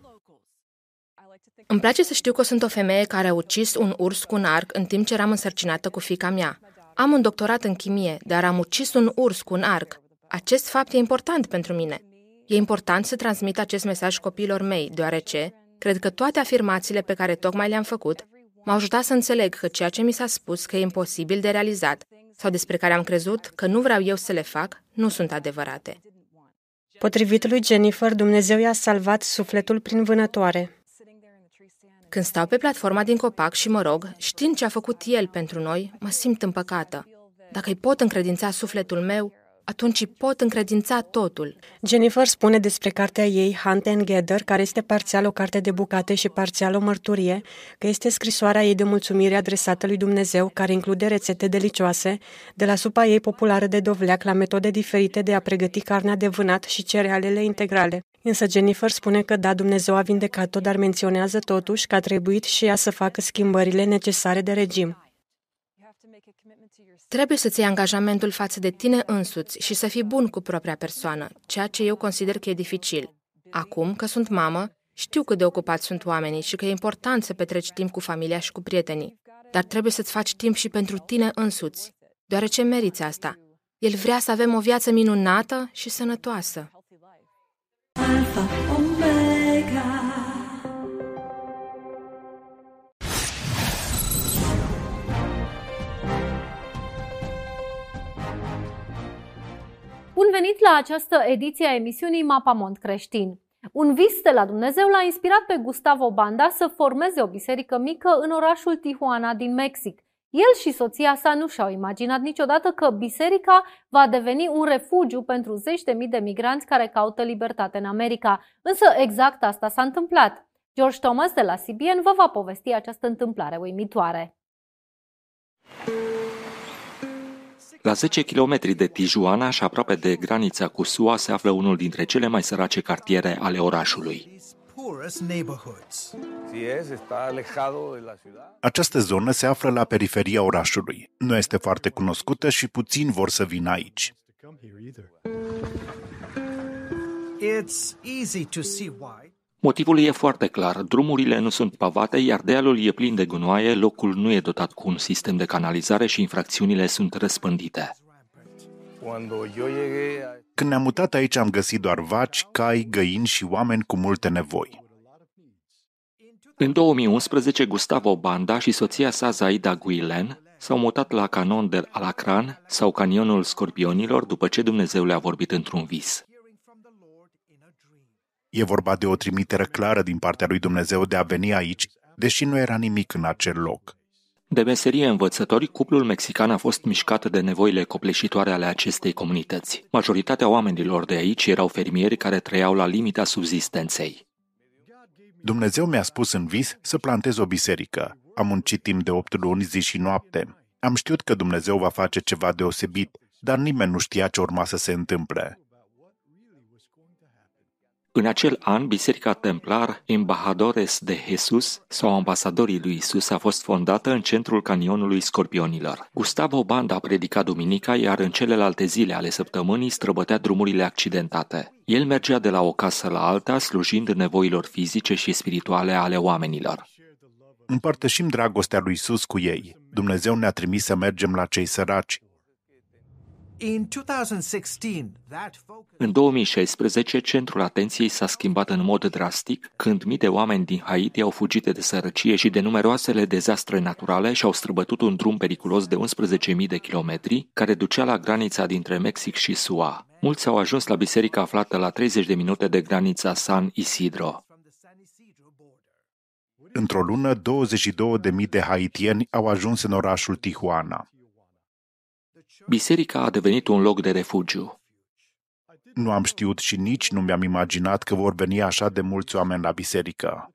Îmi place să știu că sunt o femeie care a ucis un urs cu un arc în timp ce eram însărcinată cu fica mea. Am un doctorat în chimie, dar am ucis un urs cu un arc. Acest fapt e important pentru mine. E important să transmit acest mesaj copiilor mei, deoarece cred că toate afirmațiile pe care tocmai le-am făcut m-au ajutat să înțeleg că ceea ce mi s-a spus că e imposibil de realizat sau despre care am crezut că nu vreau eu să le fac, nu sunt adevărate. Potrivit lui Jennifer, Dumnezeu i-a salvat sufletul prin vânătoare. Când stau pe platforma din copac și mă rog, știind ce a făcut El pentru noi, mă simt împăcată. Dacă îi pot încredința sufletul meu, atunci îi pot încredința totul. Jennifer spune despre cartea ei Hunt and Gather, care este parțial o carte de bucate și parțial o mărturie, că este scrisoarea ei de mulțumire adresată lui Dumnezeu, care include rețete delicioase, de la supa ei populară de dovleac la metode diferite de a pregăti carnea de vânat și cerealele integrale. Însă Jennifer spune că da, Dumnezeu a vindecat-o, dar menționează totuși că a trebuit și ea să facă schimbările necesare de regim. Trebuie să-ți iei angajamentul față de tine însuți și să fii bun cu propria persoană, ceea ce eu consider că e dificil. Acum că sunt mamă, știu cât de ocupați sunt oamenii și că e important să petreci timp cu familia și cu prietenii, dar trebuie să-ți faci timp și pentru tine însuți, deoarece meriți asta. El vrea să avem o viață minunată și sănătoasă. Alpha, Omega. Bun venit la această ediție a emisiunii Mapamont Creștin. Un vis de la Dumnezeu l-a inspirat pe Gustavo Banda să formeze o biserică mică în orașul Tijuana din Mexic. El și soția sa nu și-au imaginat niciodată că biserica va deveni un refugiu pentru zeci de mii de migranți care caută libertate în America. Însă exact asta s-a întâmplat. George Thomas de la CBN vă va povesti această întâmplare uimitoare. La 10 km de Tijuana și aproape de granița cu SUA se află unul dintre cele mai sărace cartiere ale orașului. Această zonă se află la periferia orașului. Nu este foarte cunoscută și puțin vor să vină aici. Motivul e foarte clar. Drumurile nu sunt pavate, iar dealul e plin de gunoaie, locul nu e dotat cu un sistem de canalizare și infracțiunile sunt răspândite. Când ne-am mutat aici am găsit doar vaci, cai, găini și oameni cu multe nevoi. În 2011, Gustavo Banda și soția sa Zaida Guilen s-au mutat la Canon del Alacran sau Canionul Scorpionilor după ce Dumnezeu le-a vorbit într-un vis. E vorba de o trimitere clară din partea lui Dumnezeu de a veni aici, deși nu era nimic în acel loc. De meserie învățători, cuplul mexican a fost mișcat de nevoile copleșitoare ale acestei comunități. Majoritatea oamenilor de aici erau fermieri care trăiau la limita subzistenței. Dumnezeu mi-a spus în vis să plantez o biserică. Am muncit timp de opt luni zi și noapte. Am știut că Dumnezeu va face ceva deosebit, dar nimeni nu știa ce urma să se întâmple. În acel an, Biserica Templar Embajadores de Jesus sau Ambasadorii lui Isus a fost fondată în centrul canionului Scorpionilor. Gustavo Banda a predicat duminica, iar în celelalte zile ale săptămânii străbătea drumurile accidentate. El mergea de la o casă la alta, slujind nevoilor fizice și spirituale ale oamenilor. Împărtășim dragostea lui Isus cu ei. Dumnezeu ne-a trimis să mergem la cei săraci, în 2016, centrul atenției s-a schimbat în mod drastic când mii de oameni din Haiti au fugit de sărăcie și de numeroasele dezastre naturale și au străbătut un drum periculos de 11.000 de kilometri care ducea la granița dintre Mexic și SUA. Mulți au ajuns la biserica aflată la 30 de minute de granița San Isidro. Într-o lună, 22.000 de haitieni au ajuns în orașul Tijuana. Biserica a devenit un loc de refugiu. Nu am știut și nici nu mi-am imaginat că vor veni așa de mulți oameni la biserică.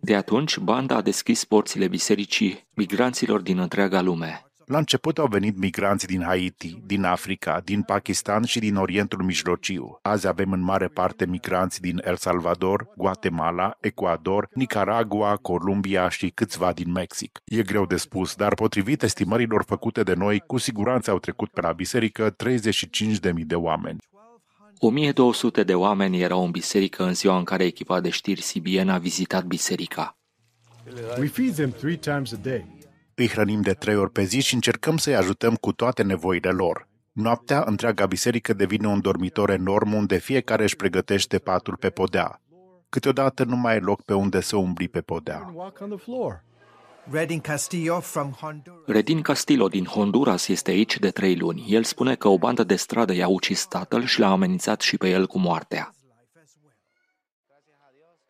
De atunci, banda a deschis porțile bisericii migranților din întreaga lume. La început au venit migranți din Haiti, din Africa, din Pakistan și din Orientul Mijlociu. Azi avem în mare parte migranți din El Salvador, Guatemala, Ecuador, Nicaragua, Columbia și câțiva din Mexic. E greu de spus, dar potrivit estimărilor făcute de noi, cu siguranță au trecut pe la biserică 35.000 de oameni. 1200 de oameni erau în biserică în ziua în care echipa de știri CBN a vizitat biserica. We feed them three times a day. Îi hrănim de trei ori pe zi și încercăm să-i ajutăm cu toate nevoile lor. Noaptea, întreaga biserică devine un dormitor enorm unde fiecare își pregătește patul pe podea. Câteodată nu mai e loc pe unde să umbli pe podea. Redin Castillo from Honduras. Redin Castillo din Honduras este aici de trei luni. El spune că o bandă de stradă i-a ucis tatăl și l-a amenințat și pe el cu moartea.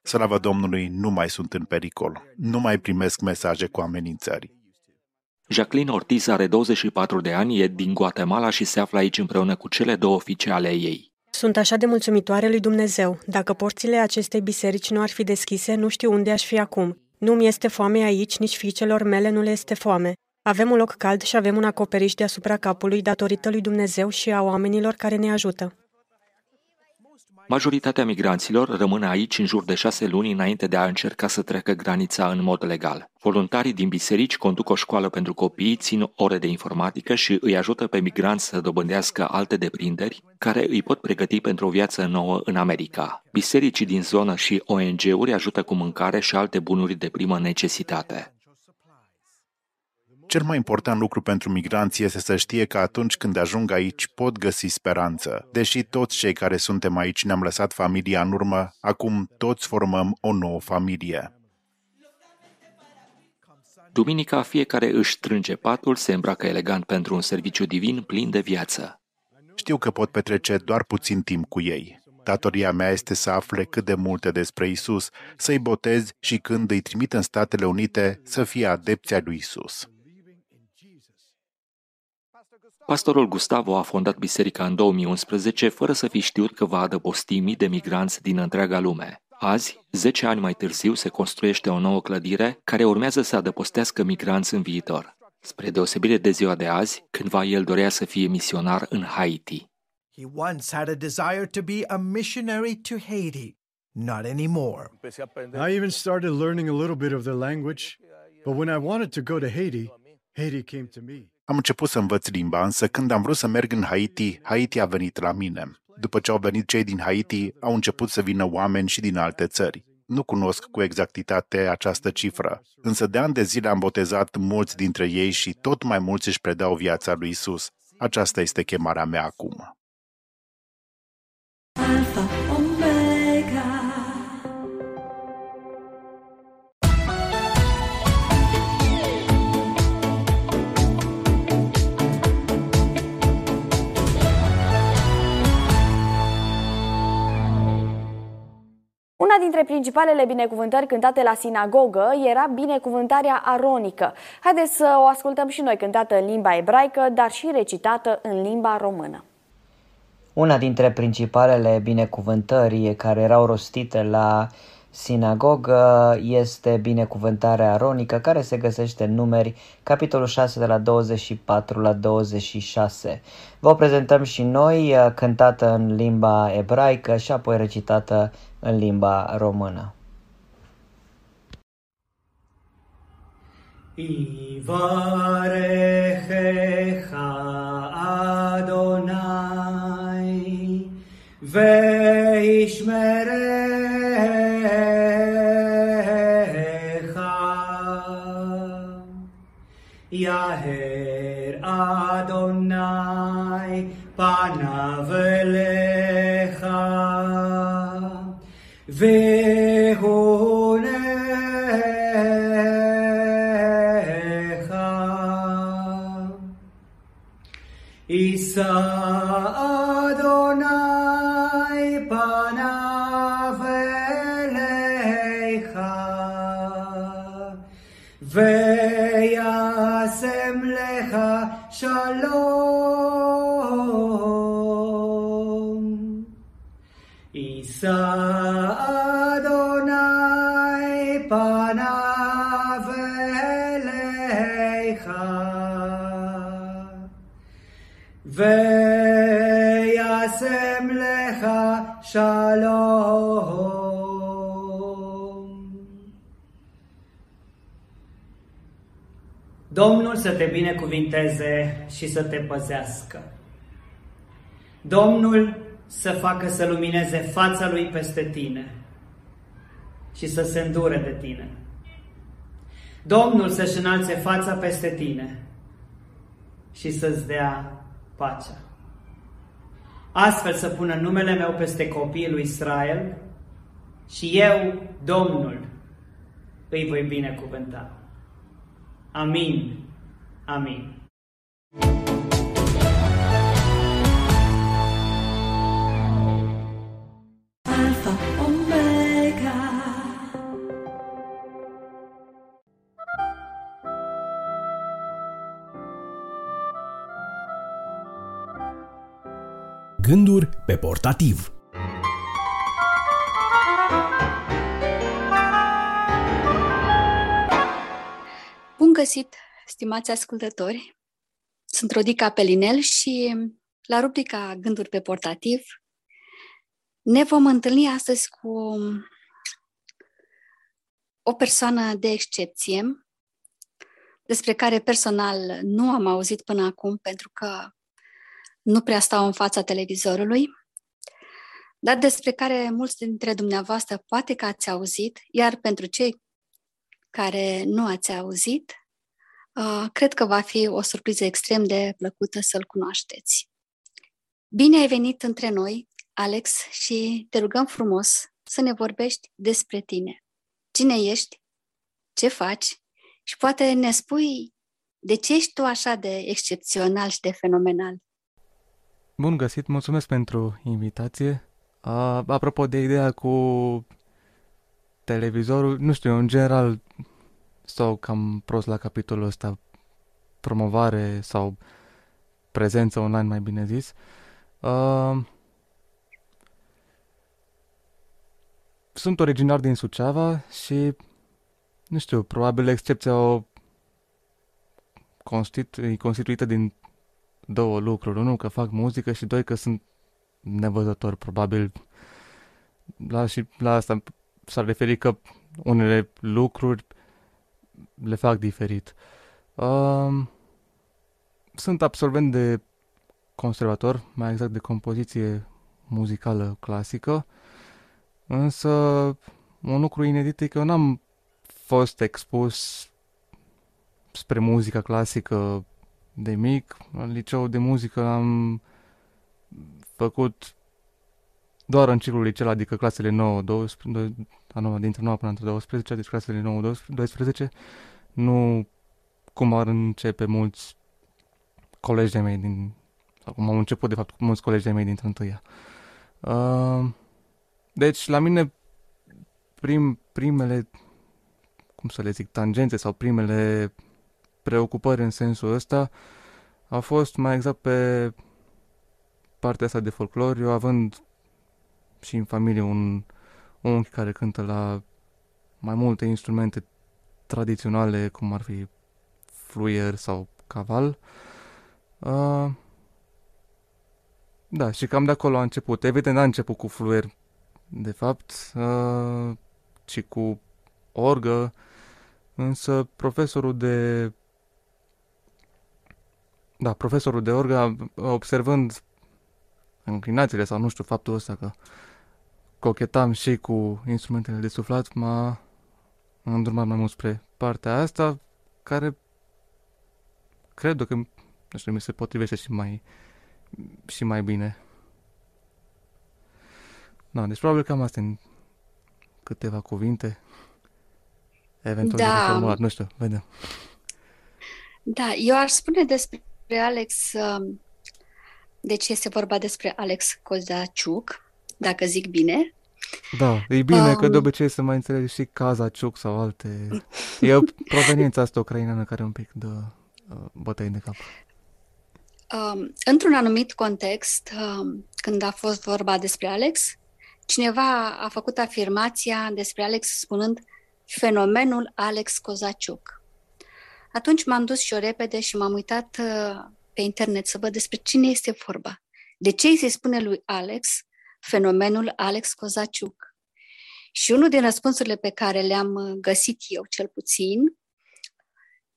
Slavă Domnului, nu mai sunt în pericol. Nu mai primesc mesaje cu amenințări. Jacqueline Ortiz are 24 de ani, e din Guatemala și se află aici împreună cu cele două fiice ale ei. Sunt așa de mulțumitoare lui Dumnezeu. Dacă porțile acestei biserici nu ar fi deschise, nu știu unde aș fi acum. Nu mi este foame aici, nici fiicelor mele nu le este foame. Avem un loc cald și avem un acoperiș deasupra capului datorită lui Dumnezeu și a oamenilor care ne ajută. Majoritatea migranților rămân aici în jur de șase luni înainte de a încerca să treacă granița în mod legal. Voluntarii din biserici conduc o școală pentru copii, țin ore de informatică și îi ajută pe migranți să dobândească alte deprinderi care îi pot pregăti pentru o viață nouă în America. Bisericii din zonă și ONG-uri ajută cu mâncare și alte bunuri de primă necesitate. Cel mai important lucru pentru migranți este să știe că atunci când ajung aici pot găsi speranță. Deși toți cei care suntem aici ne-am lăsat familia în urmă, acum toți formăm o nouă familie. Duminica fiecare își strânge patul, se îmbracă elegant pentru un serviciu divin plin de viață. Știu că pot petrece doar puțin timp cu ei. Datoria mea este să afle cât de multe despre Isus, să-i botez și când îi trimit în Statele Unite să fie adepția lui Isus. Pastorul Gustavo a fondat biserica în 2011 fără să fi știut că va adăposti mii de migranți din întreaga lume. Azi, 10 ani mai târziu, se construiește o nouă clădire care urmează să adăpostească migranți în viitor. Spre deosebire de ziua de azi, cândva el dorea să fie misionar în Haiti. He once had a desire to be a missionary to Haiti. Not anymore. I even started learning a little bit of the language, but when I wanted to go to Haiti, Haiti came to me. Am început să învăț limba, însă când am vrut să merg în Haiti, Haiti a venit la mine. După ce au venit cei din Haiti, au început să vină oameni și din alte țări. Nu cunosc cu exactitate această cifră, însă de ani de zile am botezat mulți dintre ei și tot mai mulți își predau viața lui Isus. Aceasta este chemarea mea acum. Alpha, Una dintre principalele binecuvântări cântate la sinagogă era binecuvântarea aronică. Haideți să o ascultăm și noi cântată în limba ebraică, dar și recitată în limba română. Una dintre principalele binecuvântări care erau rostite la sinagogă este binecuvântarea aronică care se găsește în numeri capitolul 6 de la 24 la 26. Vă o prezentăm și noi cântată în limba ebraică și apoi recitată în limba română. Ivarechecha Adonai veishmerecha Yaher Adonai panav elecha shalom. Domnul să te binecuvinteze și să te păzească. Domnul să facă să lumineze fața lui peste tine și să se îndure de tine. Domnul să-și înalțe fața peste tine și să-ți dea pacea. Astfel să pună numele meu peste copiii lui Israel și eu, Domnul, îi voi binecuvânta. Amin. Amin. Gânduri pe portativ Bun găsit, stimați ascultători! Sunt Rodica Pelinel și la rubrica Gânduri pe portativ ne vom întâlni astăzi cu o persoană de excepție despre care personal nu am auzit până acum pentru că nu prea stau în fața televizorului, dar despre care mulți dintre dumneavoastră poate că ați auzit, iar pentru cei care nu ați auzit, uh, cred că va fi o surpriză extrem de plăcută să-l cunoașteți. Bine ai venit între noi, Alex, și te rugăm frumos să ne vorbești despre tine. Cine ești? Ce faci? Și poate ne spui de ce ești tu așa de excepțional și de fenomenal? Bun găsit, mulțumesc pentru invitație. Uh, apropo de ideea cu televizorul, nu știu, în general stau cam prost la capitolul ăsta, promovare sau prezență online, mai bine zis. Uh, sunt originar din Suceava și, nu știu, probabil excepția o constitu- constituită din două lucruri. Unul, că fac muzică și doi, că sunt nevăzător. Probabil la, și la asta s-ar referi că unele lucruri le fac diferit. Uh, sunt absolvent de conservator, mai exact de compoziție muzicală clasică, însă un lucru inedit e că eu n-am fost expus spre muzica clasică de mic, în liceu de muzică am făcut doar în ciclul liceu, adică clasele 9, 12, anul dintre 9 până între 12, deci clasele 9, 12, nu cum ar începe mulți colegi de mei din, sau cum am început de fapt cu mulți colegi de mei din întâia. Uh, deci la mine prim, primele, cum să le zic, tangențe sau primele preocupări în sensul ăsta a fost mai exact pe partea asta de folclor, eu având și în familie un unchi care cântă la mai multe instrumente tradiționale, cum ar fi fluier sau caval. Uh, da, și cam de acolo a început. Evident, a început cu fluier, de fapt, uh, ci cu orgă, însă profesorul de da, profesorul de orga, observând înclinațiile sau nu știu, faptul ăsta că cochetam și cu instrumentele de suflat, m-a îndrumat mai mult spre partea asta, care cred că nu știu, mi se potrivește și mai, și mai bine. Da, deci probabil cam asta în câteva cuvinte. Eventual da. formulat, nu știu, vedem. Da, eu aș spune despre Alex, um, deci este vorba despre Alex Kozaciuc, dacă zic bine. Da, e bine um, că de obicei să mai înțelegi și Kazaciuc sau alte... E o proveniență asta ucraineană care un pic de uh, bătăi de cap. Um, într-un anumit context, um, când a fost vorba despre Alex, cineva a făcut afirmația despre Alex spunând fenomenul Alex Kozaciuc. Atunci m-am dus și eu repede și m-am uitat uh, pe internet să văd despre cine este vorba. De ce îi se spune lui Alex fenomenul Alex Kozaciuc? Și unul din răspunsurile pe care le-am uh, găsit eu, cel puțin,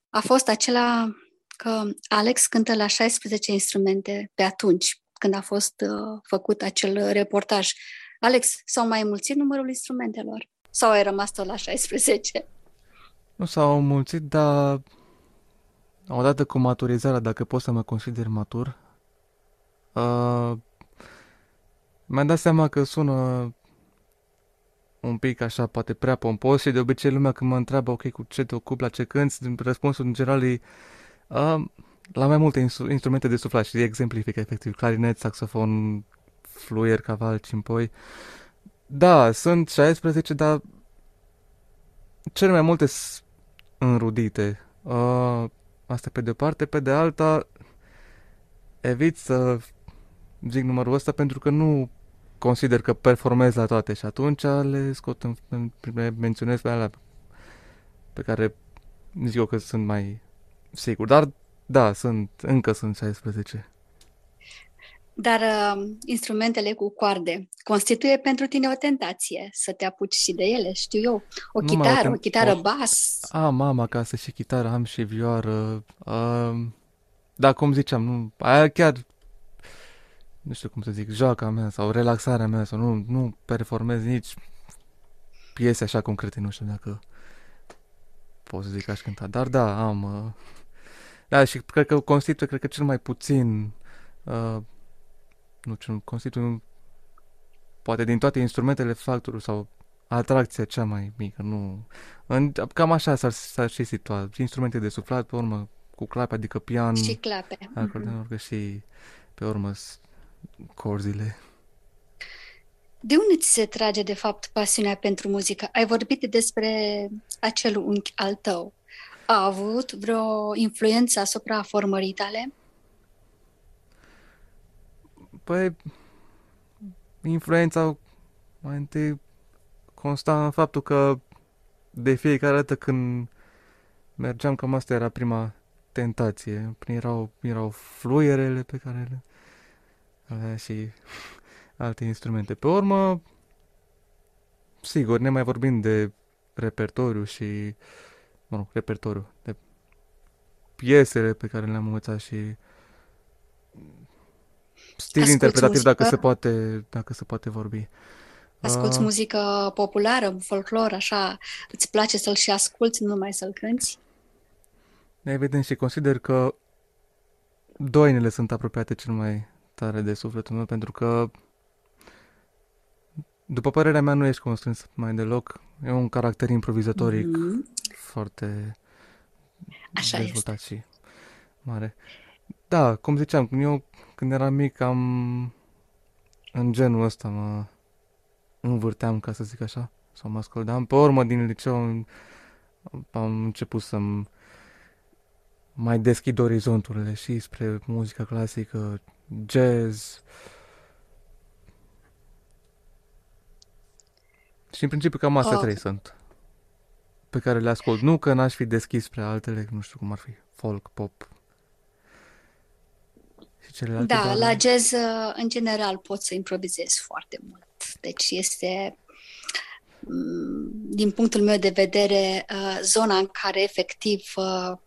a fost acela că Alex cântă la 16 instrumente pe atunci, când a fost uh, făcut acel reportaj. Alex, s-au mai mulțit numărul instrumentelor? Sau ai rămas tot la 16? Nu s-au mulțit, dar odată cu maturizarea, dacă pot să mă consider matur, uh, mi-am dat seama că sună un pic așa, poate prea pompos și de obicei lumea când mă întreabă, ok, cu ce te ocupi, la ce cânti, răspunsul în general e uh, la mai multe instrumente de suflat și exemplifică efectiv, clarinet, saxofon, fluier, caval, cimpoi. Da, sunt 16, dar cele mai multe sunt înrudite. Uh, asta pe de parte, pe de alta evit să zic numărul ăsta pentru că nu consider că performez la toate și atunci le scot în, în le menționez pe alea pe care zic eu că sunt mai sigur. Dar da, sunt, încă sunt 16. Dar uh, instrumentele cu coarde constituie pentru tine o tentație să te apuci și de ele, știu eu. O chitară, o, o chitară o... bas. Am, am acasă și chitară, am și vioară. Uh, da, cum ziceam, nu, aia chiar nu știu cum să zic, joaca mea sau relaxarea mea sau nu, nu performez nici piese așa concrete, nu știu dacă pot să zic că aș cânta. Dar da, am... Uh, da, și cred că constituie, cred că cel mai puțin uh, nu știu, constituie poate din toate instrumentele factorul sau atracția cea mai mică, nu... În, cam așa s-ar, s-ar și situa. Instrumente de suflat, pe urmă cu clape, adică pian, și clape. acordeon, mm-hmm. și pe urmă corzile. De unde ți se trage, de fapt, pasiunea pentru muzică? Ai vorbit despre acel unchi al tău. A avut vreo influență asupra formării tale? Păi, influența mai întâi consta în faptul că de fiecare dată când mergeam, cam asta era prima tentație. Erau, erau fluierele pe care le avea și alte instrumente. Pe urmă, sigur, ne mai vorbim de repertoriu și, mă rog, repertoriu, de piesele pe care le-am învățat și stil Asculți interpretativ, muzică? dacă se poate, dacă se poate vorbi. Asculți uh, muzică populară, folclor, așa, îți place să-l și asculți, nu numai să-l cânti? Evident și consider că doinele sunt apropiate cel mai tare de sufletul meu, pentru că după părerea mea nu ești constrâns mai deloc. E un caracter improvizatoric mm-hmm. foarte Așa dezvoltat este. și mare. Da, cum ziceam, eu când eram mic am în genul ăsta mă învârteam, ca să zic așa, sau mă ascultam. Pe urmă, din liceu am început să mai deschid orizonturile și spre muzica clasică, jazz. Și în principiu cam astea oh. trei sunt pe care le ascult. Nu că n-aș fi deschis spre altele, nu știu cum ar fi, folk, pop, și celelalte. Da, la jazz, uh, în general, poți să improvizezi foarte mult. Deci este, mm, din punctul meu de vedere, uh, zona în care efectiv uh,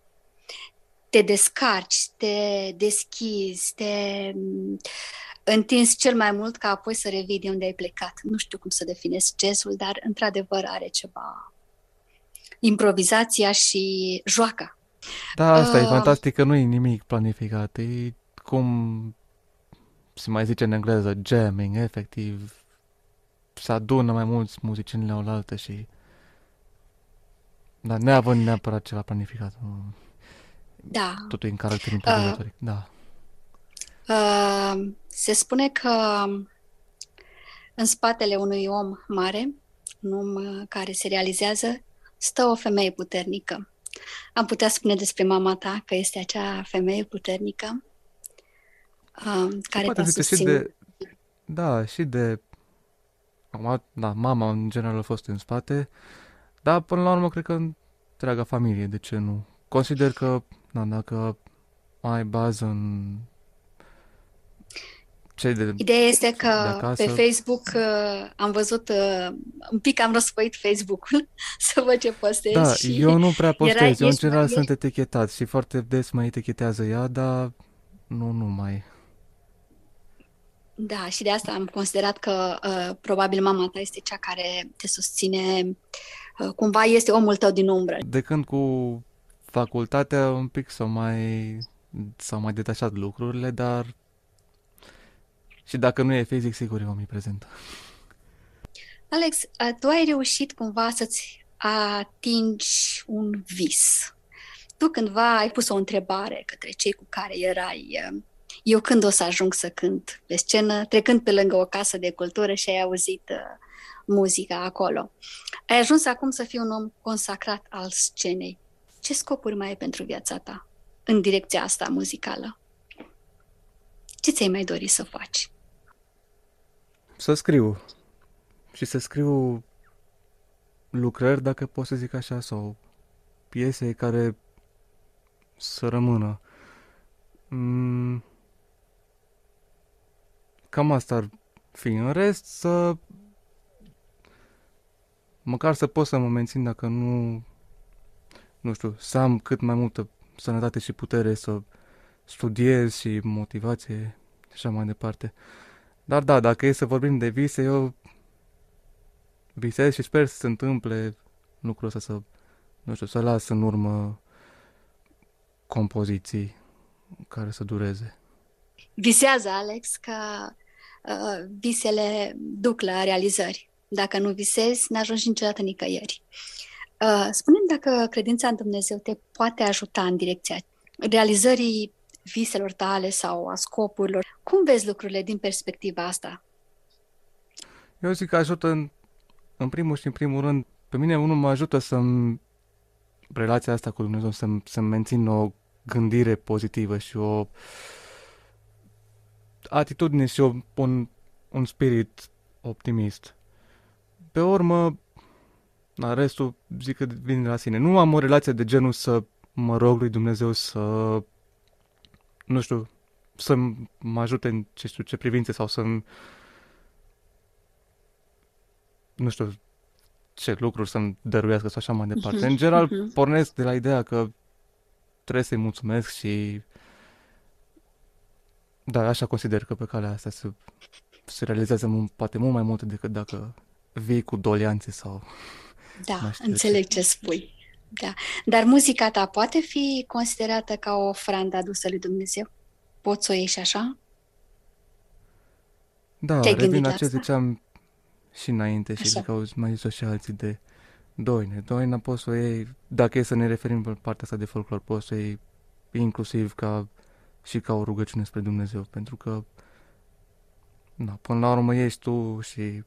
te descarci, te deschizi, te mm, întinzi cel mai mult ca apoi să revii de unde ai plecat. Nu știu cum să definesc jazzul, dar într-adevăr are ceva improvizația și joaca. Da, asta uh, e fantastic că nu e nimic planificat. E cum se mai zice în engleză, jamming, efectiv, se adună mai mulți muzicieni la oaltă și dar neavând neapărat ceva planificat. Da. Totul e în caracter improvizatoric, uh, da. Uh, se spune că în spatele unui om mare, un om care se realizează, stă o femeie puternică. Am putea spune despre mama ta că este acea femeie puternică? Uh, care te-a susținut. Și de, da, și de Acum, da, mama în general a fost în spate, dar până la urmă cred că întreaga familie, de ce nu? Consider că, da, dacă ai bază în cei de Ideea este că acasă... pe Facebook uh, am văzut, uh, un pic am răspăit Facebook-ul să văd ce postezi. Da, și eu nu prea postez, era, eu în general ești, sunt etichetat și foarte des mă etichetează ea, dar nu numai. Da, și de asta am considerat că uh, probabil mama ta este cea care te susține, uh, cumva este omul tău din umbră. De când cu facultatea un pic s-au mai, s-au mai detașat lucrurile, dar și dacă nu e fizic, sigur e omniprezent. Alex, uh, tu ai reușit cumva să-ți atingi un vis. Tu cândva ai pus o întrebare către cei cu care erai uh, eu când o să ajung să cânt pe scenă, trecând pe lângă o casă de cultură și ai auzit uh, muzica acolo. Ai ajuns acum să fii un om consacrat al scenei. Ce scopuri mai ai pentru viața ta în direcția asta muzicală? Ce ți-ai mai dori să faci? Să scriu. Și să scriu lucrări, dacă pot să zic așa, sau piese care să rămână. Mm, cam asta ar fi. În rest, să... Măcar să pot să mă mențin dacă nu... Nu știu, să am cât mai multă sănătate și putere să studiez și motivație și așa mai departe. Dar da, dacă e să vorbim de vise, eu visez și sper să se întâmple lucrul ăsta să, nu știu, să las în urmă compoziții care să dureze. Visează, Alex, că uh, visele duc la realizări. Dacă nu visezi, n-ajungi niciodată nicăieri. Uh, spune-mi dacă credința în Dumnezeu te poate ajuta în direcția realizării viselor tale sau a scopurilor. Cum vezi lucrurile din perspectiva asta? Eu zic că ajută în, în primul și în primul rând, pe mine unul mă ajută să relația asta cu Dumnezeu, să, să mențin o gândire pozitivă și o atitudine și o, un, un spirit optimist. Pe urmă, la restul zic că vine la sine. Nu am o relație de genul să mă rog lui Dumnezeu să, nu știu, să mă ajute în ce știu ce privințe sau să nu știu ce lucruri să-mi dăruiască sau așa mai departe. Uh-huh, în general, uh-huh. pornesc de la ideea că trebuie să-i mulțumesc și da, așa consider că pe calea asta se, se realizează mult, poate mult mai multe decât dacă vii cu dolianțe sau... Da, înțeleg ce. ce spui. Da. Dar muzica ta poate fi considerată ca o ofrandă adusă lui Dumnezeu? Poți să o ieși și așa? Da, Te-ai revin la ce ziceam și înainte și zic că au mai zis și alții de doine. Doina poți să o iei, dacă e să ne referim pe partea asta de folclor, poți să o iei inclusiv ca și ca o rugăciune spre Dumnezeu, pentru că da, până la urmă ești tu și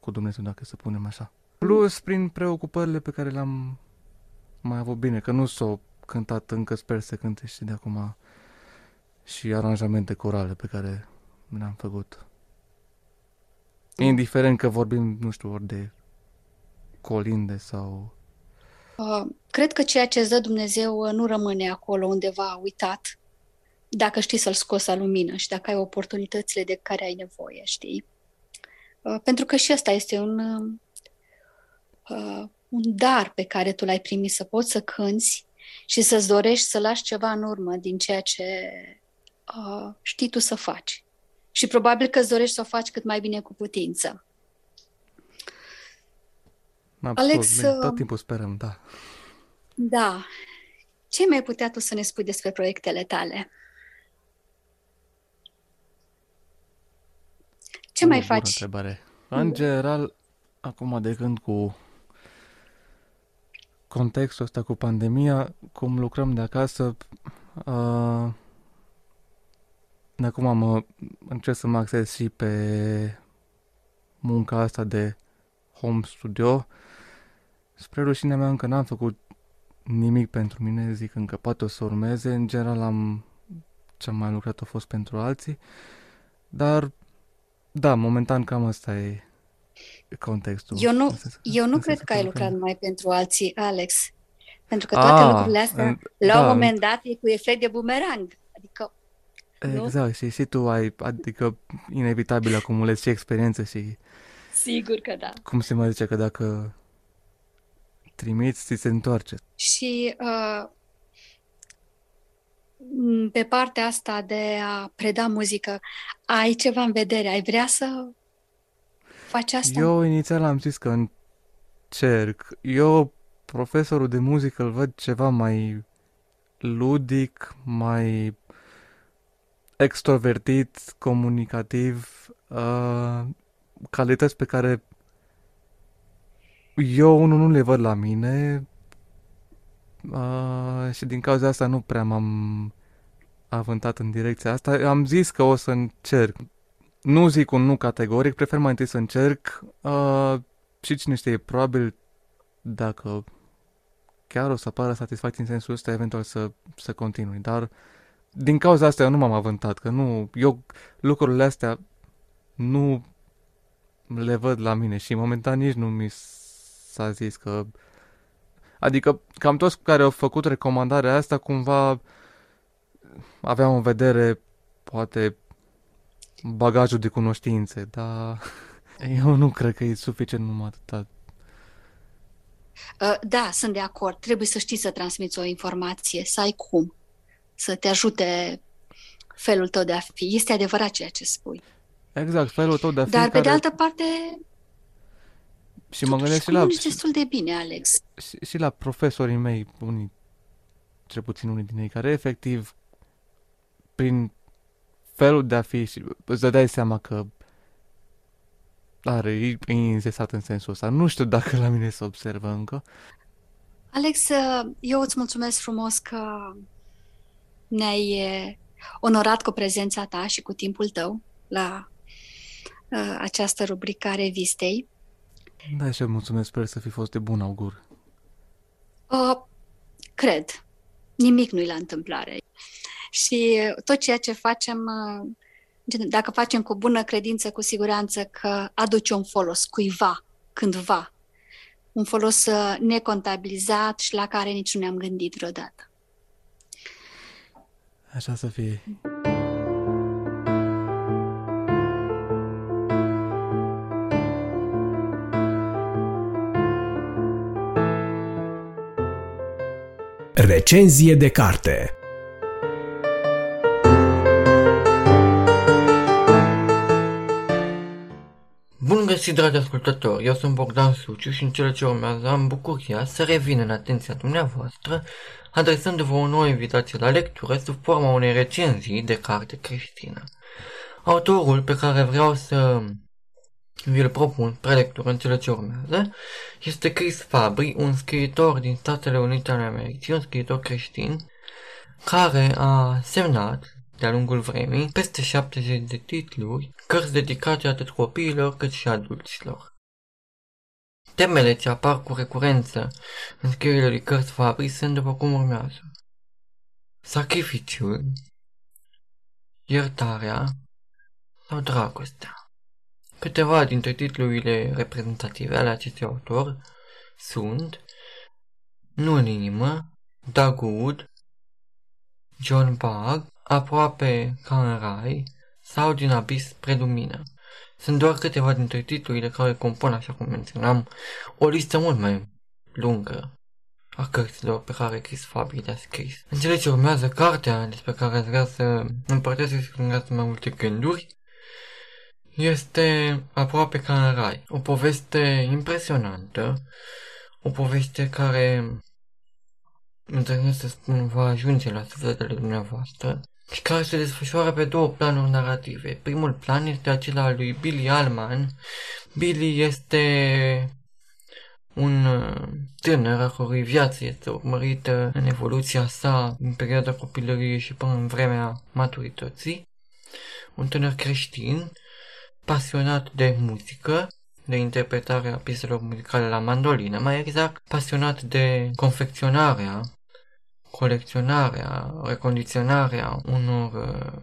cu Dumnezeu, dacă să punem așa. Plus, prin preocupările pe care le-am mai avut bine, că nu s-au cântat încă, sper să cânte și de acum și aranjamente corale pe care le-am făcut. Indiferent că vorbim, nu știu, ori de colinde sau... Uh, cred că ceea ce îți dă Dumnezeu uh, nu rămâne acolo undeva uitat, dacă știi să-l scoți la lumină și dacă ai oportunitățile de care ai nevoie, știi? Uh, pentru că și asta este un, uh, un dar pe care tu l-ai primit, să poți să cânți și să-ți dorești să lași ceva în urmă din ceea ce uh, știi tu să faci. Și probabil că îți dorești să o faci cât mai bine cu putință. Absolut, Alex, tot timpul sperăm, da. Da. Ce mai putea tu să ne spui despre proiectele tale? Ce mai faci? întrebare. În general, acum de când cu contextul ăsta cu pandemia, cum lucrăm de acasă, uh, de acum mă încerc să mă acces și pe munca asta de home studio. Spre rușinea mea încă n-am făcut nimic pentru mine, zic încă poate o să urmeze. În general am ce am mai lucrat a fost pentru alții. Dar da, momentan cam asta e contextul. Eu nu, eu nu cred că ai lucrat numai pentru alții, Alex. Pentru că toate ah, lucrurile astea, în, la da, un moment dat, e cu efect de bumerang. Adică, Exact, nu? și, și tu ai, adică, inevitabil acumulezi și experiență și... Sigur că da. Cum se mai zice că dacă trimiți, ți se întoarce. Și uh, pe partea asta de a preda muzică, ai ceva în vedere? Ai vrea să faci asta? Eu inițial am zis că încerc. Eu, profesorul de muzică, îl văd ceva mai ludic, mai extrovertit, comunicativ, uh, calități pe care eu unul nu le văd la mine uh, și din cauza asta nu prea m-am avântat în direcția asta. Am zis că o să încerc. Nu zic un nu categoric, prefer mai întâi să încerc uh, și cine știe, probabil dacă chiar o să apară satisfacție în sensul ăsta, eventual să, să continui. Dar din cauza asta eu nu m-am avântat, că nu, eu lucrurile astea nu le văd la mine și momentan nici nu mi s-a zis că... Adică cam toți care au făcut recomandarea asta cumva aveau în vedere poate bagajul de cunoștințe, dar eu nu cred că e suficient numai atâta. Uh, da, sunt de acord. Trebuie să știi să transmiți o informație, să ai cum, să te ajute felul tău de a fi. Este adevărat ceea ce spui. Exact, felul tău de a fi. Dar, care... pe de altă parte, și mă gândesc și la... destul de bine, Alex. Și, și la profesorii mei, unii, cel puțin unii din ei, care efectiv, prin felul de a fi, și îți dai seama că are, e inzesat în sensul ăsta. Nu știu dacă la mine se observă încă. Alex, eu îți mulțumesc frumos că ne-ai onorat cu prezența ta și cu timpul tău la uh, această rubrică a revistei. Da, și mulțumesc, sper să fi fost de bun augur. Uh, cred. Nimic nu-i la întâmplare. Și tot ceea ce facem, uh, dacă facem cu bună credință, cu siguranță că aduce un folos cuiva, cândva. Un folos uh, necontabilizat și la care nici nu ne-am gândit vreodată. Așa să fie. Recenzie de carte Bun găsit, dragi ascultători! Eu sunt Bogdan Suciu și în cele ce urmează am bucuria să revin în atenția dumneavoastră, adresându-vă o nouă invitație la lectură sub forma unei recenzii de carte creștină. Autorul pe care vreau să vi-l propun prelectură în cele ce urmează, este Chris Fabri, un scriitor din Statele Unite ale Americii, un scriitor creștin, care a semnat de-a lungul vremii peste 70 de titluri, cărți dedicate atât copiilor cât și adulților. Temele ce apar cu recurență în scrierile lui cărți Fabri sunt după cum urmează. Sacrificiul, iertarea sau dragostea. Câteva dintre titlurile reprezentative ale acestui autor sunt Nu în inimă, Dagood, John Bag, Aproape ca în rai sau Din abis spre lumină. Sunt doar câteva dintre titlurile care compun, așa cum menționam, o listă mult mai lungă a cărților pe care Chris Fabri le-a scris. În cele ce urmează, cartea despre care ați vrea să împărtășesc mai multe gânduri este aproape ca în rai. O poveste impresionantă, o poveste care, întâlnesc să spun, va ajunge la sufletele dumneavoastră și care se desfășoară pe două planuri narrative. Primul plan este acela al lui Billy Alman. Billy este un uh, tânăr a cărui viață este urmărită în evoluția sa în perioada copilăriei și până în vremea maturității. Un tânăr creștin pasionat de muzică, de interpretarea pieselor muzicale la mandolină, mai exact pasionat de confecționarea, colecționarea, recondiționarea unor uh,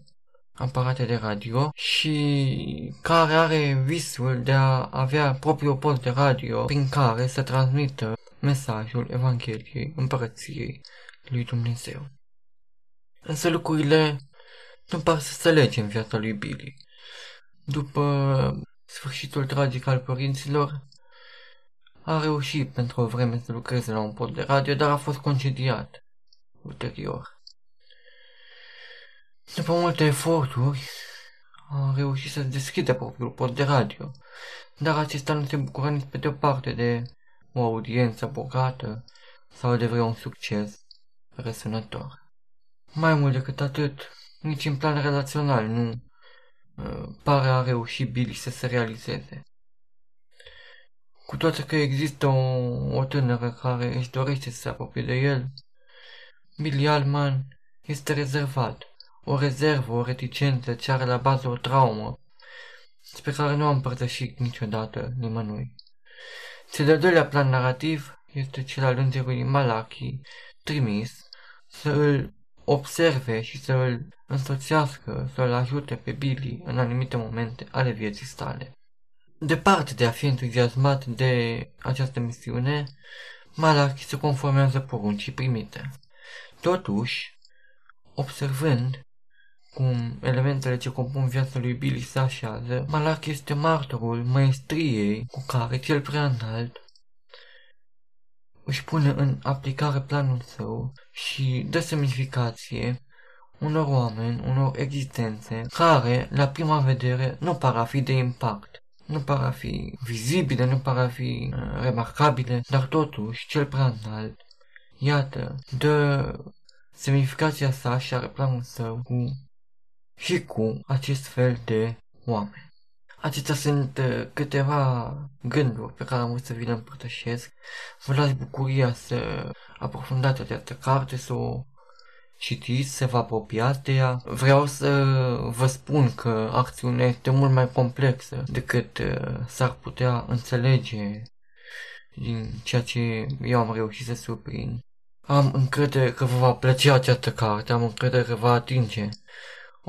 aparate de radio și care are visul de a avea propriul post de radio prin care să transmită mesajul Evangheliei Împărăției lui Dumnezeu. Însă lucrurile nu par să se lege în viața lui Billy. După sfârșitul tragic al părinților, a reușit pentru o vreme să lucreze la un pod de radio, dar a fost concediat ulterior. După multe eforturi, a reușit să deschide propriul pod de radio, dar acesta nu se bucura nici pe de-o parte de o audiență bogată sau de vreun succes răsunător. Mai mult decât atât, nici în plan relațional nu uh, pare a reuși Billy să se realizeze. Cu toate că există o, o tânără care își dorește să se apropie de el, Billy Alman este rezervat, o rezervă, o reticență ce are la bază o traumă, spre care nu am împărtășit niciodată nimănui. Cel de-al doilea plan narrativ este cel al îngerului Malachi, trimis să îl observe și să îl însoțească, să îl ajute pe Billy în anumite momente ale vieții sale. Departe de a fi entuziasmat de această misiune, Malachi se conformează poruncii primite. Totuși, observând cum elementele ce compun viața lui Billy se așează, Malachi este martorul maestriei cu care cel prea înalt își pune în aplicare planul său și dă semnificație unor oameni, unor existențe care, la prima vedere, nu par a fi de impact, nu par a fi vizibile, nu par a fi uh, remarcabile, dar totuși, cel prea înalt, iată, dă semnificația sa și are planul său cu și cu acest fel de oameni. Acestea sunt uh, câteva gânduri pe care am vrut să vi le împărtășesc. Vă las bucuria să aprofundați această carte, să o citiți, să vă apropiați de ea. Vreau să vă spun că acțiunea este mult mai complexă decât uh, s-ar putea înțelege din ceea ce eu am reușit să surprind. Am încredere că vă va plăcea această carte, am încredere că va atinge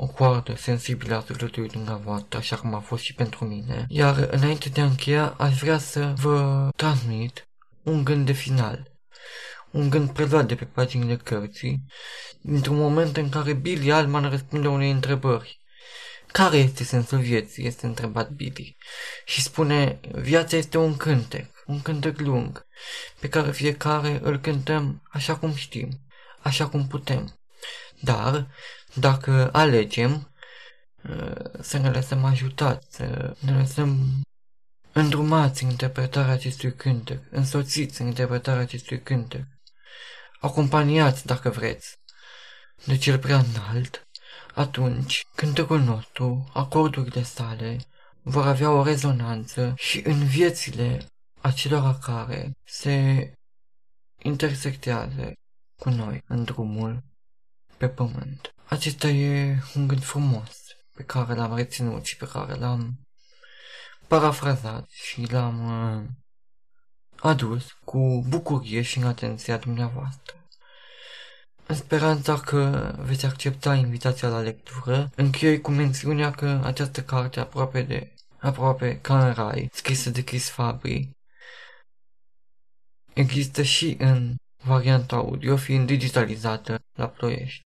o coardă sensibilă a sufletului dumneavoastră, așa cum a fost și pentru mine. Iar înainte de a încheia, aș vrea să vă transmit un gând de final. Un gând preluat de pe paginile cărții, dintr-un moment în care Billy Alman răspunde unei întrebări. Care este sensul vieții? este întrebat Billy. Și spune, viața este un cântec, un cântec lung, pe care fiecare îl cântăm așa cum știm, așa cum putem. Dar dacă alegem uh, să ne lăsăm ajutați, să ne lăsăm îndrumați în interpretarea acestui cântec, însoțiți în interpretarea acestui cântec, acompaniați, dacă vreți, de cel prea înalt, atunci cântecul nostru, acordurile sale, vor avea o rezonanță și în viețile acelora care se intersectează cu noi în drumul pe pământ. Acesta e un gând frumos pe care l-am reținut și pe care l-am parafrazat și l-am uh, adus cu bucurie și în atenția dumneavoastră. În speranța că veți accepta invitația la lectură, închei cu mențiunea că această carte aproape de aproape ca în rai, scrisă de Chris Fabri, există și în varianta audio, fiind digitalizată la Ploiești.